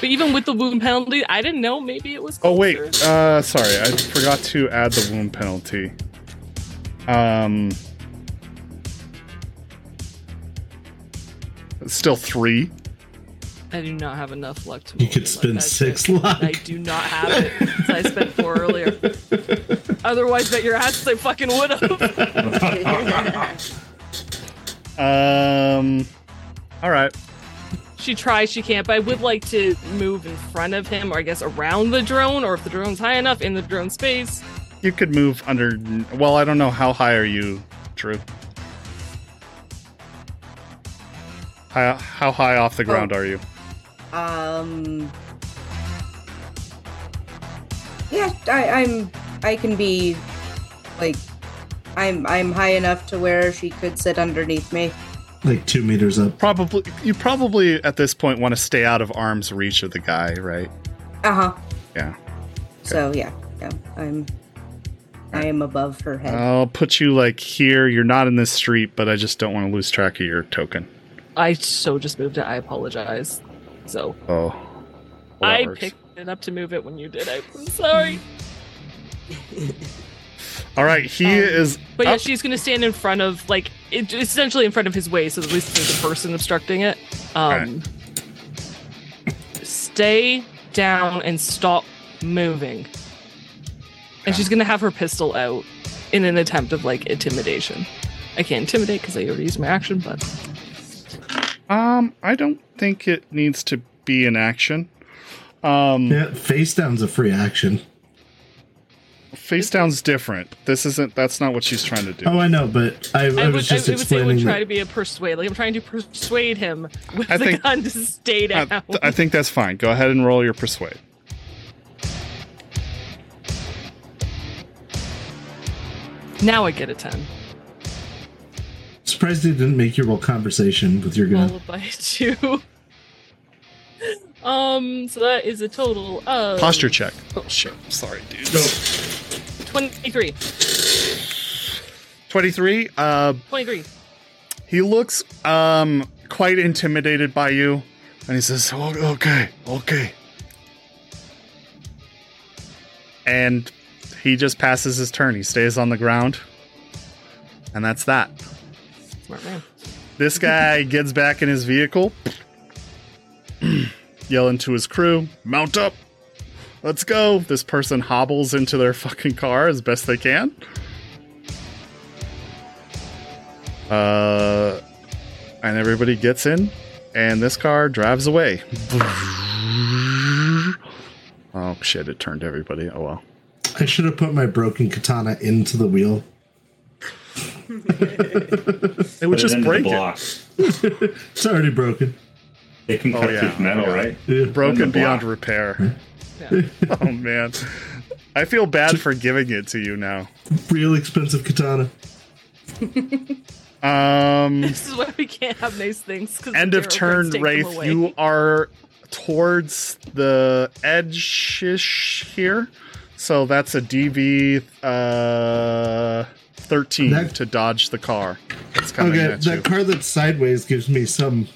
but even with the wound penalty, I didn't know. Maybe it was. Oh wait, uh, sorry, I forgot to add the wound penalty. Um, still three. I do not have enough luck to. You could spend that six shit. luck. I do not have it. I spent four earlier. Otherwise, bet your ass they fucking would have. Um, all right. she tries, she can't. But I would like to move in front of him, or I guess around the drone, or if the drone's high enough in the drone space. You could move under. Well, I don't know how high are you, Drew. How, how high off the ground Oh. are you? Um. Yeah, I, I'm. I can be, like, I'm. I'm high enough to where she could sit underneath me. like two meters up. Probably. You probably at this point want to stay out of arm's reach of the guy, right? Uh huh. Yeah. So yeah, yeah, I'm. I am above her head. I'll put you like here. You're not in this street, but I just don't want to lose track of your token. I so just moved it. I apologize. So Oh. Well, I works. picked it up to move it when you did. It. I'm sorry. All right, he Um, is. But yeah, up. she's gonna stand in front of like it, essentially in front of his way, so at least there's a person obstructing it. Um, Stay down and stop moving. And she's gonna have her pistol out in an attempt of like intimidation. I can't intimidate because I already used my action, but Um, I don't think it needs to be an action. Um, Yeah, face down's a free action. face down's different. This isn't. That's not what she's trying to do. Oh, I know, but I, I, I was would, I, just I would say it would try to be a persuade. Like I'm trying to persuade him with I the think- gun to stay down. I, I think that's fine. Go ahead and roll your persuade. now I get a ten. Surprised they didn't make you roll conversation with your gun. followed by two. um, so that is a total of Posture check. Oh shit. I'm sorry, dude. No. twenty-three. Twenty-three. Uh, Twenty-three. he looks um quite intimidated by you, and he says, "Oh, "Okay, okay." And he just passes his turn. He stays on the ground, and that's that. Smart man. This guy gets back in his vehicle, yelling to his crew, "Mount up, let's go!" This person hobbles into their fucking car as best they can. Uh, and everybody gets in, and this car drives away. Oh shit! It turned everybody. Oh well. I should have put my broken katana into the wheel. It would Put it just break it. It's already broken. It can Oh, cut yeah. through metal, Yeah. right? Yeah. Broken beyond block. repair. Yeah. Oh man, I feel bad for giving it to you now. Real expensive katana. Um, This is why we can't have nice things. 'cause end of bureaucrats turn, Wraith. You are towards the edge ish here, so that's a DV uh, thirteen That- to dodge the car. That's coming Okay, at you. that car that's sideways gives me some.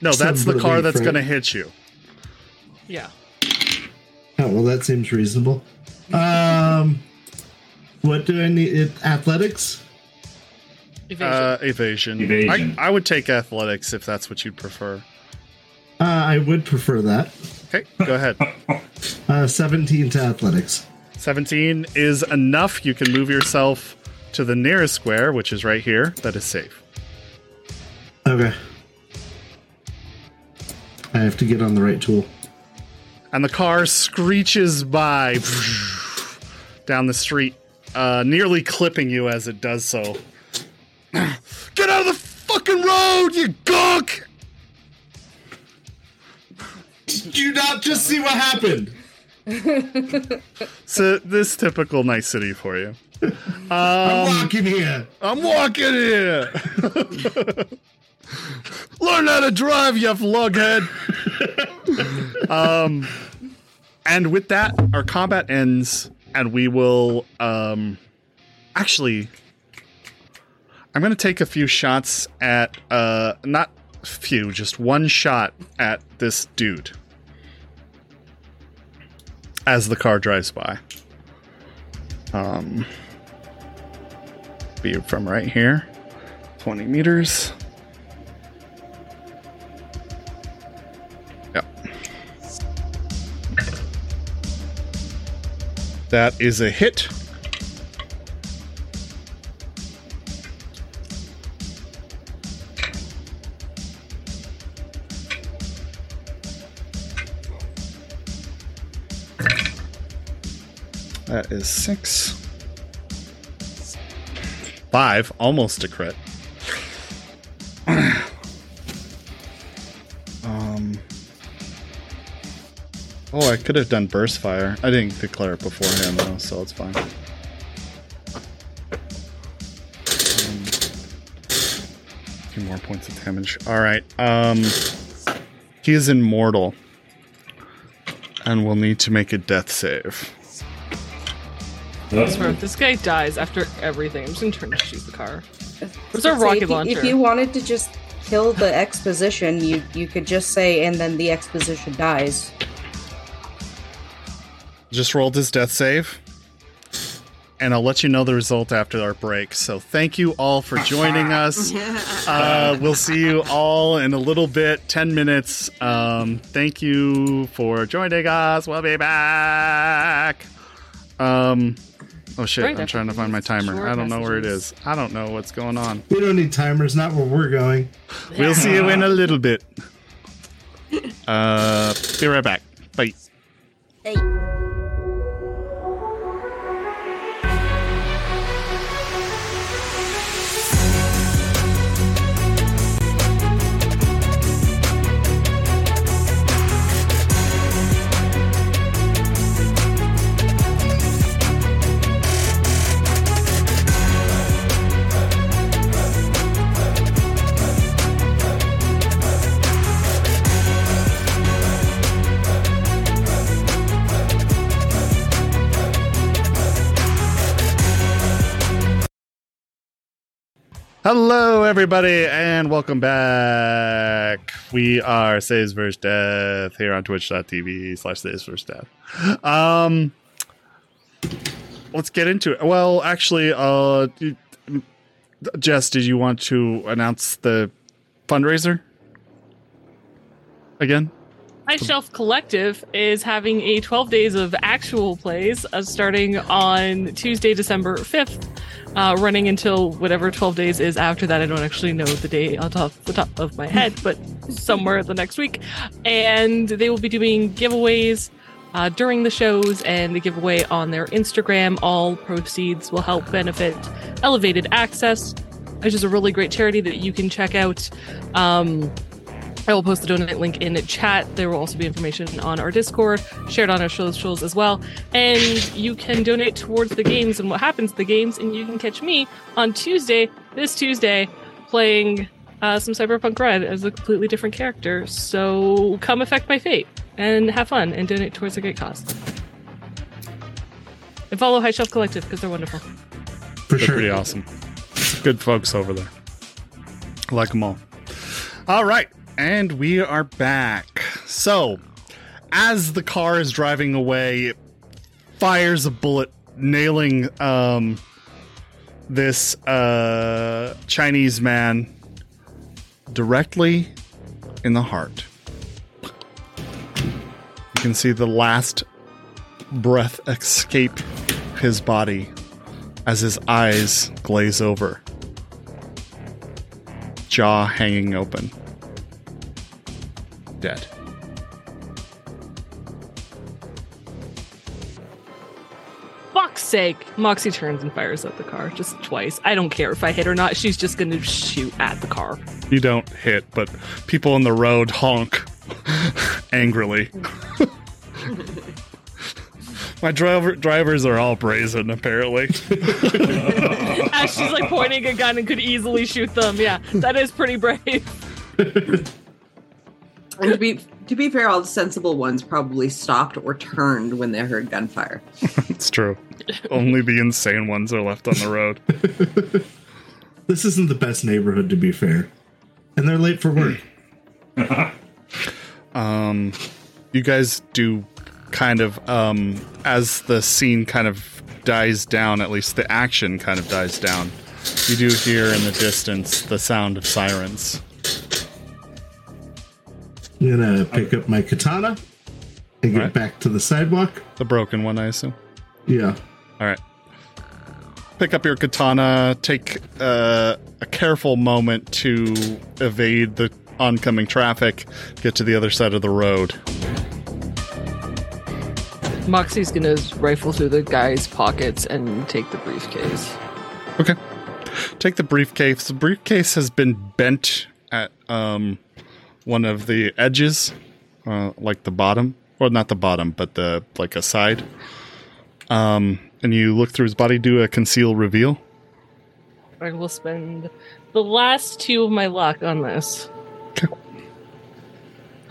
no, that's some the car that's going to hit you. Yeah. Oh well, that seems reasonable. Um, what do I need? It, athletics. Evasion. Uh, evasion. Evasion. I, I would take athletics if that's what you'd prefer. Uh, I would prefer that. Okay, go ahead. Uh, Seventeen to athletics. 17 is enough. You can move yourself to the nearest square, which is right here. That is safe. Okay. I have to get on the right tool. and the car screeches by down the street, uh, nearly clipping you as it does so. Get out of the fucking road, you gonk! Did you not just see what happened? So this typical nice city for you. I'm walking here. I'm walking here. Learn how to drive, you lughead. um, and with that, our combat ends, and we will. Um, actually, I'm going to take a few shots at. Uh, not few, just one shot at this dude as the car drives by. Um be from right here. 20 meters. Yep. That is a hit. That is six Five, almost a crit. um. Oh, I could have done burst fire. I didn't declare it beforehand though, so it's fine. Um, more points of damage. All right. Um, he is immortal, and will need to make a death save. I swear, this guy dies after everything, I'm just gonna turn to shoot the car. Where's our rocket if you, launcher? If you wanted to just kill the exposition, you you could just say, and then the exposition dies. just rolled his death save. And I'll let you know the result after our break. So thank you all for joining us. Uh, we'll see you all in a little bit, 10 minutes. Um, thank you for joining us. We'll be back. Um, oh shit, Right I'm trying to find my timer. I don't know where it is. I don't know what's going on. We don't need timers, not where we're going. We'll see you in a little bit. Uh, be right back. Bye. Hey. Hello, everybody, and welcome back. We are Saves vs. Death here on twitch.tv slash Saves vs. Death. Um, let's get into it. Well, actually, uh, Jess, did you want to announce the fundraiser again? High Shelf Collective is having a 12 days of actual plays uh, starting on Tuesday, December 5th, uh, running until whatever 12 days is after that. I don't actually know the day on top the top of my head, but somewhere the next week. And they will be doing giveaways uh, during the shows and the giveaway on their Instagram. All proceeds will help benefit Elevated Access, which is a really great charity that you can check out. Um, I will post the donate link in chat. There will also be information on our Discord, shared on our socials as well. And you can donate towards the games and what happens to the games. And you can catch me on Tuesday, this Tuesday, playing uh, some Cyberpunk Red as a completely different character. So come affect my fate and have fun and donate towards a great cause. And follow High Shelf Collective because they're wonderful. For They're sure. pretty awesome. Good folks over there. Like them all. All right, and we are back. So, as the car is driving away, it fires a bullet, nailing um, this uh, Chinese man directly in the heart. You can see the last breath escape his body as his eyes glaze over, jaw hanging open debt. Fuck's sake! Moxie turns and fires at the car just twice. I don't care if I hit or not, she's just gonna shoot at the car. You don't hit, but people on the road honk angrily. My driver drivers are all brazen, apparently. As she's like pointing a gun and could easily shoot them. Yeah, that is pretty brave. And to be to be fair, all the sensible ones probably stopped or turned when they heard gunfire. it's true. Only the insane ones are left on the road. This isn't the best neighborhood, to be fair. And they're late for work. Um, you guys do kind of um, as the scene kind of dies down. At least the action kind of dies down. You do hear in the distance the sound of sirens. I'm gonna pick up my katana and get Alright. back to the sidewalk. The broken one, I assume. Yeah. All right. Pick up your katana. Take uh, a careful moment to evade the oncoming traffic. Get to the other side of the road. Moxie's going to rifle through the guy's pockets and take the briefcase. Okay. Take the briefcase. The briefcase has been bent at um, one of the edges, uh, like the bottom, or not the bottom, but the like a side. Um, and you look through his body. Do a conceal reveal. I will spend the last two of my luck on this. Okay.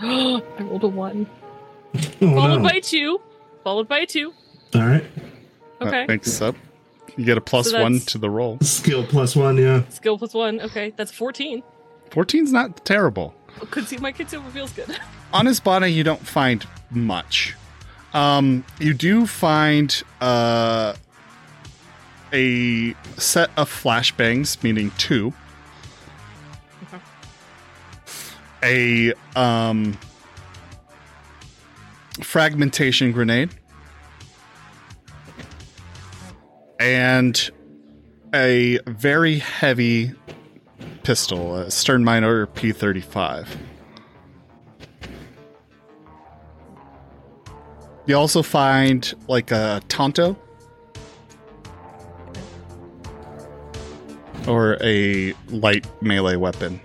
I rolled a one. Oh, Followed no. by two. Followed by a two. All right. Okay. That makes up. You get a plus So one to the roll. Skill plus one, yeah. Skill plus one. Okay, that's 14. 14's not terrible. My conceal feels good. on his body you don't find much. Um you do find uh a set of flashbangs meaning two. A um fragmentation grenade. And a very heavy pistol a Sternmeyer p35 You also find like a Tanto or a light melee weapon.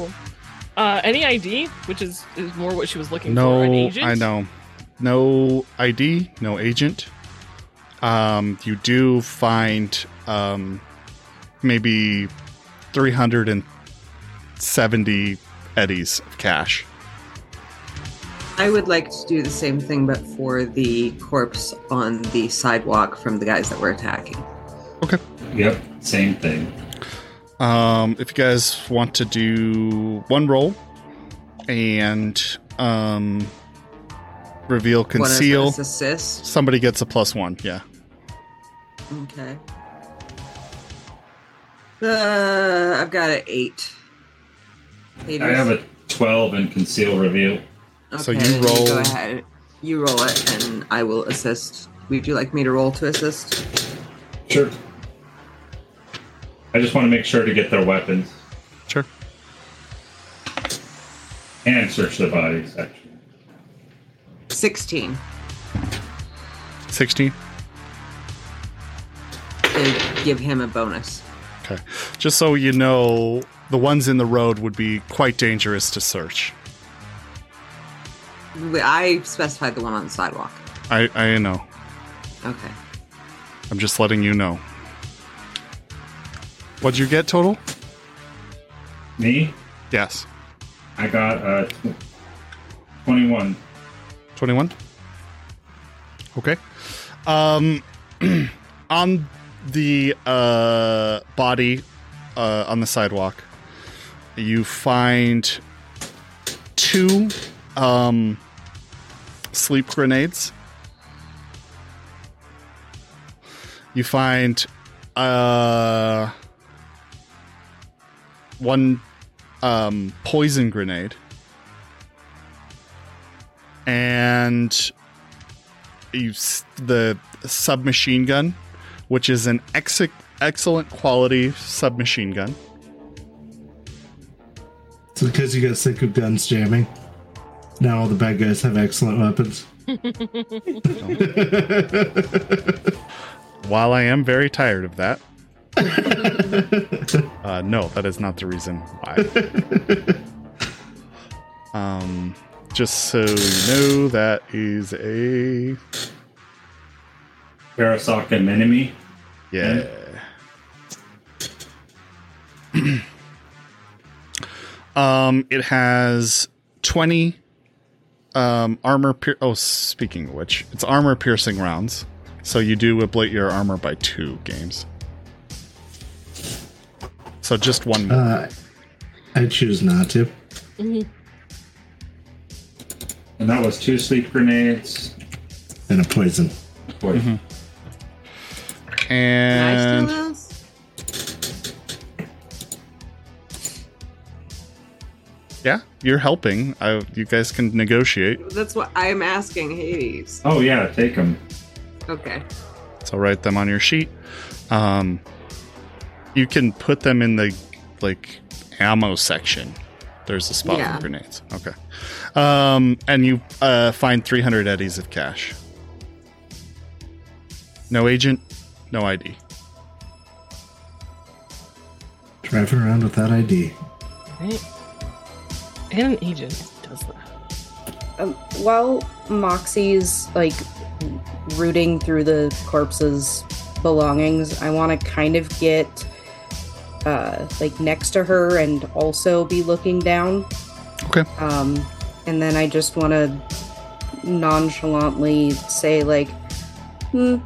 cool. Uh, any ID, which is, is more what she was looking No, for. Agent? I know. No ID, no agent. Um, you do find um, maybe 370 eddies of cash. I would like to do the same thing, but for the corpse on the sidewalk from the guys that were attacking. Okay. Yep, same thing. Um, if you guys want to do one roll and um, reveal conceal, assist. somebody gets a plus one. Yeah. Okay. Uh, I've got an eight. Eight I have a 12 in conceal reveal. So Okay, you then roll- Go ahead. You roll it, and I will assist. Would you like me to roll to assist? Sure. I just want to make sure to get their weapons Sure. and search their bodies, actually. Sixteen. 16. To give him a bonus. Okay. Just so you know, the ones in the road would be quite dangerous to search. I specified the one on the sidewalk. I, I know. Okay. I'm just letting you know. What'd you get total? Me, Yes. I got uh, tw- 21. 21 okay um on the uh body uh on the sidewalk you find two um sleep grenades. You find uh one um poison grenade. And you the submachine gun, which is an ex- excellent quality submachine gun. So because you got sick of guns jamming. now all the bad guys have excellent weapons. While I am very tired of that, uh, no, that is not the reason why. um, just so you know, that is a Arasaka Minami. yeah. um, it has twenty um armor. Pier- oh, speaking of which, it's armor piercing rounds. So you do ablate your armor by two games. So just one more. Uh, I choose not to. And that was two sleep grenades. And a poison. Boy, Mm-hmm. Can and I steal those? yeah, you're helping. I, you guys can negotiate. That's what I'm asking Hades. Oh yeah, take them. Okay. So write them on your sheet. Um, you can put them in the like ammo section. There's a spot Yeah. for grenades. Okay. Um, and you uh, find 300 eddies of cash. No agent, no ID. Driving around with that ID. Right? And an agent does that. Um, while Moxie's like rooting through the corpse's belongings, I want to kind of get uh, like next to her and also be looking down. Okay. Um, and then I just want to nonchalantly say like, "Hmm,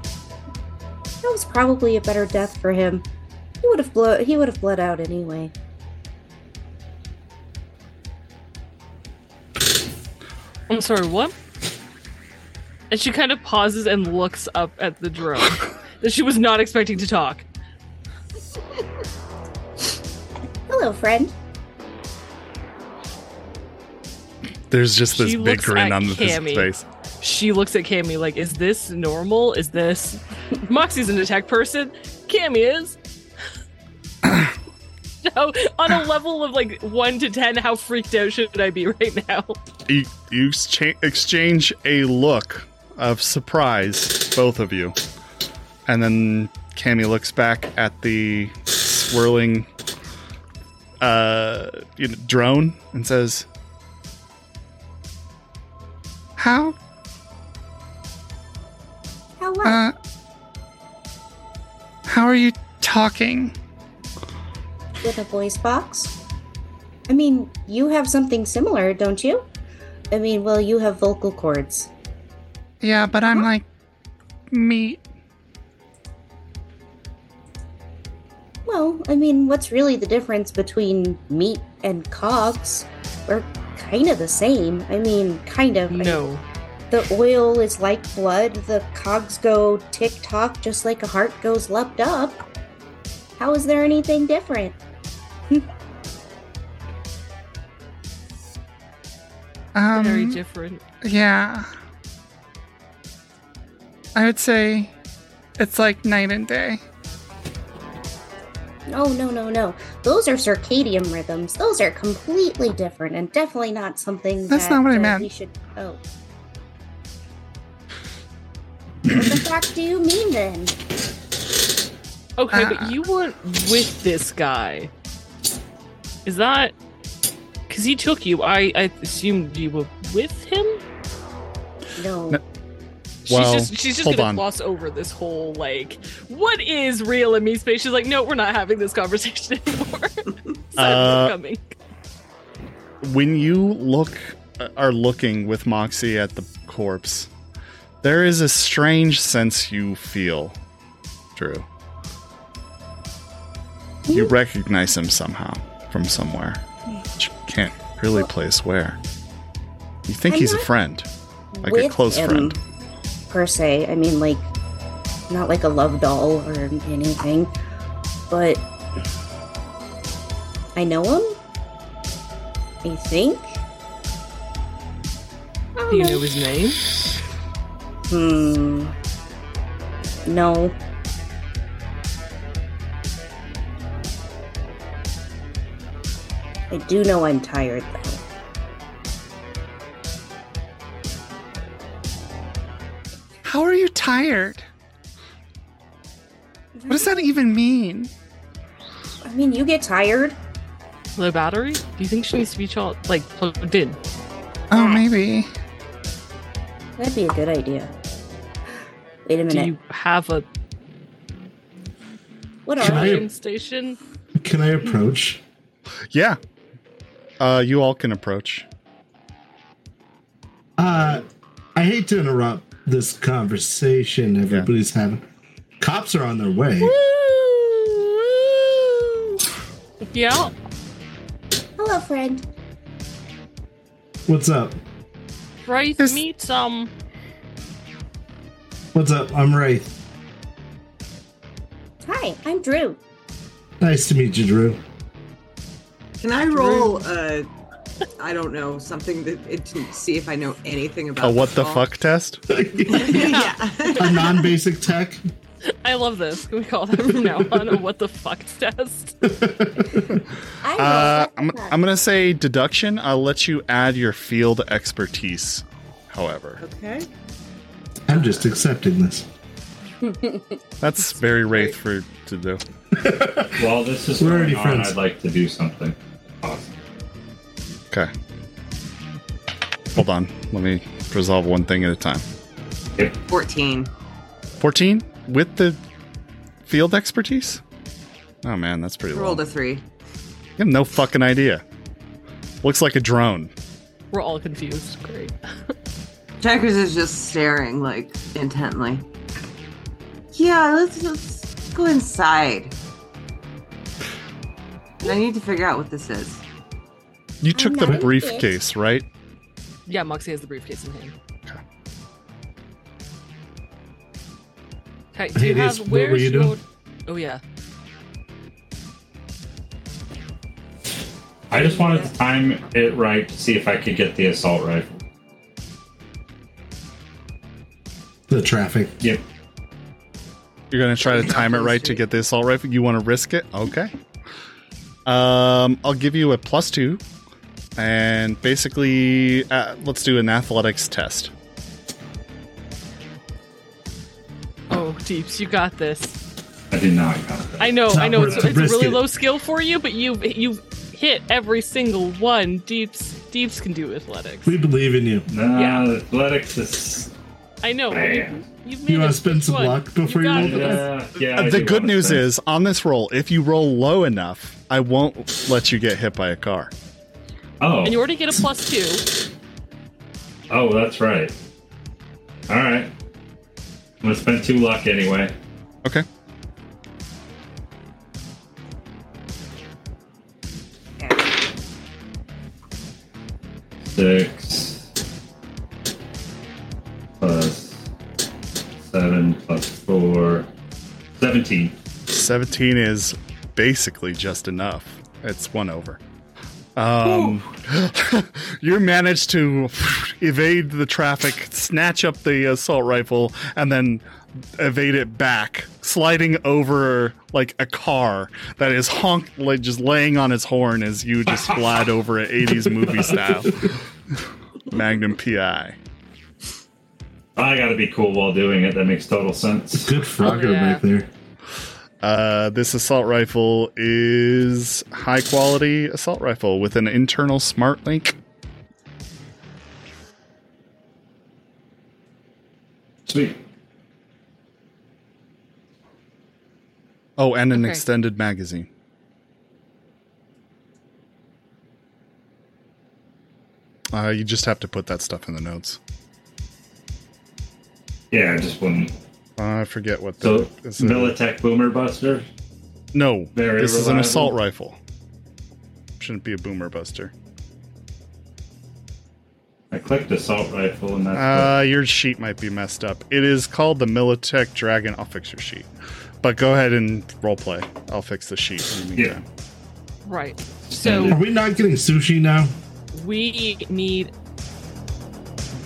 that was probably a better death for him. He would have blood. He would have bled out anyway." I'm sorry, what? And she kind of pauses and looks up at the drone that she was not expecting to talk. Hello, friend. There's just this She big grin at on his face. She looks at Cammy like, is this normal? Is this. Moxie's an attack person. Cammy is. so, on a level of like 1 to 10, how freaked out should I be right now? You, you excha- exchange a look of surprise, both of you. And then Cammy looks back at the swirling uh, you know, drone and says, How? How? Uh, how are you talking? with a voice box? I mean, you have something similar, don't you? I mean, well, you have vocal cords. Yeah, but I'm like meat. Well, I mean, what's really the difference between meat and cogs? We're kind of the same. I mean, kind of. I- No. The oil is like blood. The cogs go tick tock just like a heart goes leapt up. How is there anything different? Um, Very different. Yeah. I would say it's like night and day. No, no, no, no. Those are circadian rhythms. Those are completely different and definitely not something That's that, not what I uh, meant. We should. Oh. What the fuck do you mean then? Okay, Uh, but you weren't with this guy. Is that because he took you? I I assumed you were with him. No. No. She's Well, just she's just gonna on. gloss over this whole like what is real in me space. She's like, no, we're not having this conversation anymore. Silence Uh, coming. When you look are looking with Moxie at the corpse, there is a strange sense you feel, Drew. You hmm? recognize him somehow from somewhere. But you can't really place where. You think I'm he's a friend, like a with close him, friend. Per se. I mean, like, not like a love doll or anything. But. I know him? I think? I don't Do you know his name? Hmm. No. I do know I'm tired, though. How are you tired? What does that even mean? I mean, you get tired. Low battery? Do you think she needs to be charged, like plugged in? Oh, maybe. That'd be a good idea. Wait a minute. Do minute. you have a what Can are I- you? charging station? Can I approach? Yeah. Uh, you all can approach. Uh, I hate to interrupt this conversation everybody's having. Cops are on their way. Woo, woo. Yeah. Hello, friend. What's up? Right. This- Meet some. What's up? I'm Wraith. Hi, I'm Drew. Nice to meet you, Drew. Can I roll a uh, I don't know, something that it to see if I know anything about A what the this fuck test? yeah. A non-basic tech. I love this. Can we call that from now on a what the fuck test? I Uh, rolled I'm. I'm gonna say deduction. I'll let you add your field expertise. However, Okay. I'm just accepting this. that's very wraith for to do. While this is We're going already on, friends. I'd like to do something. Awesome. Okay. Hold on. Let me resolve one thing at a time. 14. 14 with the field expertise. Oh man, that's pretty low. Rolled a three. You have no fucking idea. Looks like a drone. We're all confused. Great. Checkers is just staring like intently. Yeah, let's let's go inside. I need to figure out what this is. You took the briefcase, right? Yeah, Moxie has the briefcase in hand. Okay. Okay. Do you Hades, have what were where's you your? doing? Oh yeah. I just wanted to time it right to see if I could get the assault rifle. The traffic. Yep. You're gonna try to time it right to get the assault rifle. You want to risk it? Okay. Um, I'll give you a plus two, and basically, uh, let's do an athletics test. Deeps, you got this. I did not got that. I know, I know. It's, it's a really it. low skill for you, but you you hit every single one. Deeps Deeps can do athletics. We believe in you. No, Yeah. athletics is. I know. Man. You, you've made You wanna spend some one? luck before you got roll this. Yeah, yeah. Uh, the good news spend- is, on this roll, if you roll low enough, I won't let you get hit by a car. Oh, And you already get a plus two. oh, that's right. All right. I'm gonna spend two luck anyway. Okay. Six plus seven plus four. Seventeen. 17 is basically just enough. It's one over. Um, you manage to evade the traffic, snatch up the assault rifle, and then evade it back, sliding over like a car that is honk, like just laying on its horn as you just glide over it, 80s movie style. Magnum PI. I gotta be cool while doing it. That makes total sense. Good Frogger yeah. back there. Uh, this assault rifle is high quality assault rifle with an internal smart link. Sweet. Oh, and an Okay. extended magazine. Uh, you just have to put that stuff in the notes. Yeah, I just wouldn't. Uh, I forget what the. is it- Militech Boomer Buster. no, very this is an assault rifle. Shouldn't be a boomer buster. I clicked assault rifle and that's Uh, your sheet might be messed up. It is called the Militech Dragon. I'll fix your sheet. But go ahead and roleplay. I'll fix the sheet in the Yeah. meantime. Right. Are we not getting sushi now? we need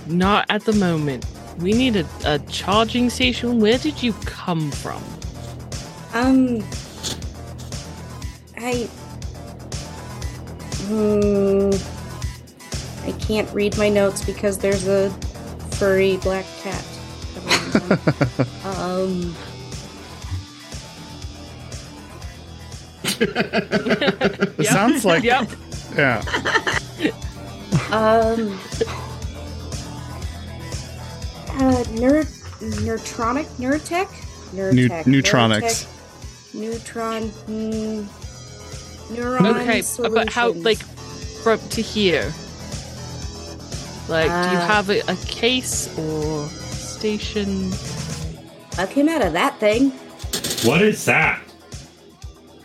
not at the moment. We need a, a charging station. Where did you come from? Um, I. Hmm. I can't read my notes because there's a furry black cat. um, It sounds like Yep. yeah. um, uh, nerd, neutronic, nerdtech, Nu- nerdtech, neutronics. nerdtech, neutron, mm, neuron. Okay, but how like from to here? Like, do you Uh, have a, a case or station? I came out of that thing. What is that?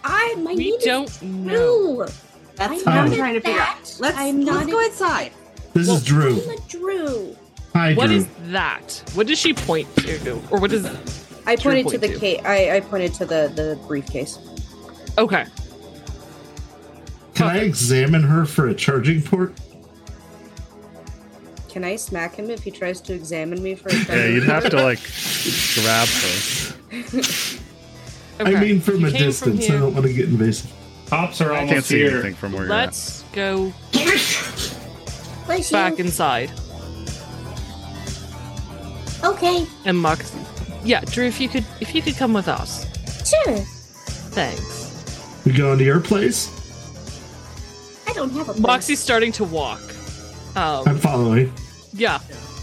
I my We name don't know. That's I'm what not I'm trying to figure out. Let's, I'm let's not go inside. This is Drew. I'm a Drew. Hi, What Drew. is that? What does she point to, or what is? I Drew pointed to the to? case. I, I pointed to the the briefcase. Okay, Can I examine her for a charging port? Can I smack him if he tries to examine me for a Yeah, you'd have to like grab her. okay. I mean, from You a came distance. I don't want to get invasive. Cops are I almost can't see here. anything from where Let's go back inside Okay, and Moxie. Yeah, Drew, if you could, if you could come with us, sure. thanks. We go to your place. I don't have a Moxie's starting to walk. Oh I'm Um, following. yeah,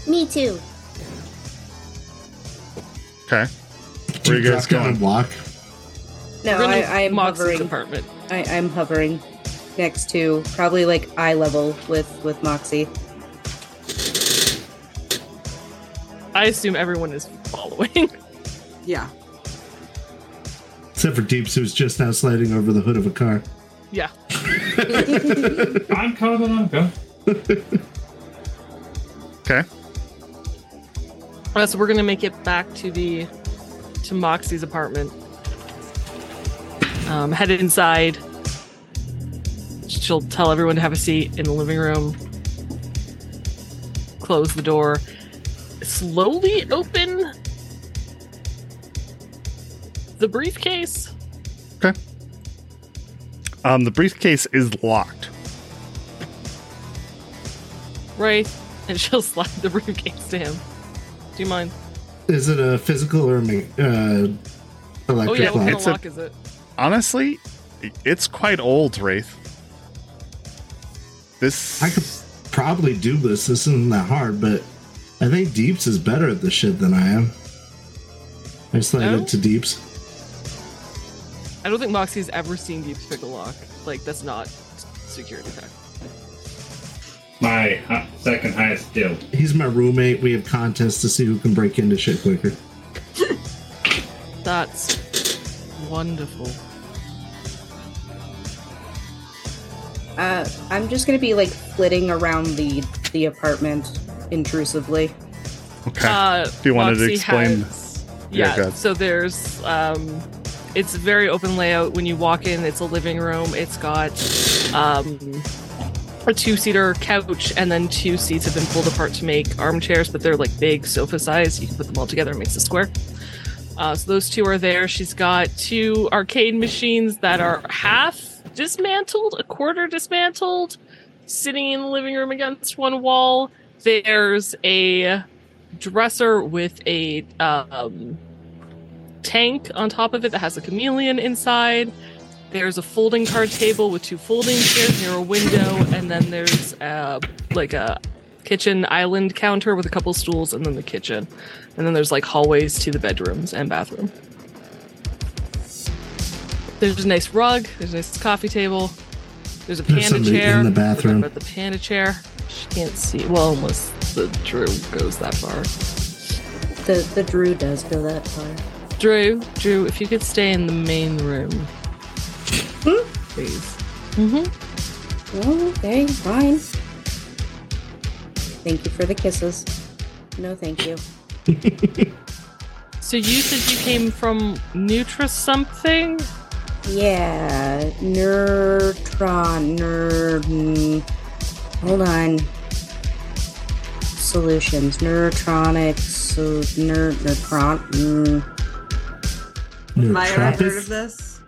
Me too. you're. Okay. Where you you guys drop going? and walk? No, I, I am Moxie's hovering. apartment. I, I'm hovering next to probably like eye level with with Moxie. I assume everyone is following. Yeah. Except for Deeps, who's just now sliding over the hood of a car. yeah. I'm coming on. Go. Okay. Uh, so we're gonna make it back to the to Moxie's apartment. Um, headed inside. She'll tell everyone to have a seat in the living room. Close the door. Slowly open the briefcase. Okay. Um, the briefcase is locked. Right, and she'll slide the briefcase to him. Do you mind? Is it a physical or me- uh, electric Oh yeah, what kind lock? of It's a- lock is it? Honestly, it's quite old, Wraith. This I could probably do this. This isn't that hard, but I think Deeps is better at this shit than I am. I slide Oh? it to Deeps. I don't think Moxie's ever seen Deeps pick a lock. Like that's not security tech. My hi- second highest skill. He's my roommate. We have contests to see who can break into shit quicker. That's wonderful. Uh, I'm just gonna be like flitting around the the apartment intrusively. okay. Uh, Do you wanted to explain- has- Yeah, yeah. so there's um, it's a very open layout. When you walk in, it's a living room. It's got um, a two-seater couch, and then two seats have been pulled apart to make armchairs, but they're like big sofa size. You can put them all together, it makes a square. Uh, so those two are there. She's got two arcade machines that are half dismantled, a quarter dismantled, sitting in the living room against one wall. There's a dresser with a um, tank on top of it that has a chameleon inside. There's a folding card table with two folding chairs near a window, and then there's uh, like a kitchen island counter with a couple stools, and then the kitchen, and then there's like hallways to the bedrooms and bathroom. There's a nice rug. There's a nice coffee table. There's a panda somebody chair. in the bathroom. Remember the panda chair. She can't see. Well, unless the Drew goes that far. The the Drew does go that far. Drew, Drew, if you could stay in the main room, please. Mm-hmm. Oh, okay, fine. Thank you for the kisses. No, thank you. So you said you came from Nutra something? Yeah, neutron, nerd. Hold on. Solutions, neutronics, so ner, neutron. Mm, Have I ever heard of this?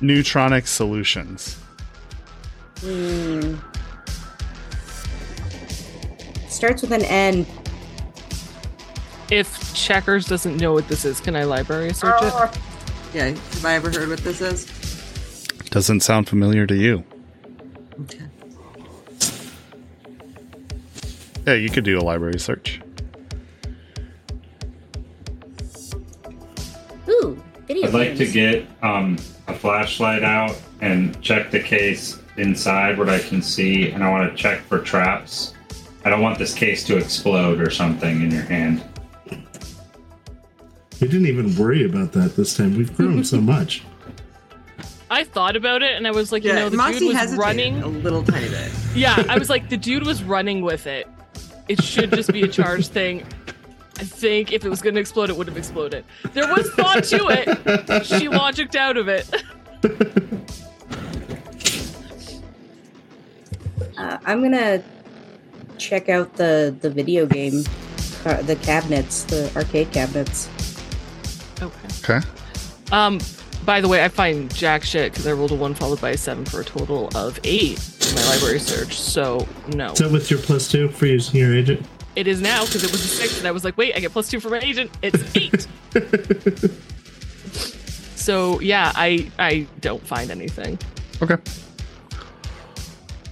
Neutronic solutions. mm. Starts with an N. If Checkers doesn't know what this is, can I library search Oh. it? Yeah, have I ever heard what this is? Doesn't sound familiar to you. Okay. Yeah, you could do a library search. Ooh, video I'd like to get um, a flashlight out and check the case inside what I can see, and I want to check for traps. I don't want this case to explode or something in your hand. We didn't even worry about that this time. We've grown so much. I thought about it and I was like, you know, the Moxie dude was running. a little tiny bit. Yeah, I was like, the dude was running with it. It should just be a charged thing. I think if it was going to explode, it would have exploded. There was thought to it. She logicked out of it. Uh, I'm gonna check out the the video game, uh, the cabinets, the arcade cabinets. Okay. Okay. Um. By the way, I find jack shit because I rolled a one followed by a seven for a total of eight in my library search. So no, Is that with your plus two for using your agent? it is now because it was a six, and I was like, wait, I get plus two for my agent. It's eight. so yeah, I I don't find anything. Okay.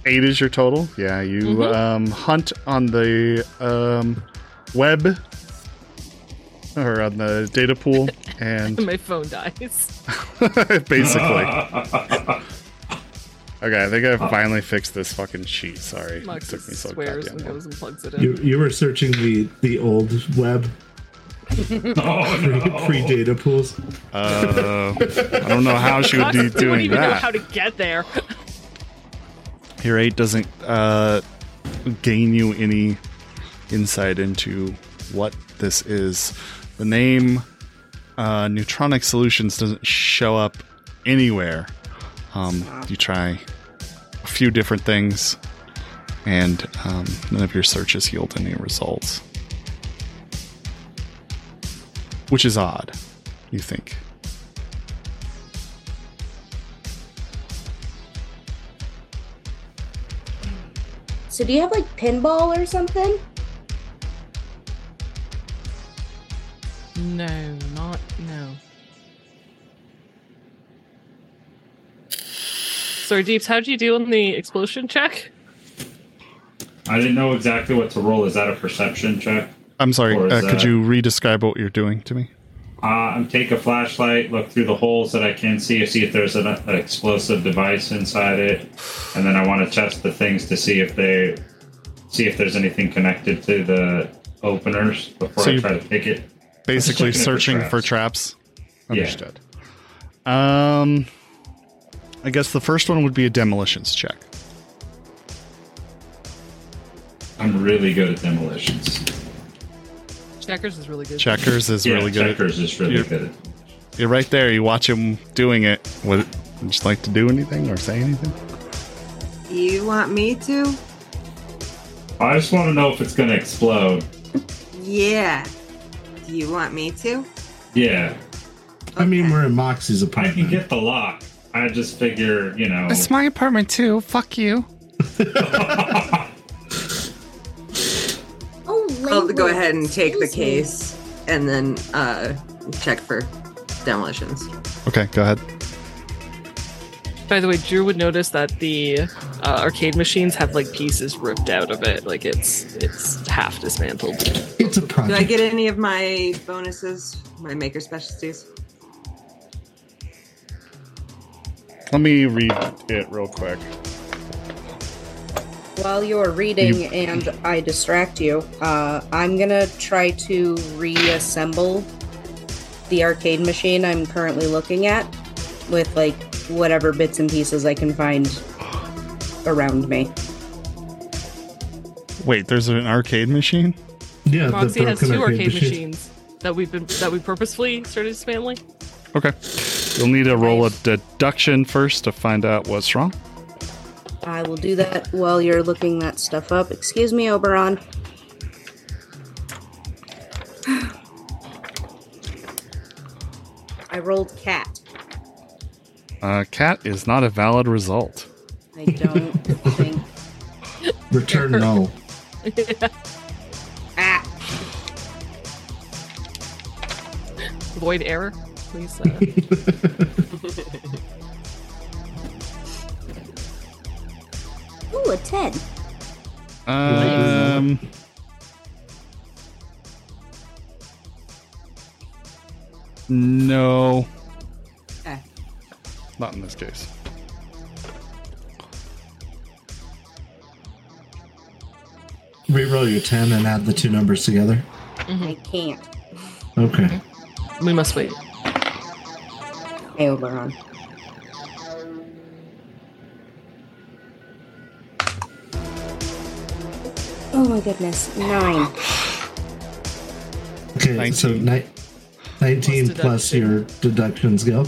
Eight is your total. Yeah, you Mhm. um, hunt on the um, web or on the data pool, and My phone dies. basically. Okay, I think I finally fixed this fucking sheet. Sorry, it took me so swears and long. goes and plugs it in. You, you were searching the, the old web Oh pre, no! pre data pools. Uh, I don't know how she would Max be wouldn't doing even know that. how to get there. Your eight doesn't uh, gain you any insight into what this is. The name uh, Neutronic Solutions doesn't show up anywhere. Um, you try a few different things, and um, none of your searches yield any results. Which is odd, you think. So do you have like pinball or something? No, not no. Sorry, Deeps, how'd you do on the explosion check? I didn't know exactly what to roll. Is that a perception check? I'm sorry, Or is uh, could that- you re-describe what you're doing to me? Uh, I'm take a flashlight, look through the holes that I can see, see if there's an, an explosive device inside it, and then I want to test the things to see if they see if there's anything connected to the openers before So I try to pick it. basically checking it for searching traps. for traps. Yeah. Understood. Um, I guess the first one would be a demolitions check. I'm really good at demolitions. Checkers is really good. Checkers is yeah, really good. At, checkers is really you're- good. At, you're right there. You watch him doing it. Would would you like to do anything or say anything? You want me to? I just want to know if it's going to explode. Yeah. Do you want me to? Yeah, I mean, we're in Moxie's apartment. I apartment. can get the lock. I just figure, you know. It's my apartment too. Fuck you. Oh, I'll go ahead and take the Excuse me. case and then uh, check for demolitions. Okay, go ahead. By the way, Drew would notice that the uh, arcade machines have like pieces ripped out of it, like it's it's half dismantled. It's a Do I get any of my bonuses, my maker specialties? Let me read it real quick. While you're reading and I distract you, uh, I'm gonna try to reassemble the arcade machine I'm currently looking at with like whatever bits and pieces I can find around me. Wait, there's an arcade machine. yeah, Moxie has two arcade machines. machines that we've been that we purposefully started dismantling. Okay. You'll need to roll a deduction first to find out what's wrong. I will do that while you're looking that stuff up. Excuse me, Oberon. I rolled cat. Uh, cat is not a valid result. I don't think. Return no. Ah. void error, please. Uh, Ooh, a 10. Um. No, Eh. not in this case. Reroll your 10 and add the two numbers together. I can't. Okay. we must wait. Hey, Oberon. Oh my goodness. Nine. Okay, so 19. ni- 19 Plus plus your deductions go.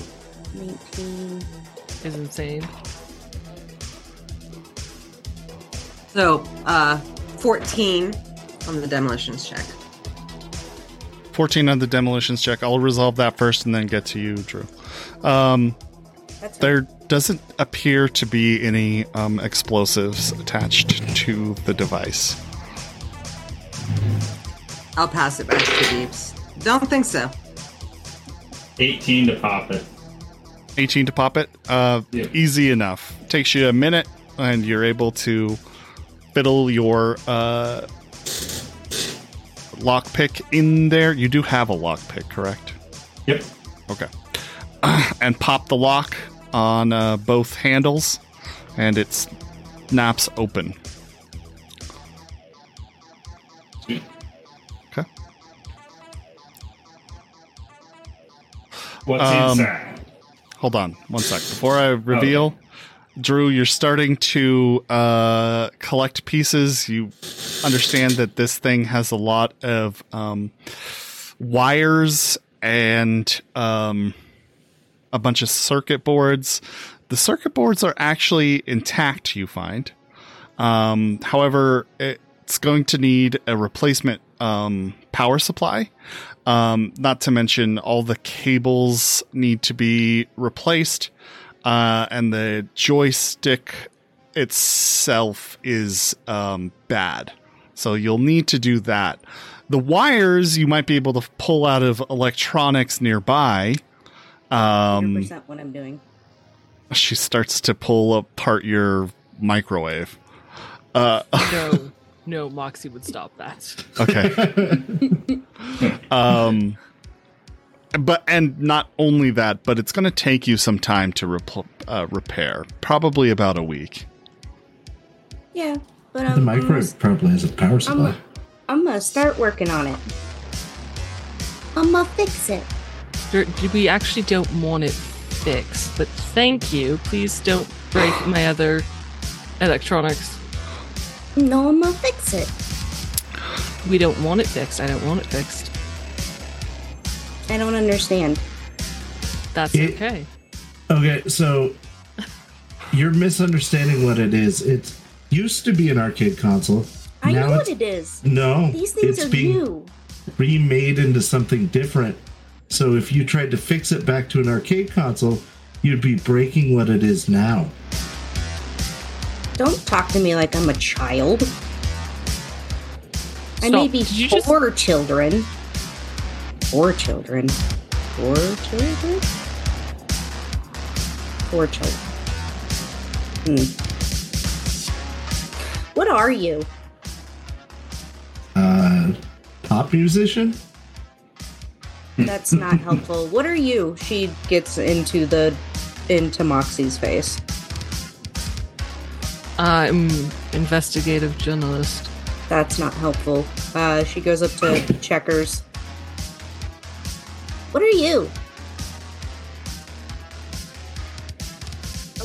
19. Is insane. So, uh, 14 on the demolitions check. 14 on the demolitions check. I'll resolve that first and then get to you, Drew. Um, there doesn't appear to be any um, explosives attached to the device. I'll pass it back to Deeps. Don't think so. 18 to pop it. 18 to pop it. Uh, Yeah. Easy enough. Takes you a minute, and you're able to fiddle your uh, lockpick in there. You do have a lockpick, correct? Yep. Okay. and pop the lock on uh, both handles, and it snaps open. Okay. What's Um, inside? Hold on one sec. Before I reveal, Drew, you're starting to uh, collect pieces. You understand that this thing has a lot of um, wires and um, a bunch of circuit boards. The circuit boards are actually intact, you find. Um, however, it's going to need a replacement um, power supply. Um, not to mention, all the cables need to be replaced, uh, and the joystick itself is um, bad. So you'll need to do that. The wires you might be able to pull out of electronics nearby. Um, 100% what I'm doing. she starts to pull apart your microwave. Uh, No, no, Moxie would stop that. okay. um, but and not only that, but it's going to take you some time to repl- uh, repair. Probably about a week. Yeah, but The I'm, I'm, microwave probably has a power supply. I'm gonna start working on it. I'm gonna fix it. There- We actually don't want it fixed, but thank you. Please don't break my other electronics. No, I'm gonna fix it. We don't want it fixed. I don't want it fixed. I don't understand. That's It- okay. Okay, so you're misunderstanding what it is. It used to be an arcade console. I Now know what it's- No, These things it's are being new. remade into something different. So if you tried to fix it back to an arcade console, you'd be breaking what it is now. Don't talk to me like I'm a child. I may be Did you just- four children. Four children. Four children? Four children. Hmm. What are you? Uh, pop musician? That's not helpful. What are you? She gets into the into Moxie's face. I'm investigative journalist. That's not helpful. Uh, she goes up to Checkers. What are you?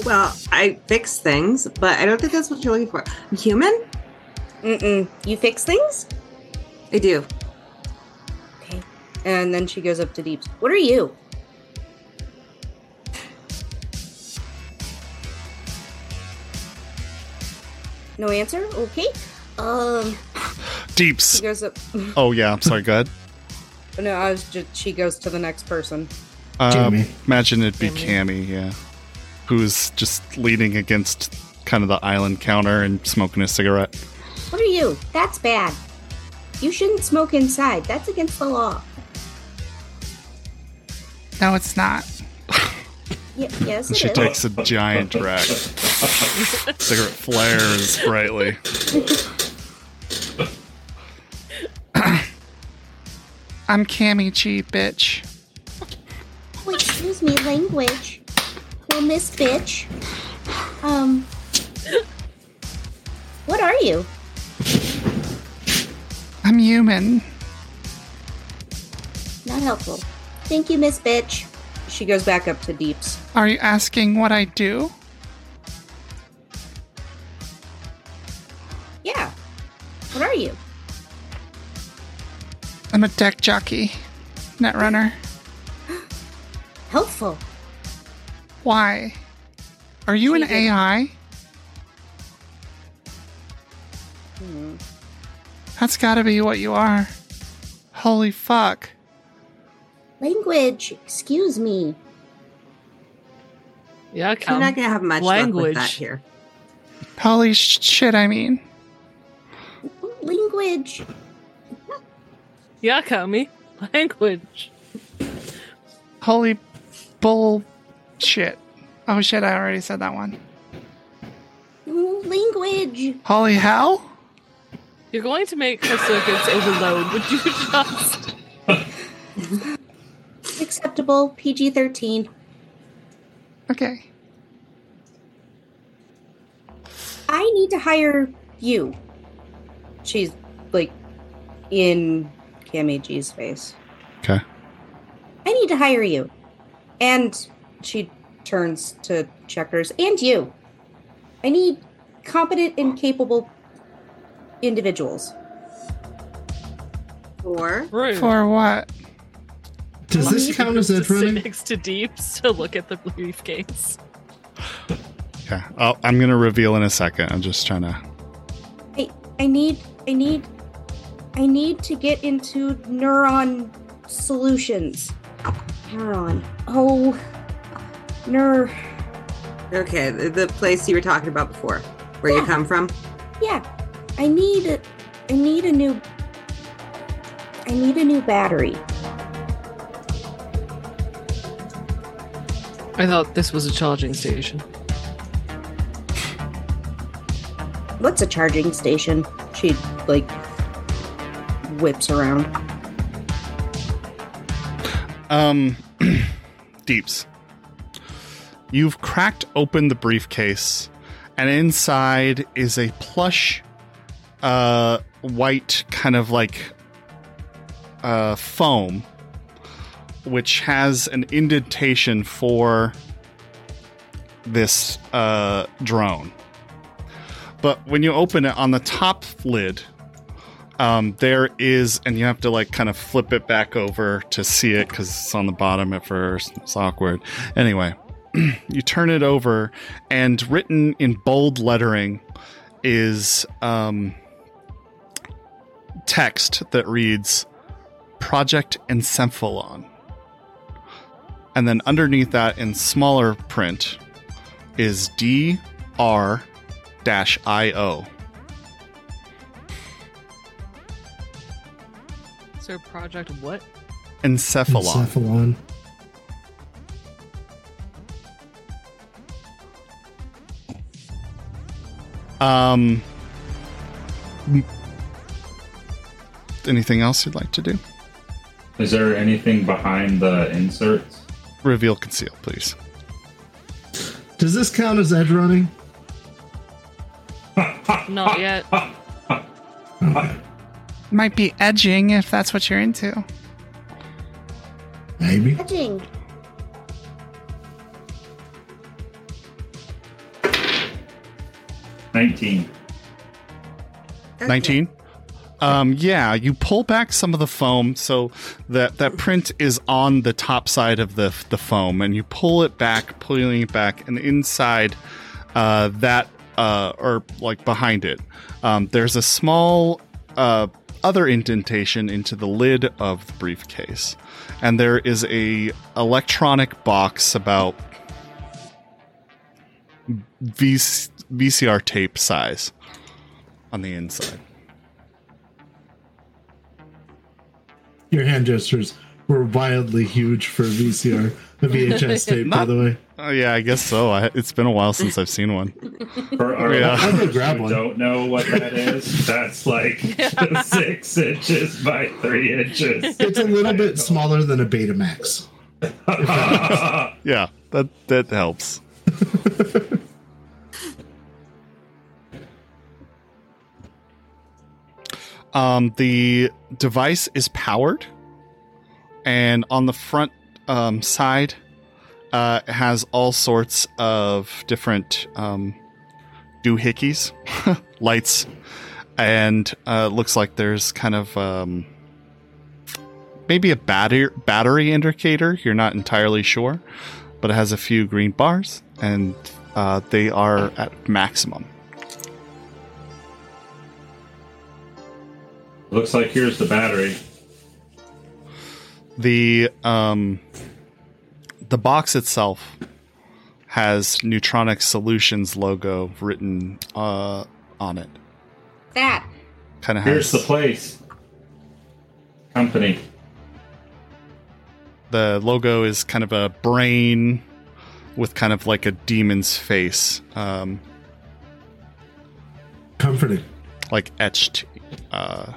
Well, I fix things, but I don't think that's what you're looking for. I'm human? Mm-mm. You fix things? I do. Okay. And then she goes up to Deeps. What are you? No answer? Okay. Um, Deeps. she goes up. Oh yeah, I'm sorry. Go ahead. No, I was just. She goes to the next person. Uh, Jamie. imagine it'd be Jamie. Cammy, yeah, who's just leaning against kind of the island counter and smoking a cigarette. What are you? That's bad. You shouldn't smoke inside. That's against the law. No, it's not. Y- yes, And it she is. takes a giant drag. Cigarette flares brightly. I'm Cammy G, bitch. Oh, excuse me, language. Well, Miss Bitch. Um. What are you? I'm human. Not helpful. Thank you, Miss Bitch. She goes back up to Deeps. Are you asking what I do? Yeah. What are you? I'm a deck jockey, net runner. Helpful. Why? Are you an AI? Hmm. That's gotta be what you are. Holy fuck. Language. Excuse me. Yeah, You're come. not gonna have much luck with Language. that here. Holy sh- shit, I mean. Language. Yeah, Cammy. Language. Holy bullshit. Oh shit, I already said that one. Language. Holy hell? You're going to make her circuits overload. Would you just? Acceptable. PG 13. Okay. I need to hire you. She's like in Cammy G's face. Okay. I need to hire you. And she turns to Checkers and you. I need competent and capable individuals. Or Rude. For what? Does this count as to edge sit running? next to Deeps to look at the briefcase. Okay. i I'm going to reveal in a second. I'm just trying to. I I need I need I need to get into neuron solutions. Neuron. Oh Ner okay, the, the place you were talking about before, where you come from. yeah. I need a I need a new I need a new battery. I thought this was a charging station. What's a charging station? She like whips around. Um, Deeps. You've cracked open the briefcase, and inside is a plush, uh, white kind of like uh, foam, which has an indentation for this uh, drone. But when you open it on the top lid, um, there is, and you have to like kind of flip it back over to see it because it's on the bottom at first. It's awkward. Anyway, you turn it over, and written in bold lettering is um, text that reads Project Encephalon. And then underneath that, in smaller print, is DR IO. So project what? Encephalon. Encephalon. Um. Anything else you'd like to do? Is there anything behind the inserts? Reveal conceal, please. Does this count as edge running? Not yet. Might be edging if that's what you're into. Maybe. Edging. Nineteen. That's 19 um yeah you pull back some of the foam so that that print is on the top side of the the foam and you pull it back pulling it back and inside uh that uh or like behind it um there's a small uh other indentation into the lid of the briefcase and there is a electronic box about VC- VCR tape size on the inside. Your hand gestures. were wildly huge for a VCR, a VHS tape, by the way. Oh yeah, I guess so. I, it's been a while since I've seen one. For our Yeah. I'll grab who one. don't know what that is, that's like six inches by three inches. It's a little bit smaller than a Betamax. Yeah, that that helps. Um, the device is powered, and on the front um, side, uh, it has all sorts of different um, doohickeys, lights, and uh, looks like there's kind of um, maybe a battery battery indicator. You're not entirely sure, but it has a few green bars, and uh, they are at maximum. Looks like here's the battery. The um, the box itself has Neutronic Solutions logo written uh, on it. That. Kind of Here's the place. Company. the logo is kind of a brain with kind of like a demon's face, um, Comforting. like etched. Uh,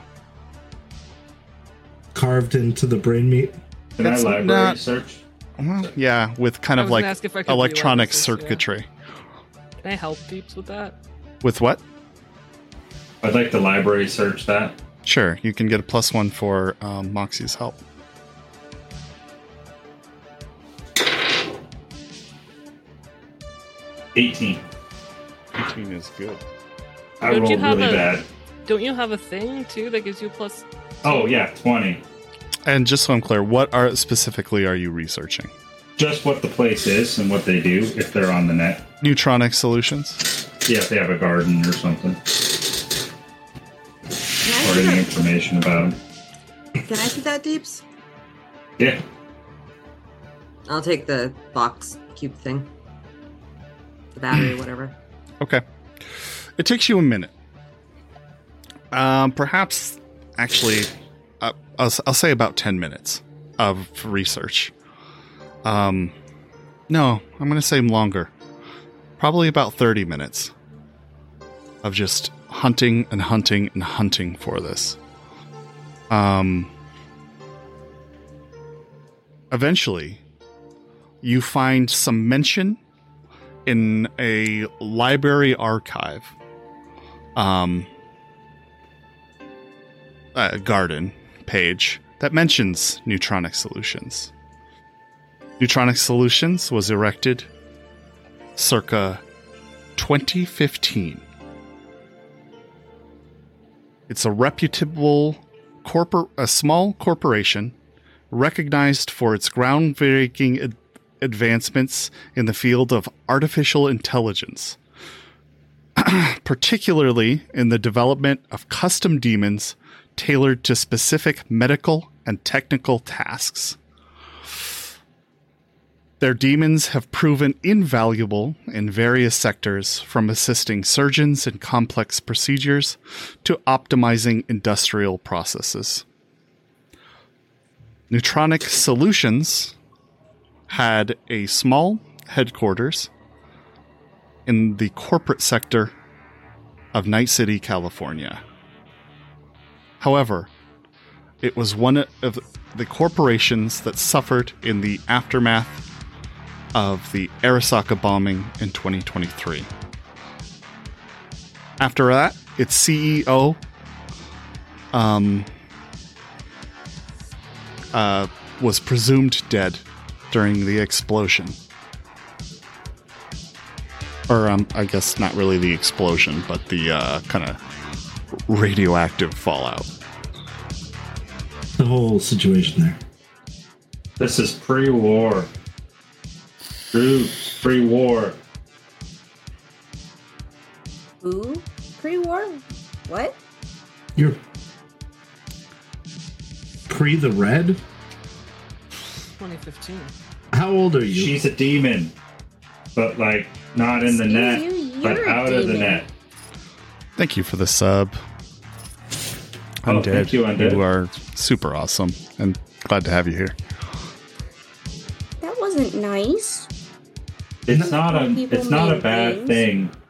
Carved into the brain meat. Can I library not- search? well, yeah, with kind of like gonna ask if I could do electronic like this, yeah. circuitry. Can I help Deeps with that? With what? I'd like to library search that. Sure, you can get a plus one for um, Moxie's help. Eighteen. 18 is good. I Don't you rolled have really a- bad. Don't you have a thing too that gives you plus? Oh yeah, twenty. And just so I'm clear, what are specifically are you researching? Just what the place is and what they do if they're on the net. Neutronic solutions. Yeah, if they have a garden or something, Can or I, any see information about them. Can I see that, Deeps? Yeah. I'll take the box cube thing. The battery, whatever. Okay. It takes you a minute. Um, perhaps, actually, uh, I'll, I'll say about 10 minutes of research. Um, no, I'm going to say longer. Probably about 30 minutes of just hunting and hunting and hunting for this. Um, eventually, you find some mention in a library archive um a garden page that mentions neutronic solutions. Neutronic solutions was erected circa 2015 it's a reputable corpor- a small corporation recognized for its groundbreaking ad- advancements in the field of artificial intelligence, particularly in the development of custom demons tailored to specific medical and technical tasks. Their demons have proven invaluable in various sectors, from assisting surgeons in complex procedures to optimizing industrial processes. Neutronic Solutions had a small headquarters in the corporate sector of Night City, California. However, it was one of the corporations that suffered in the aftermath of the Arasaka bombing in 2023. After that, its CEO um, uh, was presumed dead during the explosion. Or, um, I guess not really the explosion, but the uh, kind of radioactive fallout. The whole situation there. This is pre-war. True, pre-war. Who? Pre-war? What? You're pre the red? 2015. How old are you? She's a demon, but like not in the Excuse net, you, but you're a out of the demon. net. Thank you for the sub. Oh, Undead. thank you, Undead. You are super awesome. And Glad to have you here. That wasn't nice. It's not a People it's not a make bad things. thing.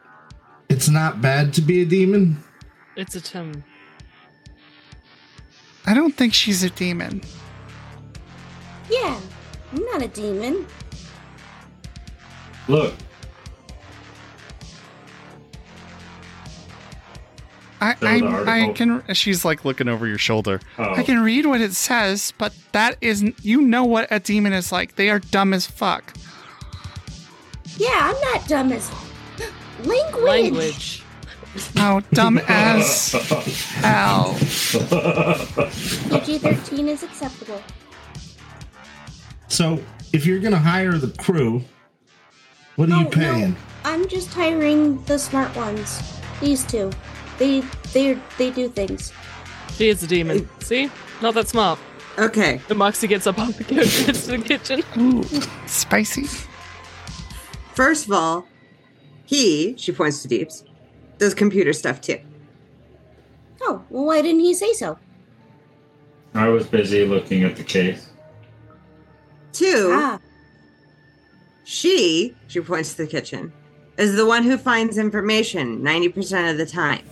It's not bad to be a demon. It's a Tim. I don't think she's a demon. Yeah, I'm not a demon. Look, I, I, I can. She's like looking over your shoulder. oh, I can read what it says, but that isn't. You know what a demon is like. They are dumb as fuck. Yeah, I'm not dumb as language. Language. Oh, dumb as hell. PG-13 is acceptable. So if you're gonna hire the crew, what are Oh, you no. paying? I'm just hiring the smart ones. These two. They they they do things. She is a demon. See? Not that smart. Okay. The Moxie gets up off the couch, gets to the kitchen. Ooh, spicy. First of all, he, she points to Deeps, does computer stuff too. Oh, well, why didn't he say so? I was busy looking at the case. Two, Ah, she, she points to the kitchen, is the one who finds information 90% of the time.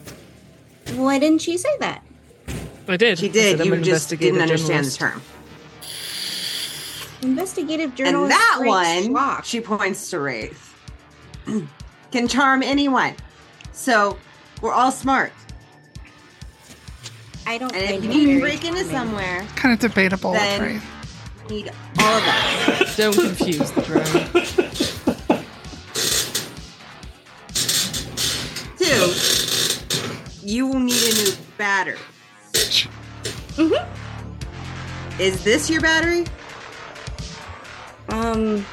Why didn't she say that? I did. She did, you just didn't investigative understand the term. Investigative And that one, schlock. she points to Wraith, can charm anyone. So we're all smart. I don't And if you it need to break into charming. somewhere, Kind of debatable. Then- right? need all of us. Don't confuse the drone. Two, you will need a new battery. Is this your battery? Um,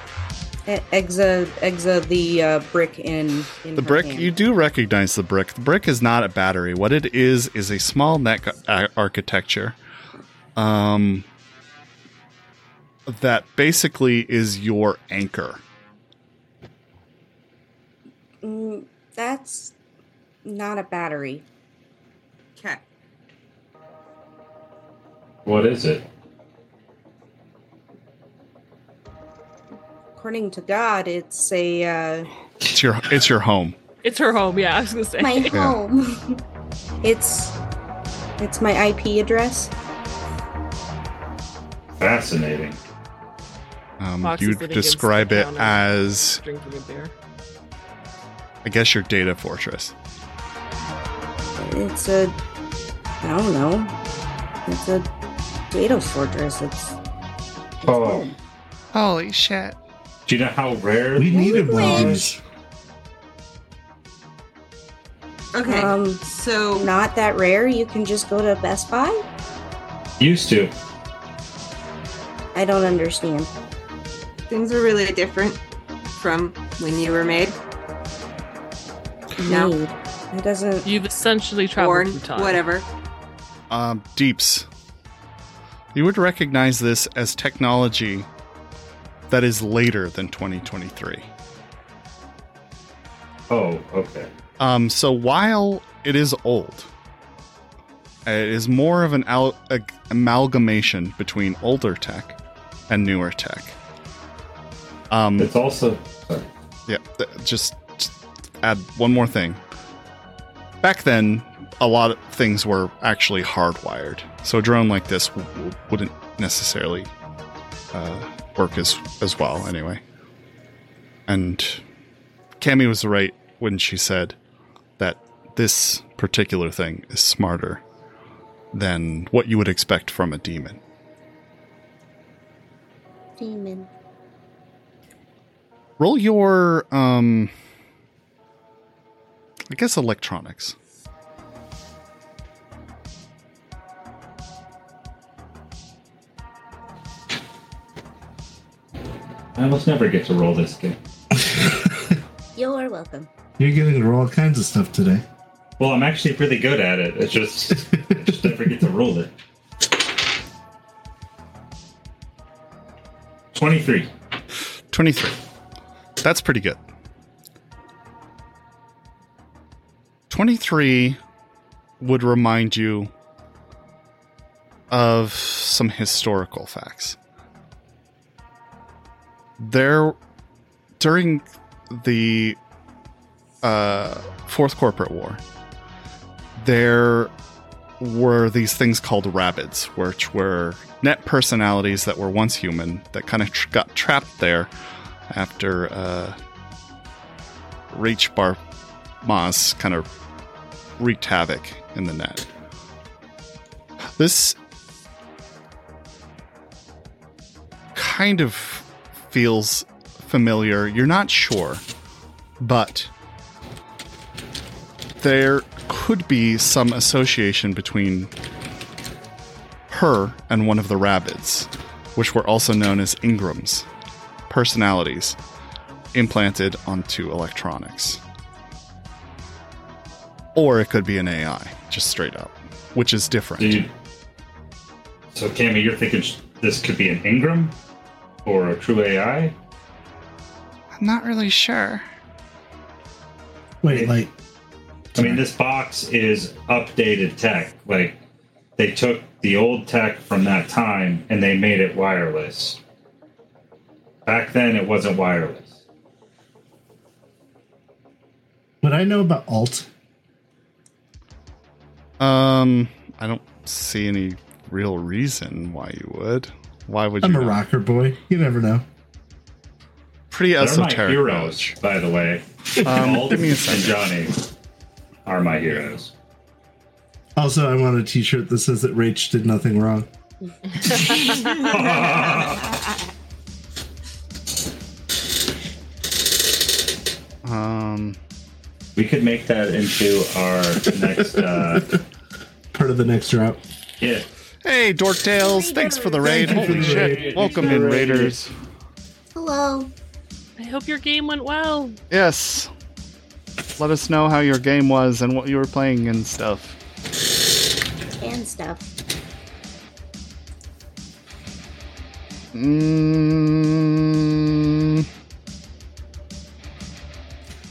Exa, Exa, the uh, brick in, in The her brick, hand. you do recognize the brick. The brick is not a battery. What it is is a small neck a- architecture. Um that basically is your anchor. Mm, that's not a battery. Okay. What is it? According to God, it's a uh, It's your it's your home. It's her home, yeah, I was gonna say. my home. it's it's my IP address. Fascinating. Um, you sitting describe it counter. as Drinking a beer. I guess your data fortress. It's a I don't know. It's a data fortress. It's, it's Oh. good. Holy shit. Do you know how rare? We needed one of these. Okay. Um, so not that rare. You can just go to Best Buy. Used to. I don't understand. things are really different from when you were made. No. Made. It doesn't. You've essentially traveled through time. whatever. Um, Deeps. You would recognize this as technology that is later than 2023. Oh, okay. Um, so while it is old, it is more of an al- a- amalgamation between older tech and newer tech. Um, It's also. Sorry. yeah, th- just, just add one more thing. Back then, a lot of things were actually hardwired, so a drone like this w- w- wouldn't necessarily uh, work as as well. Anyway, and Cammy was right when she said that this particular thing is smarter than what you would expect from a demon. Demon. Roll your um I guess electronics. I almost never get to roll this game. You're welcome. You're getting to roll all kinds of stuff today. Well, I'm actually pretty good at it. It's just, I just never get to roll it. Twenty-three. 23. That's pretty good. 23 would remind you of some historical facts. There, during the uh, Fourth Corporate War, there were these things called rabbits, which were net personalities that were once human that kind of tr- got trapped there after uh, Reach Bar Moss kind of wreaked havoc in the net. This kind of feels familiar. You're not sure, but there could be some association between her and one of the rabbits, which were also known as engrams, personalities implanted onto electronics. Or it could be an AI, just straight up, which is different. Dude. So, Cammy, you're thinking this could be an engram or a true AI? I'm not really sure. Wait, like I mean, this box is updated tech. Like, they took the old tech from that time and they made it wireless. Back then, it wasn't wireless. what I know about alt? Um, I don't see any real reason why you would. Why would you? I'm a not? rocker boy. You never know. Pretty They're my esoteric. heroes, knowledge. by the way. Um, Alt give me a and second. Johnny are my heroes. Also, I want a T-shirt that says that Rache did nothing wrong. Um, We could make that into our next uh, Part of the next drop. hit. hey, Dork Dorktails! Thanks for the raid. Thank you Holy for the shit! raid. Welcome in, Raiders. Hello. I hope your game went well. Yes. Let us know how your game was and what you were playing and stuff. And stuff. Mm,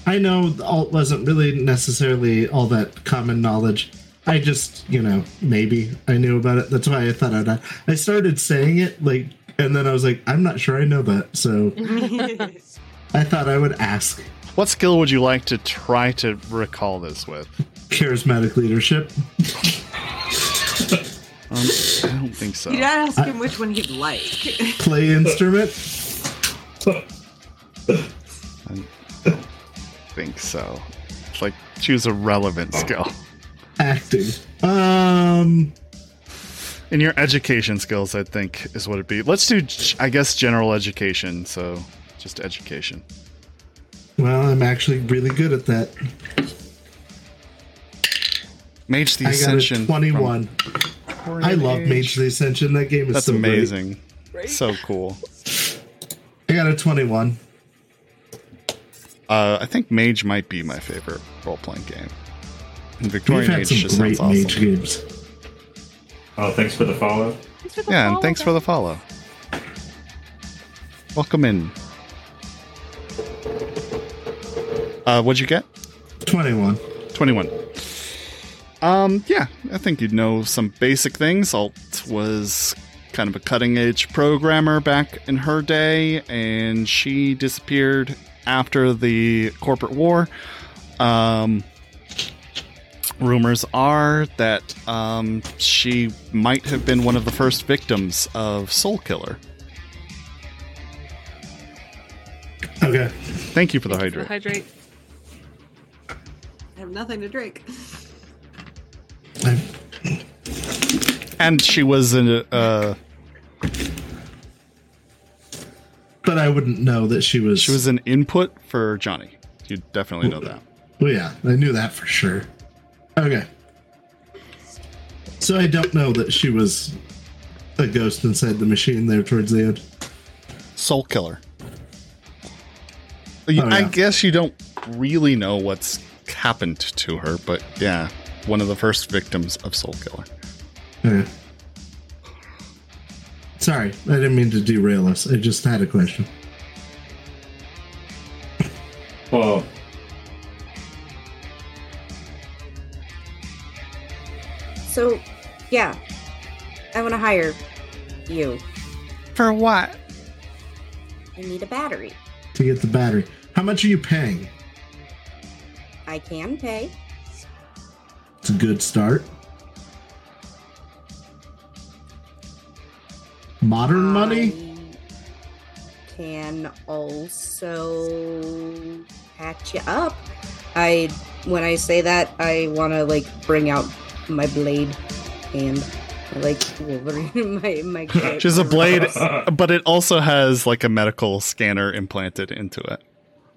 I know alt wasn't really necessarily all that common knowledge. I just, you know, maybe I knew about it. That's why I thought I'd. I started saying it like, and then I was like, I'm not sure I know that. So I thought I would ask. what skill would you like to try to recall this with? Charismatic leadership. Um, I don't think so. You gotta ask him which one he'd like. Play instrument. think so. It's like choose a relevant skill. Acting. Um. In your education skills, I think is what it'd be. Let's do, I guess, general education. So just education. Well, I'm actually really good at that. Mage the I got a Ascension. 21. from I love Mage the Ascension. That game is That's so great. amazing. So cool. I got a 21. Uh, I think Mage might be my favorite role playing game. And We've Victorian had Mage some just great sounds awesome. Mage games. Oh, thanks for the follow. Thanks for the Yeah, and follow, thanks for the follow. Welcome in. Uh, what'd you get? 21. 21. Um, yeah, I think you'd know some basic things. Alt was kind of a cutting edge programmer back in her day, and she disappeared after the corporate war. Um, rumors are that um, she might have been one of the first victims of Soulkiller. Okay. Thank you for the Thanks for the hydrate. hydrate. I have nothing to drink. And she was in uh, but I wouldn't know that she was. she was an input for Johnny. You definitely know that. Well, yeah, I knew that for sure. Okay. So I don't know that she was a ghost inside the machine there towards the end. Soulkiller. Oh, I yeah. guess you don't really know what's happened to her, but yeah, one of the first victims of Soulkiller. Okay. Sorry, I didn't mean to derail us. I just had a question. Well, So, yeah, I want to hire You. For what? I need a battery. to get the battery. How much are you paying? I can pay. It's a good start. Modern money? Can also patch you up. I when I say that, I want to like bring out my blade and like Wolverine, my my. Which is a blade, but it also has like a medical scanner implanted into it.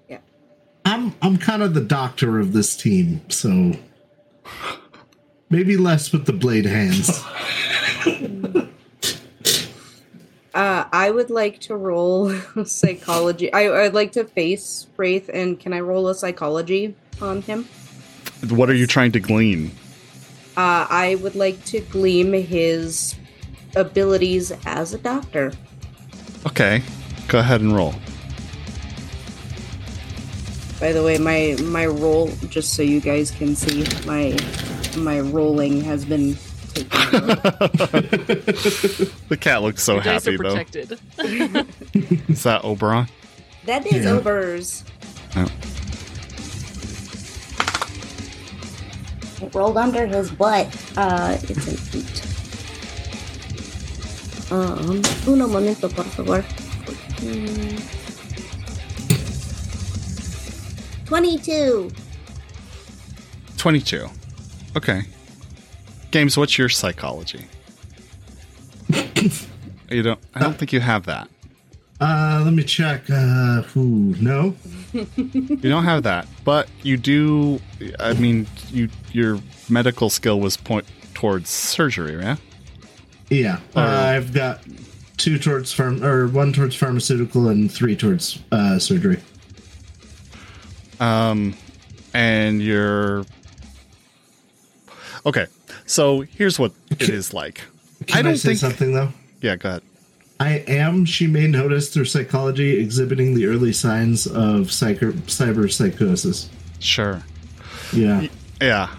Yeah, I'm I'm kind of the doctor of this team, so maybe less with the blade hands. Uh, I would like to roll psychology. I, I'd like to face Wraith, and can I roll a psychology on him? What are you trying to glean? Uh, I would like to glean his abilities as a doctor. Okay, go ahead and roll. By the way, my my roll, just so you guys can see, my my rolling has been. The cat looks so happy are though. Is that Oberon? that is Yeah. overs. Oh. It rolled under his butt. Uh, it's an eight. Um, uno momento, por favor. Twenty-two. 22. Okay. Games, what's your psychology? you don't I don't think you have that. Uh, let me check. Uh, ooh, no. You don't have that, but you do I mean, you your medical skill was point towards surgery, yeah? Yeah, uh, I've got two towards farm or one towards pharmaceutical and three towards uh, surgery. Um, and you're okay. So here's what it is like. Can I, I don't say think. something though? Yeah, go ahead. I am, she may notice through psychology, exhibiting the early signs of cyber, cyber psychosis. Sure. Yeah. Yeah,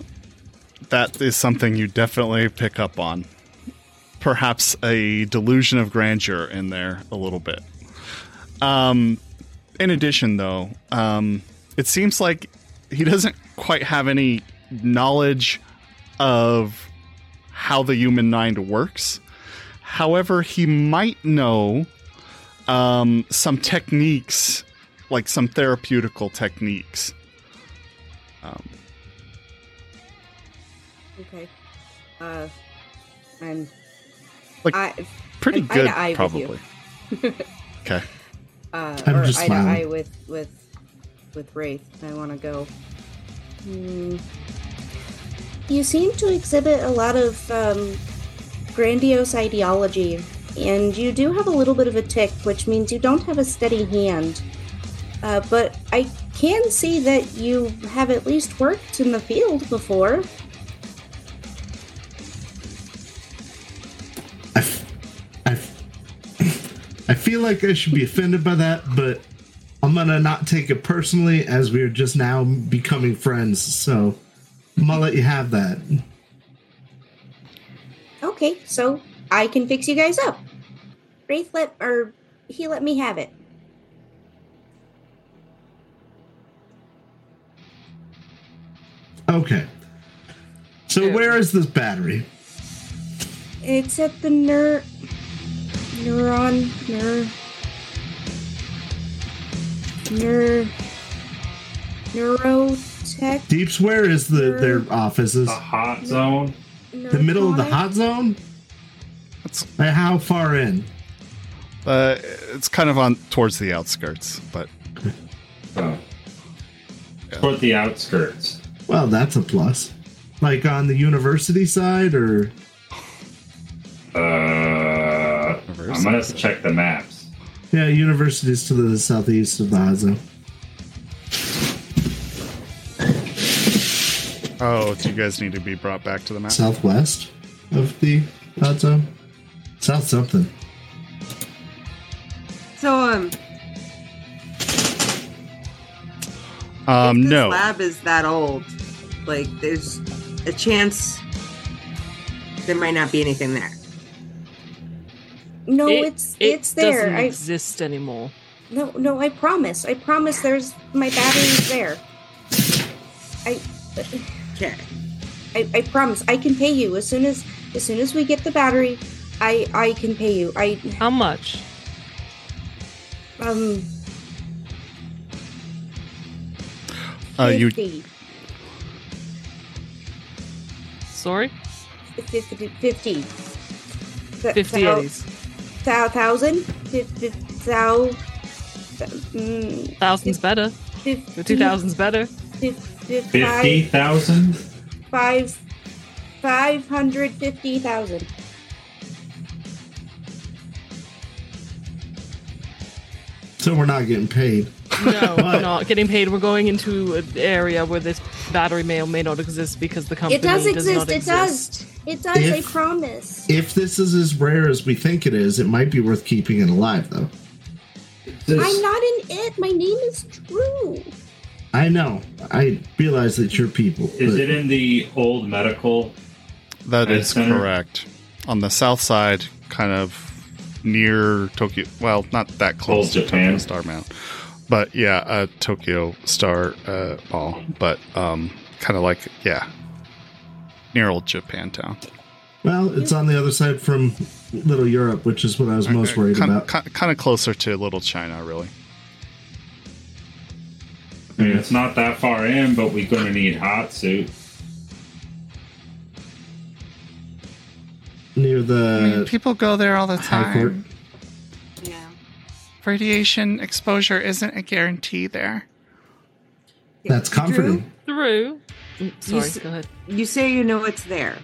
that is something you definitely pick up on. Perhaps a delusion of grandeur in there a little bit. Um, in addition, though, um, it seems like he doesn't quite have any knowledge of how the human mind works. However, he might know um, some techniques, like some therapeutical techniques. Um, Okay. Uh, I'm. Like, I, pretty I'm eye good, to eye with probably. okay. uh, I'm or just eye to smiling. eye with with with Wraith. I want to go. Hmm. You seem to exhibit a lot of um, grandiose ideology, and you do have a little bit of a tick, which means you don't have a steady hand. Uh, but I can see that you have at least worked in the field before. I, feel like I should be offended by that, but I'm gonna not take it personally as we're just now becoming friends. So I'm gonna let you have that. Okay, so I can fix you guys up. Wraith let or he let me have it. Okay. So where is this battery? It's at the ner neuron ner ner neurotech Deeps, where is the their offices? The hot zone. The middle of the hot zone? That's Like, how far in? uh, it's kind of on towards the outskirts, but Oh. Toward the outskirts. Well, that's a plus. Like on the university side, or Uh, I'm gonna have to check the maps. yeah, universities to the southeast of the hot zone. Oh, do you guys need to be brought back to the map? southwest of the hot zone. South something. So, um, Um, if this no. lab is that old, like, there's a chance there might not be anything there. No, It- it's it it's there. It doesn't I exist anymore. no no. I promise. I promise. There's my battery's there. I, okay. I, I promise I can pay you as soon as as soon as we get the battery. I I can pay you. I how much? Um. Uh, you. Sorry. 50, 50. 50 eddies. Thousand? Thousands better. Two thousands better. 50. Fifty thousand. Five. Five hundred fifty thousand. So we're not getting paid. No, we're not getting paid. We're going into an area where this battery may or may not exist because the company it does, does exist. Not it exist. does. It does. If, I promise. If this is as rare as we think it is, it might be worth keeping it alive, though. This, I'm not an it. My name is Drew. I know. I realize that you're people. Is it in the old medical? That is Center? correct. On the south side, kind of near Tokyo. Well, not that close Old to Japan. Tokyo Star Mount, but yeah, uh, Tokyo Star uh, Mall. But um, kind of like yeah, near old Japantown. well, it's on the other side from Little Europe, which is what I was most worried kind, about. Kind of closer to Little China, really. I mean, it's not that far in, but we're going to need hot suit. Near I mean, the people go there all the High Court. time. Yeah. Radiation exposure isn't a guarantee there. That's comforting. Through. Mm, Sorry, s- go ahead. You say you know it's there.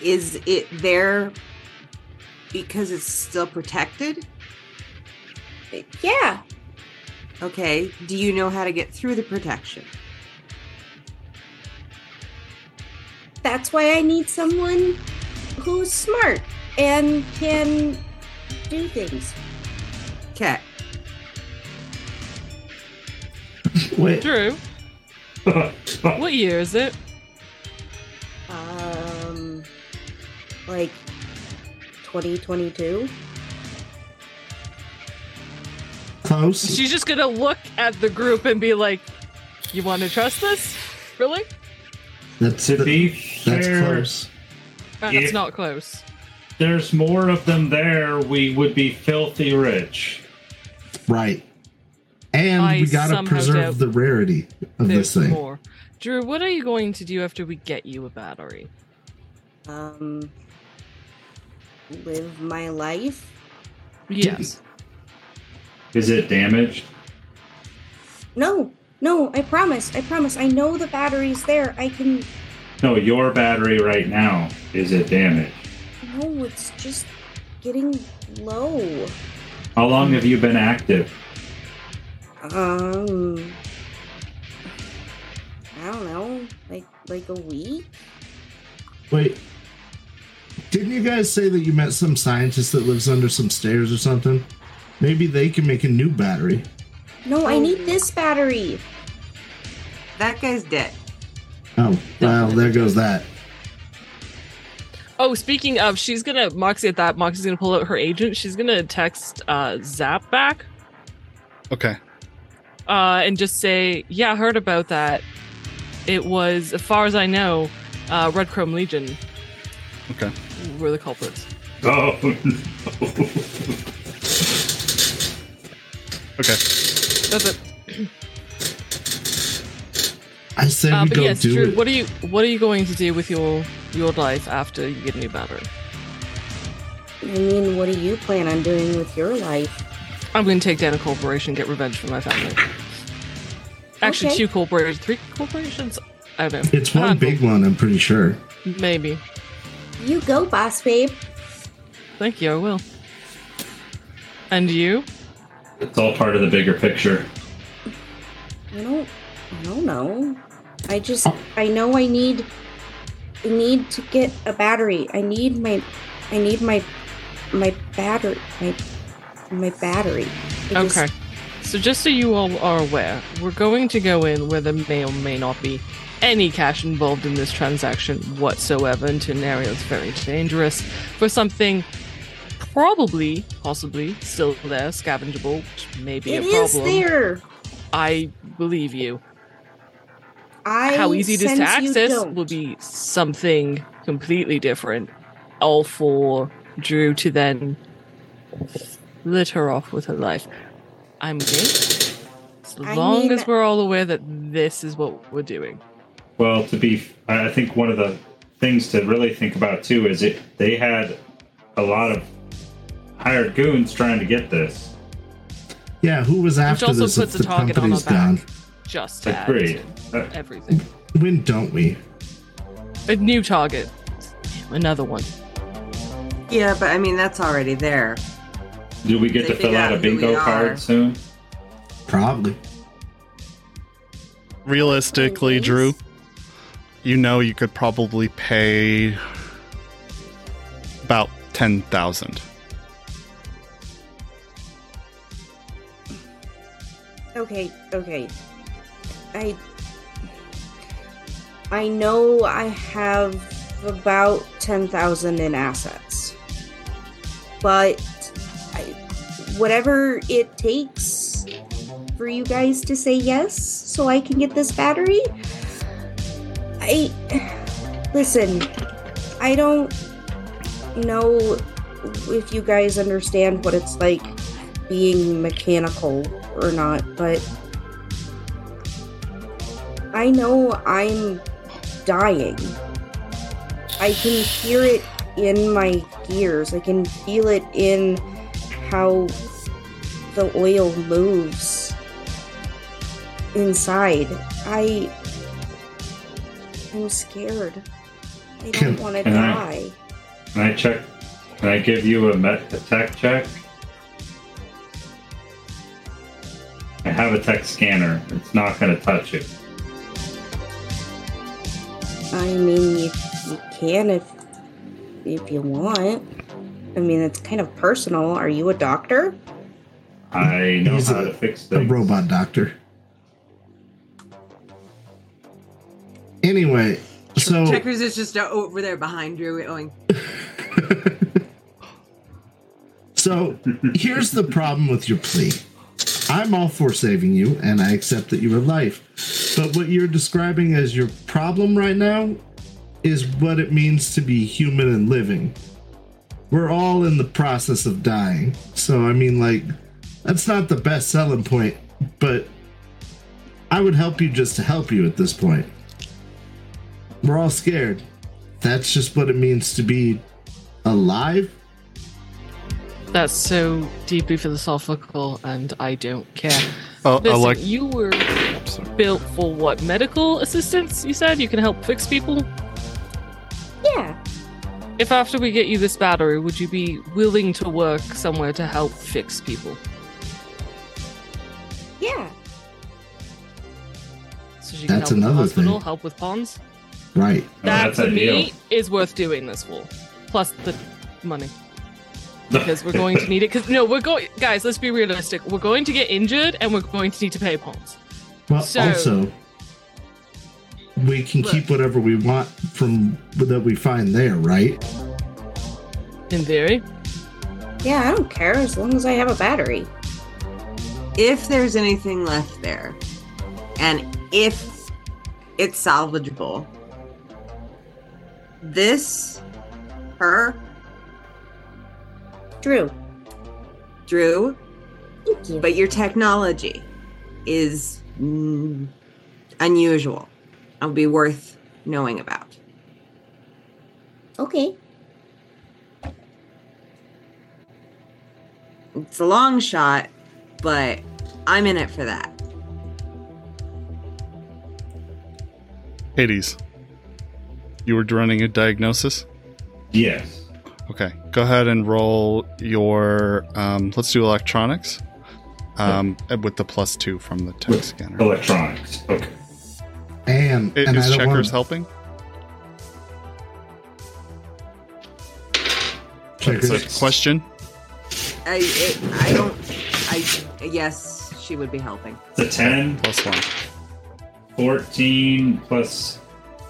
Is it there because it's still protected? Yeah. Okay. Do you know how to get through the protection? That's why I need someone who's smart and can do things. Okay. Wait, Drew, what year is it? Um, like 2022. Close. She's just gonna look at the group and be like, "You want to trust this? Really? That's to the- be that's fair, close. That's not close." there's more of them there. We would be filthy rich. Right. And I we gotta preserve the rarity of this thing. more. Drew, what are you going to do after we get you a battery? Um, live my life. Yes. Is it damaged? No, no, I promise. I promise. I know the battery's there. I can. No, your battery right now. Is it damaged? No, it's just getting low. How long have you been active? Um, I don't know, like like a week. Wait. Didn't you guys say that you met some scientist that lives under some stairs or something? Maybe they can make a new battery. No, I need this battery. That guy's dead. Oh, well, there goes that. Oh, speaking of, she's gonna Moxie at that. Moxie's gonna pull out her agent. She's gonna text uh, Zap back Okay. uh, and just say, "Yeah, I heard about that. It was, as far as I know, uh, Red Chrome Legion Okay. were the culprits." Oh, no. Okay. That's it. I said Uh, we but go yes, do Drew, it. what are you what are you going to do with your your life after you get a new battery? I mean, what do you plan on doing with your life? I'm going to take down a corporation, and get revenge for my family. Actually, Okay. two corporations, three corporations. I don't know. It's one Uh, big one, I'm pretty sure. Maybe. You go, boss babe. Thank you. I will. And you? It's all part of the bigger picture. I don't. I don't know. I just. I know I need. I need to get a battery. I need my. I need my. My battery. My. My battery. I just- Okay. So just so you all are aware, we're going to go in where there may or may not be any cash involved in this transaction whatsoever into an area very dangerous for something probably, possibly, still there, scavengeable, which may be It a is problem. there. I believe you. I How easy it is to access don't. will be something completely different. All for Drew to then split her off with her life. I'm game. As I long mean- as we're all aware that this is what we're doing. Well, to be, I I think one of the things to really think about too is it they had a lot of hired goons trying to get this. Yeah, who was after also this if puts a the target on our company's gone? Just to add Agreed. to Uh, everything. When don't we? A new target. Another one. Yeah, but I mean that's already there. do we get They to fill figure out a who we bingo are. card soon? Probably. Realistically, Anyways. Drew, you know you could probably pay about 10,000. Okay, okay. I I know I have about 10,000 in assets. But I, whatever it takes for you guys to say yes so I can get this battery. I listen, I don't know if you guys understand what it's like being mechanical or not, but I know I'm dying. I can hear it in my gears. I can feel it in how the oil moves inside. I I'm scared. I don't want to die. Can I check? Can I give you a, met, a tech check? I have a tech scanner. It's not going to touch it. I mean, you, you can if if you want. I mean, it's kind of personal. Are you a doctor? I know He's how a- to fix A robot doctor. Anyway, so Checkers is just over there behind Drew going, so here's the problem with your plea. I'm all for saving you, and I accept that you are life. But what you're describing as your problem right now is what it means to be human and living. We're all in the process of dying. So, I mean, like, that's not the best selling point, but I would help you just to help you at this point. We're all scared. That's just what it means to be alive. That's so deeply philosophical, and I don't care. Uh, I Listen, like. you were built for what? Medical assistance? You said you can help fix people. Yeah. If after we get you this battery, would you be willing to work somewhere to help fix people? Yeah. So you can That's help with the another hospital, thing. help with ponds. Right. Oh, that that's to ideal. me is worth doing this for. Plus the money. Because we're going to need it. Because no, we're going, guys. Let's be realistic. We're going to get injured, and we're going to need to pay pawns. Well, So- also, we can keep whatever we want from that we find there, right? In theory, Yeah, I don't care as long as I have a battery. if there's anything left there, and if it's salvageable, this, her, Drew. Drew, Thank you. but your technology is mm, unusual and would be worth knowing about. Okay. It's a long shot, but I'm in it for that. Hades. You were running a diagnosis? yes. Okay. Go ahead and roll your. Um, let's do electronics. Um, with the plus two from the tech With scanner. Electronics. Okay. And I- and Is I don't checkers want helping? checkers. It's a question. I, it, I don't. I yes, she would be helping. The 10. Plus one. 14 plus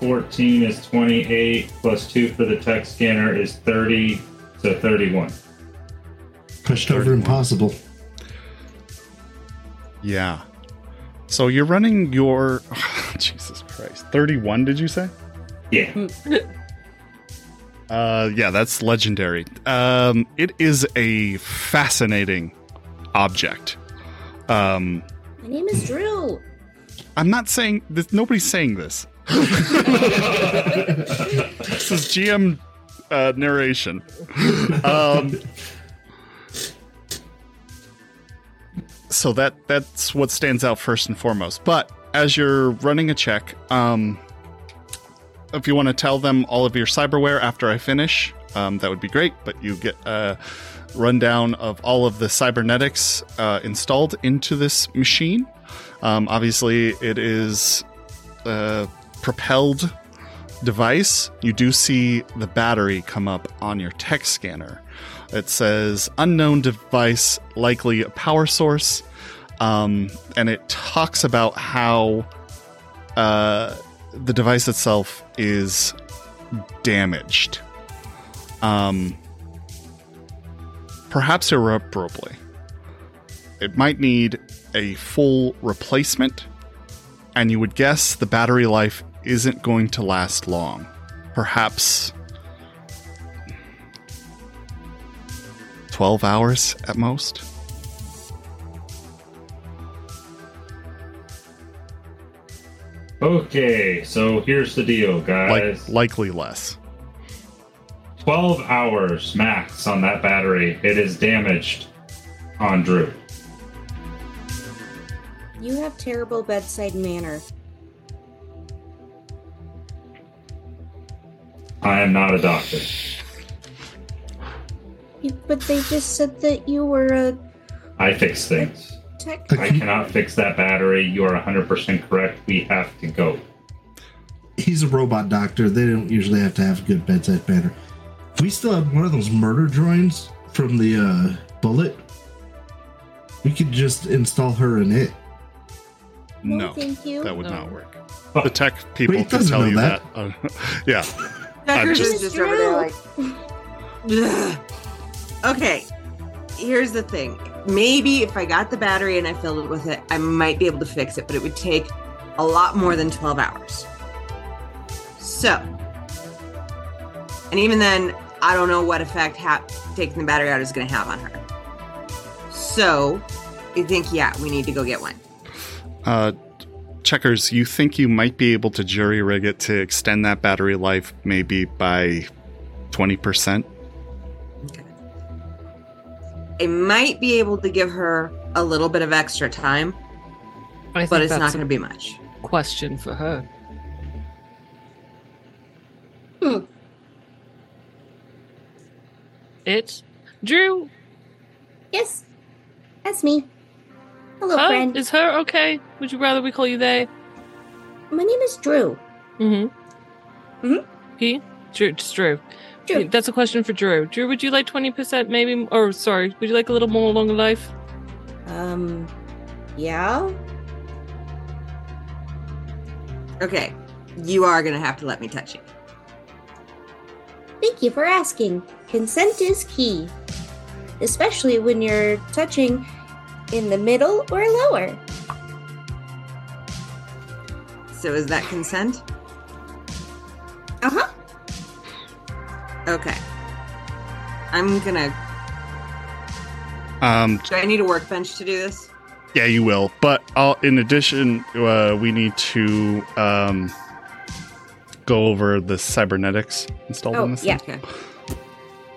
14 is 28 plus 2 for the tech scanner is 30 so 31 Pushed over impossible. Yeah. So you're running your Jesus Christ. 31 did you say? Yeah. Uh yeah, that's legendary. Um it is a fascinating object. Um My name is Drew. I'm not saying this nobody's saying this. This is GM uh, narration. Um so that that's what stands out first and foremost. But as you're running a check, um, if you want to tell them all of your cyberware after I finish, um, that would be great. But you get a rundown of all of the cybernetics uh, installed into this machine. Um, obviously, it is a propelled device. You do see the battery come up on your tech scanner. It says unknown device, likely a power source. Um, and it talks about how uh, the device itself is damaged. Um, perhaps irreparably. It might need a full replacement, and you would guess the battery life isn't going to last long. Perhaps 12 hours at most. Okay, so here's the deal, guys. Like guys. likely less. 12 hours max on that battery. It is damaged on Drew. You have terrible bedside manner. I am not a doctor. But they just said that you were a I fix things. tech. I cannot fix that battery. You are 100% correct. We have to go. He's a robot doctor. They don't usually have to have a good bedside manner. We still have one of those murder droids from the uh, bullet. We could just install her in it. No, No, thank you. that would No. not work. The tech people Wait, can tell you that. that. Uh, yeah. Checkers just- just over there like. "Ugh." okay, here's the thing. Maybe if I got the battery and I filled it with it, I might be able to fix it, but it would take a lot more than 12 hours. So, and even then, I don't know what effect ha- taking the battery out is going to have on her. So, I think, yeah, we need to go get one. Uh, checkers, you think you might be able to jury rig it to extend that battery life maybe by 20%? I might be able to give her a little bit of extra time, I but it's not going to be much. question for her. Hmm. It's Drew. Yes, that's me. Hello, Oh, friend. is her okay? Would you rather we call you they? My name is Drew. Mm-hmm. Mm-hmm. He? Drew, just Drew. Drew. That's a question for Drew. Drew, would you like 20% maybe? Or, sorry, would you like a little more longer life? Um, yeah. Okay, you are going to have to let me touch you. Thank you for asking. Consent is key, especially when you're touching in the middle or lower. So is that consent? Uh huh. Okay. I'm gonna. Um, Do I need a workbench to do this? yeah, you will. But I'll, in addition, uh, we need to um, go over the cybernetics installed Oh, in this. yeah. thing.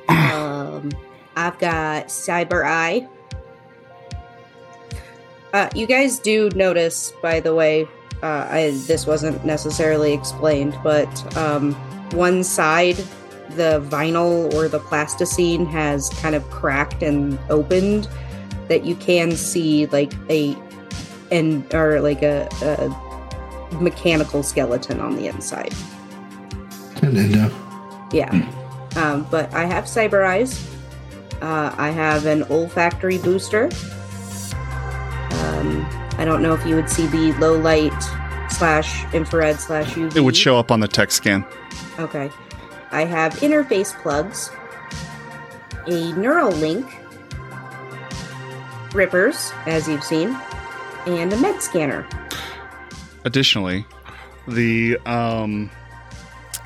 Okay. Um, I've got Cyber Eye. Uh, you guys do notice, by the way, uh, I, this wasn't necessarily explained, but um, one side, the vinyl or the plasticine has kind of cracked and opened, that you can see like a and or like a, a mechanical skeleton on the inside. Nintendo. Yeah. Um, but I have cyber eyes. Uh, I have an olfactory booster. Um, I don't know if you would see the low light slash infrared slash UV. It would show up on the tech scan. Okay. I have interface plugs, a neural link, rippers, as you've seen, and a med scanner. Additionally, the um,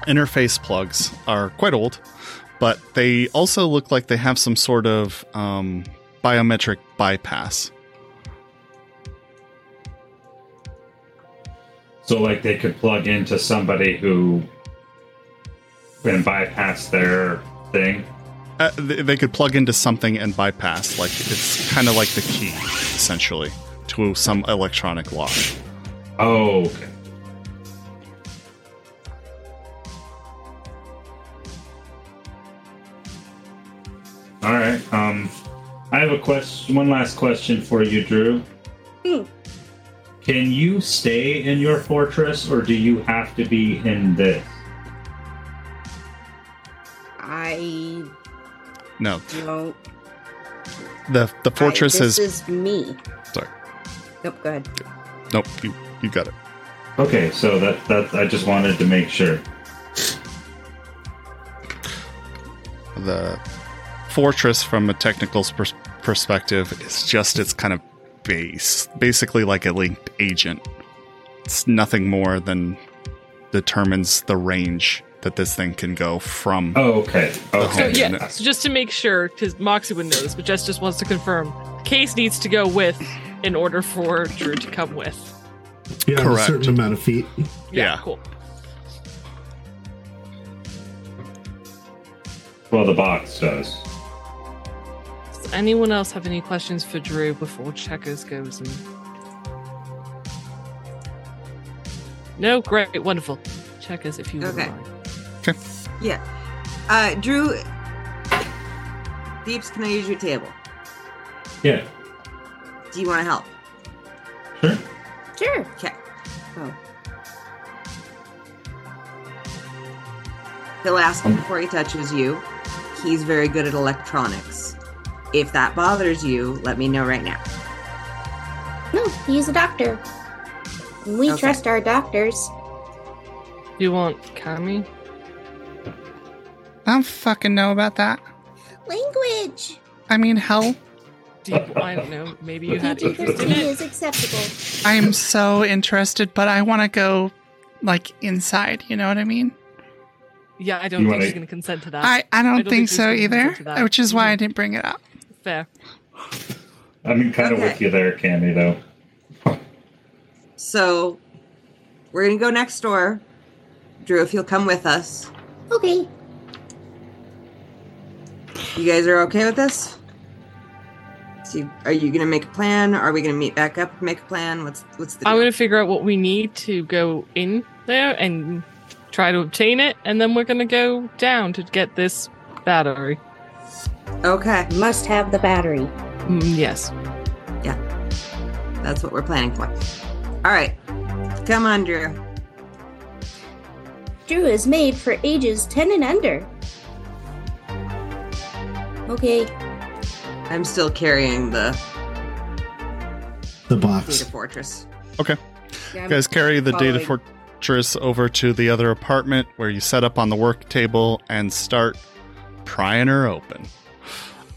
interface plugs are quite old, but they also look like they have some sort of um, biometric bypass. So, like, they could plug into somebody who and bypass their thing. Uh, they could plug into something and bypass. Like it's kind of like the key, essentially, to some electronic lock. Oh, okay. All right. Um, I have a question. One last question for you, Drew. Hmm. Can you stay in your fortress, or do you have to be in this? I No, don't. the the fortress I, this is. is me. Sorry, Nope, go ahead. nope. You you got it. Okay, so that that I just wanted to make sure. The fortress, from a technical pers- perspective, is just its kind of base, basically like a linked agent. It's nothing more than determines the range that this thing can go from. Oh, okay. So Okay. yeah, so just to make sure, because Moxie would know this, but Jess just wants to confirm, Case needs to go with in order for Drew to come with. You have Correct. a certain amount of feet. Yeah. cool. Well, the box does. Does anyone else have any questions for Drew before Checkers goes and? No, great, wonderful. Checkers, if you would Okay. mind. Yeah. Uh, Drew. Deeps, can I use your table? Yeah. Do you want to help? Sure. Sure. Okay. Oh. He'll ask him before he touches you. He's very good at electronics. If that bothers you, let me know right now. No, he's a doctor. We Okay. trust our doctors. You want Cammy? I don't fucking know about that. Language. I mean, hell, Deep, I don't know. Maybe you had interest in it. is acceptable. I am so interested, but I want to go like inside. You know what I mean? Yeah, I don't You think wanna- she's going to consent to that. I, I don't don't think think so either, consent to that. which is why I mm-hmm. didn't bring it up. Fair. I'm kind of Okay. with you there, Candy, though. So, we're going to go next door. Drew, if you'll come with us. Okay. You guys are okay with this? So, are you going to make a plan? Are we going to meet back up and make a plan? What's what's the I'm going to figure out what we need to go in there and try to obtain it, and then we're going to go down to get this battery. Okay, Must have the battery. Mm, yes. Yeah. That's what we're planning for. All right, come on, Drew. Drew is made for ages 10 and under. Okay. I'm still carrying the The box. data fortress. Okay. Yeah, You guys carry the data fortress over to the other apartment where you set up on the work table and start prying her open.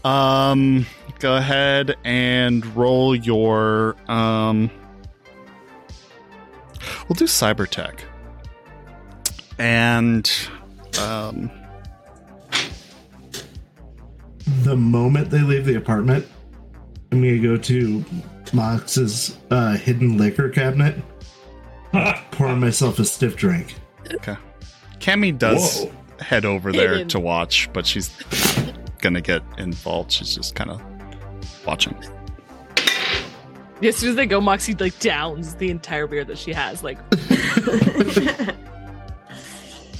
Um, go ahead and roll your um. We'll do cyber tech. And um, The moment they leave the apartment, I'm gonna go to Mox's uh, hidden liquor cabinet, pour myself a stiff drink. okay, Cammy does Whoa. head over there Hidden. to watch, but she's not gonna get involved. She's just kind of watching. As soon as they go, Moxie like downs the entire beer that she has, like,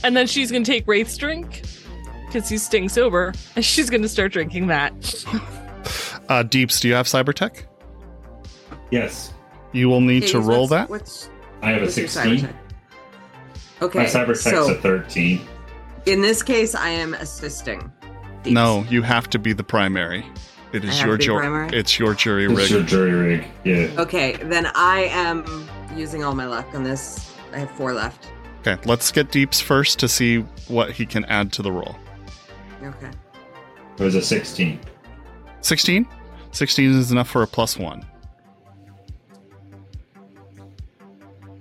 and then she's gonna take Wraith's drink because he's staying sober, and she's gonna start drinking that. Uh, Deeps, do you have cyber tech? Yes. You will need to roll what's- that. What's, I have a what's your 16. cyber? Okay, My cyber tech's so a 13. in this case, I am assisting. Deeps. No, you have to be the primary. It is I have your jury. It's your jury rig. It's rig. your jury rig. Yeah. Okay, then I am using all my luck on this. I have four left. Okay, let's get Deeps first to see what he can add to the roll. Okay. It was a 16. 16? 16 is enough for a plus one.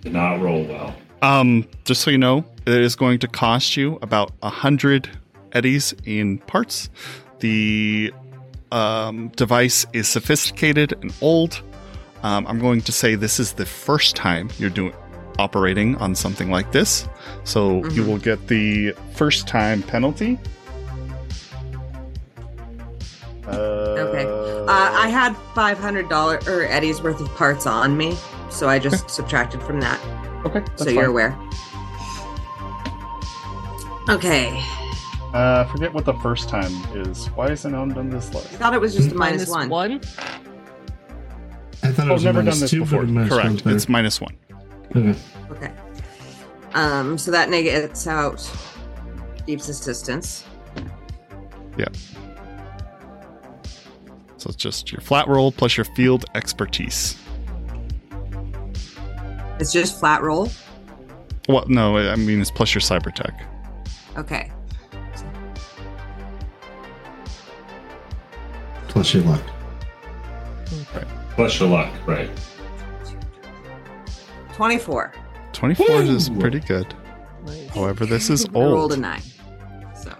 Did not roll well. Um, just so you know, it is going to cost you about a hundred eddies in parts. The um, device is sophisticated and old. Um, I'm going to say this is the first time you're doing operating on something like this, so you will get the first time penalty. Uh, Okay. Uh, I had five hundred dollar or Eddie's worth of parts on me, so I just subtracted from that. okay. so you're fine. aware. Okay. Uh, forget what the first time is. Why isn't on done this I thought it was just a minus one. one. I thought it Oh, was never a done this two, before. but minus Correct. better. It's minus one. Okay. Okay. Um, so that negates out Deep's assistance. Yeah. So it's just your flat roll plus your field expertise. It's just flat roll. Well, no, I mean it's plus your cyber tech. Okay. Plus your luck. Right. Plus your luck, right? Twenty-four. 24 is pretty good. Nice. However, this is I rolled a old. nine. So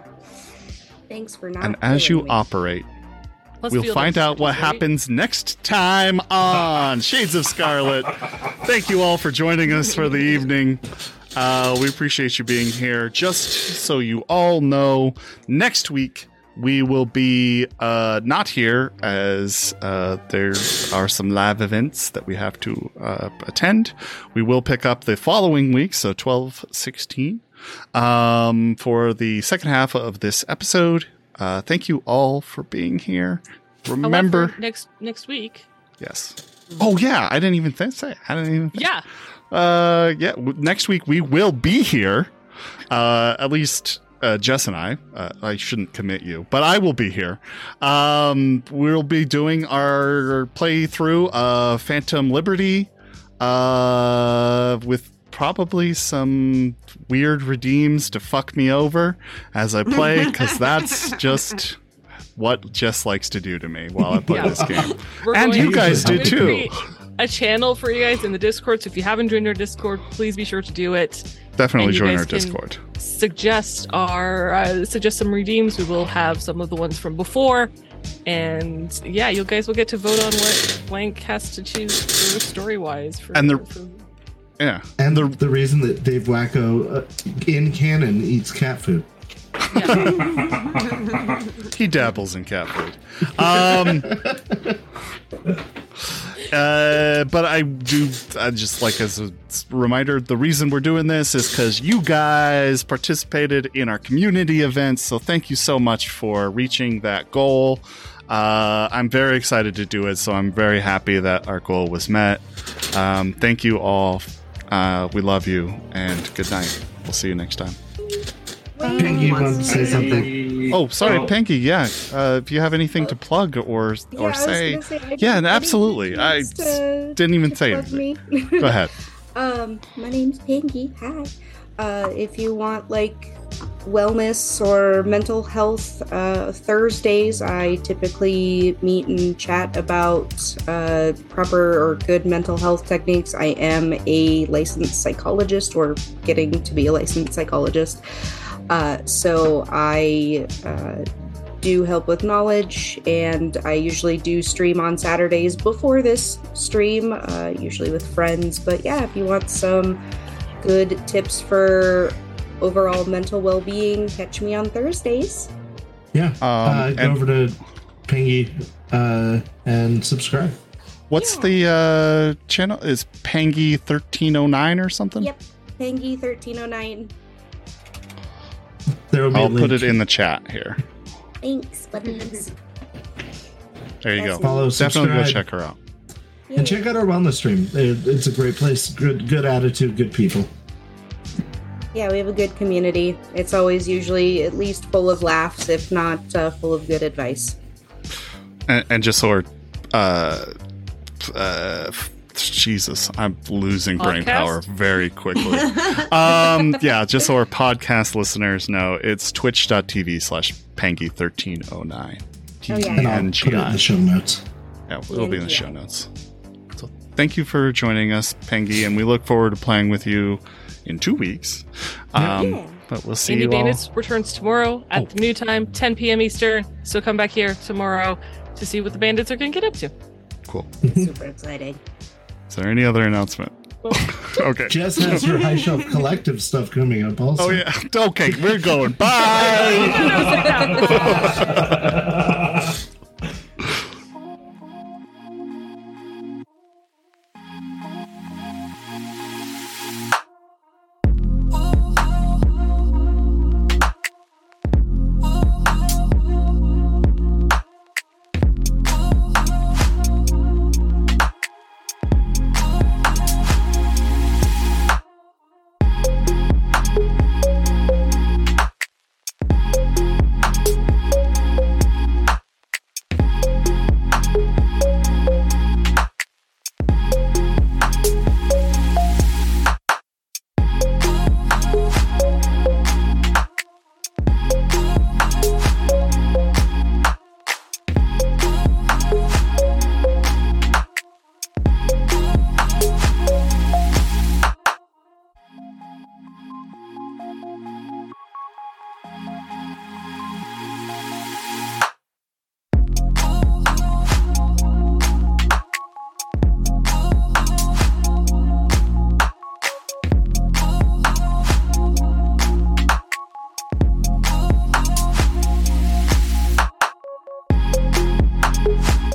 Thanks for not. And as you me. operate, Plus we'll find out what happens next time on Shades of Scarlet. Thank you all for joining us for the evening. Uh, we appreciate you being here. Just so you all know, next week we will be uh, not here as uh, there are some live events that we have to uh, attend. We will pick up the following week, so 12 16, um, for the second half of this episode. Uh, thank you all for being here. Remember, However, next next week. yes. Oh yeah, I didn't even th- say. I didn't even. Yeah. Uh, yeah. w- Next week we will be here. Uh, at least uh, Jess and I. Uh, I shouldn't commit you, but I will be here. Um, we'll be doing our playthrough of Phantom Liberty. Uh, with probably some weird redeems to fuck me over as I play, because that's just what Jess likes to do to me while I play Yeah. this game. We're And you guys I'm do too. A channel for you guys in the Discord. So if you haven't joined our Discord, please be sure to do it. Definitely And you join guys our can- Discord. Suggest our uh, suggest some redeems. We will have some of the ones from before, and yeah, you guys will get to vote on what Blank has to choose for story wise. For, And the- for- Yeah. And the the reason that Dave Wacko uh, in canon eats cat food. He dabbles in cat food. Um, uh, but I do, I just like as a reminder, the reason we're doing this is because you guys participated in our community events. So thank you so much for reaching that goal. Uh, I'm very excited to do it. So I'm very happy that our goal was met. Um, thank you all. Uh, we love you and good night. We'll see you next time. Pinky wanted to say something. Oh, sorry, Oh. Pinky. Yeah, uh, if you have anything to plug or or was say, gonna say, I yeah, didn't- absolutely. I get a chance to- didn't even say plug anything. Go ahead. Um, my name's Pinky. Hi. Uh, if you want like wellness or mental health uh, Thursdays, I typically meet and chat about uh, proper or good mental health techniques. I am a licensed psychologist or getting to be a licensed psychologist. Uh, so I uh, do help with knowledge, and I usually do stream on Saturdays before this stream, uh, usually with friends. But yeah, if you want some good tips for overall mental well being, catch me on Thursdays. Yeah. Um, uh, go and- over to Pingy uh, and subscribe. What's Yeah. the uh, channel? Is Pangy thirteen oh nine or something? Yep, Pengy1309. There will be I'll a put it in the chat here. Thanks, buddies. There you go. Awesome. Follow, Definitely go check her out. And check out our wellness stream. It's a great place. Good, good attitude. Good people. Yeah, we have a good community. It's always usually at least full of laughs, if not uh, full of good advice. And, and just so we're, uh, uh, Jesus, I'm losing brain power very quickly. um, yeah, just so our podcast listeners know, it's twitch.tv slash Pangy1309. Oh, yeah. And I'll put it in the show notes. Yeah, it'll be in the Thank show notes. So thank you for joining us, Pengy, and we look forward to playing with you in two weeks. Um, Yeah. But we'll see Indie you all. Bandits returns tomorrow at Oh. the new time, 10 p.m. Eastern. So come back here tomorrow to see what the bandits are going to get up to. Cool. Super exciting. Is there any other announcement? okay. Jess has her high shelf collective stuff coming up also. Oh yeah. Okay, we're going. Bye.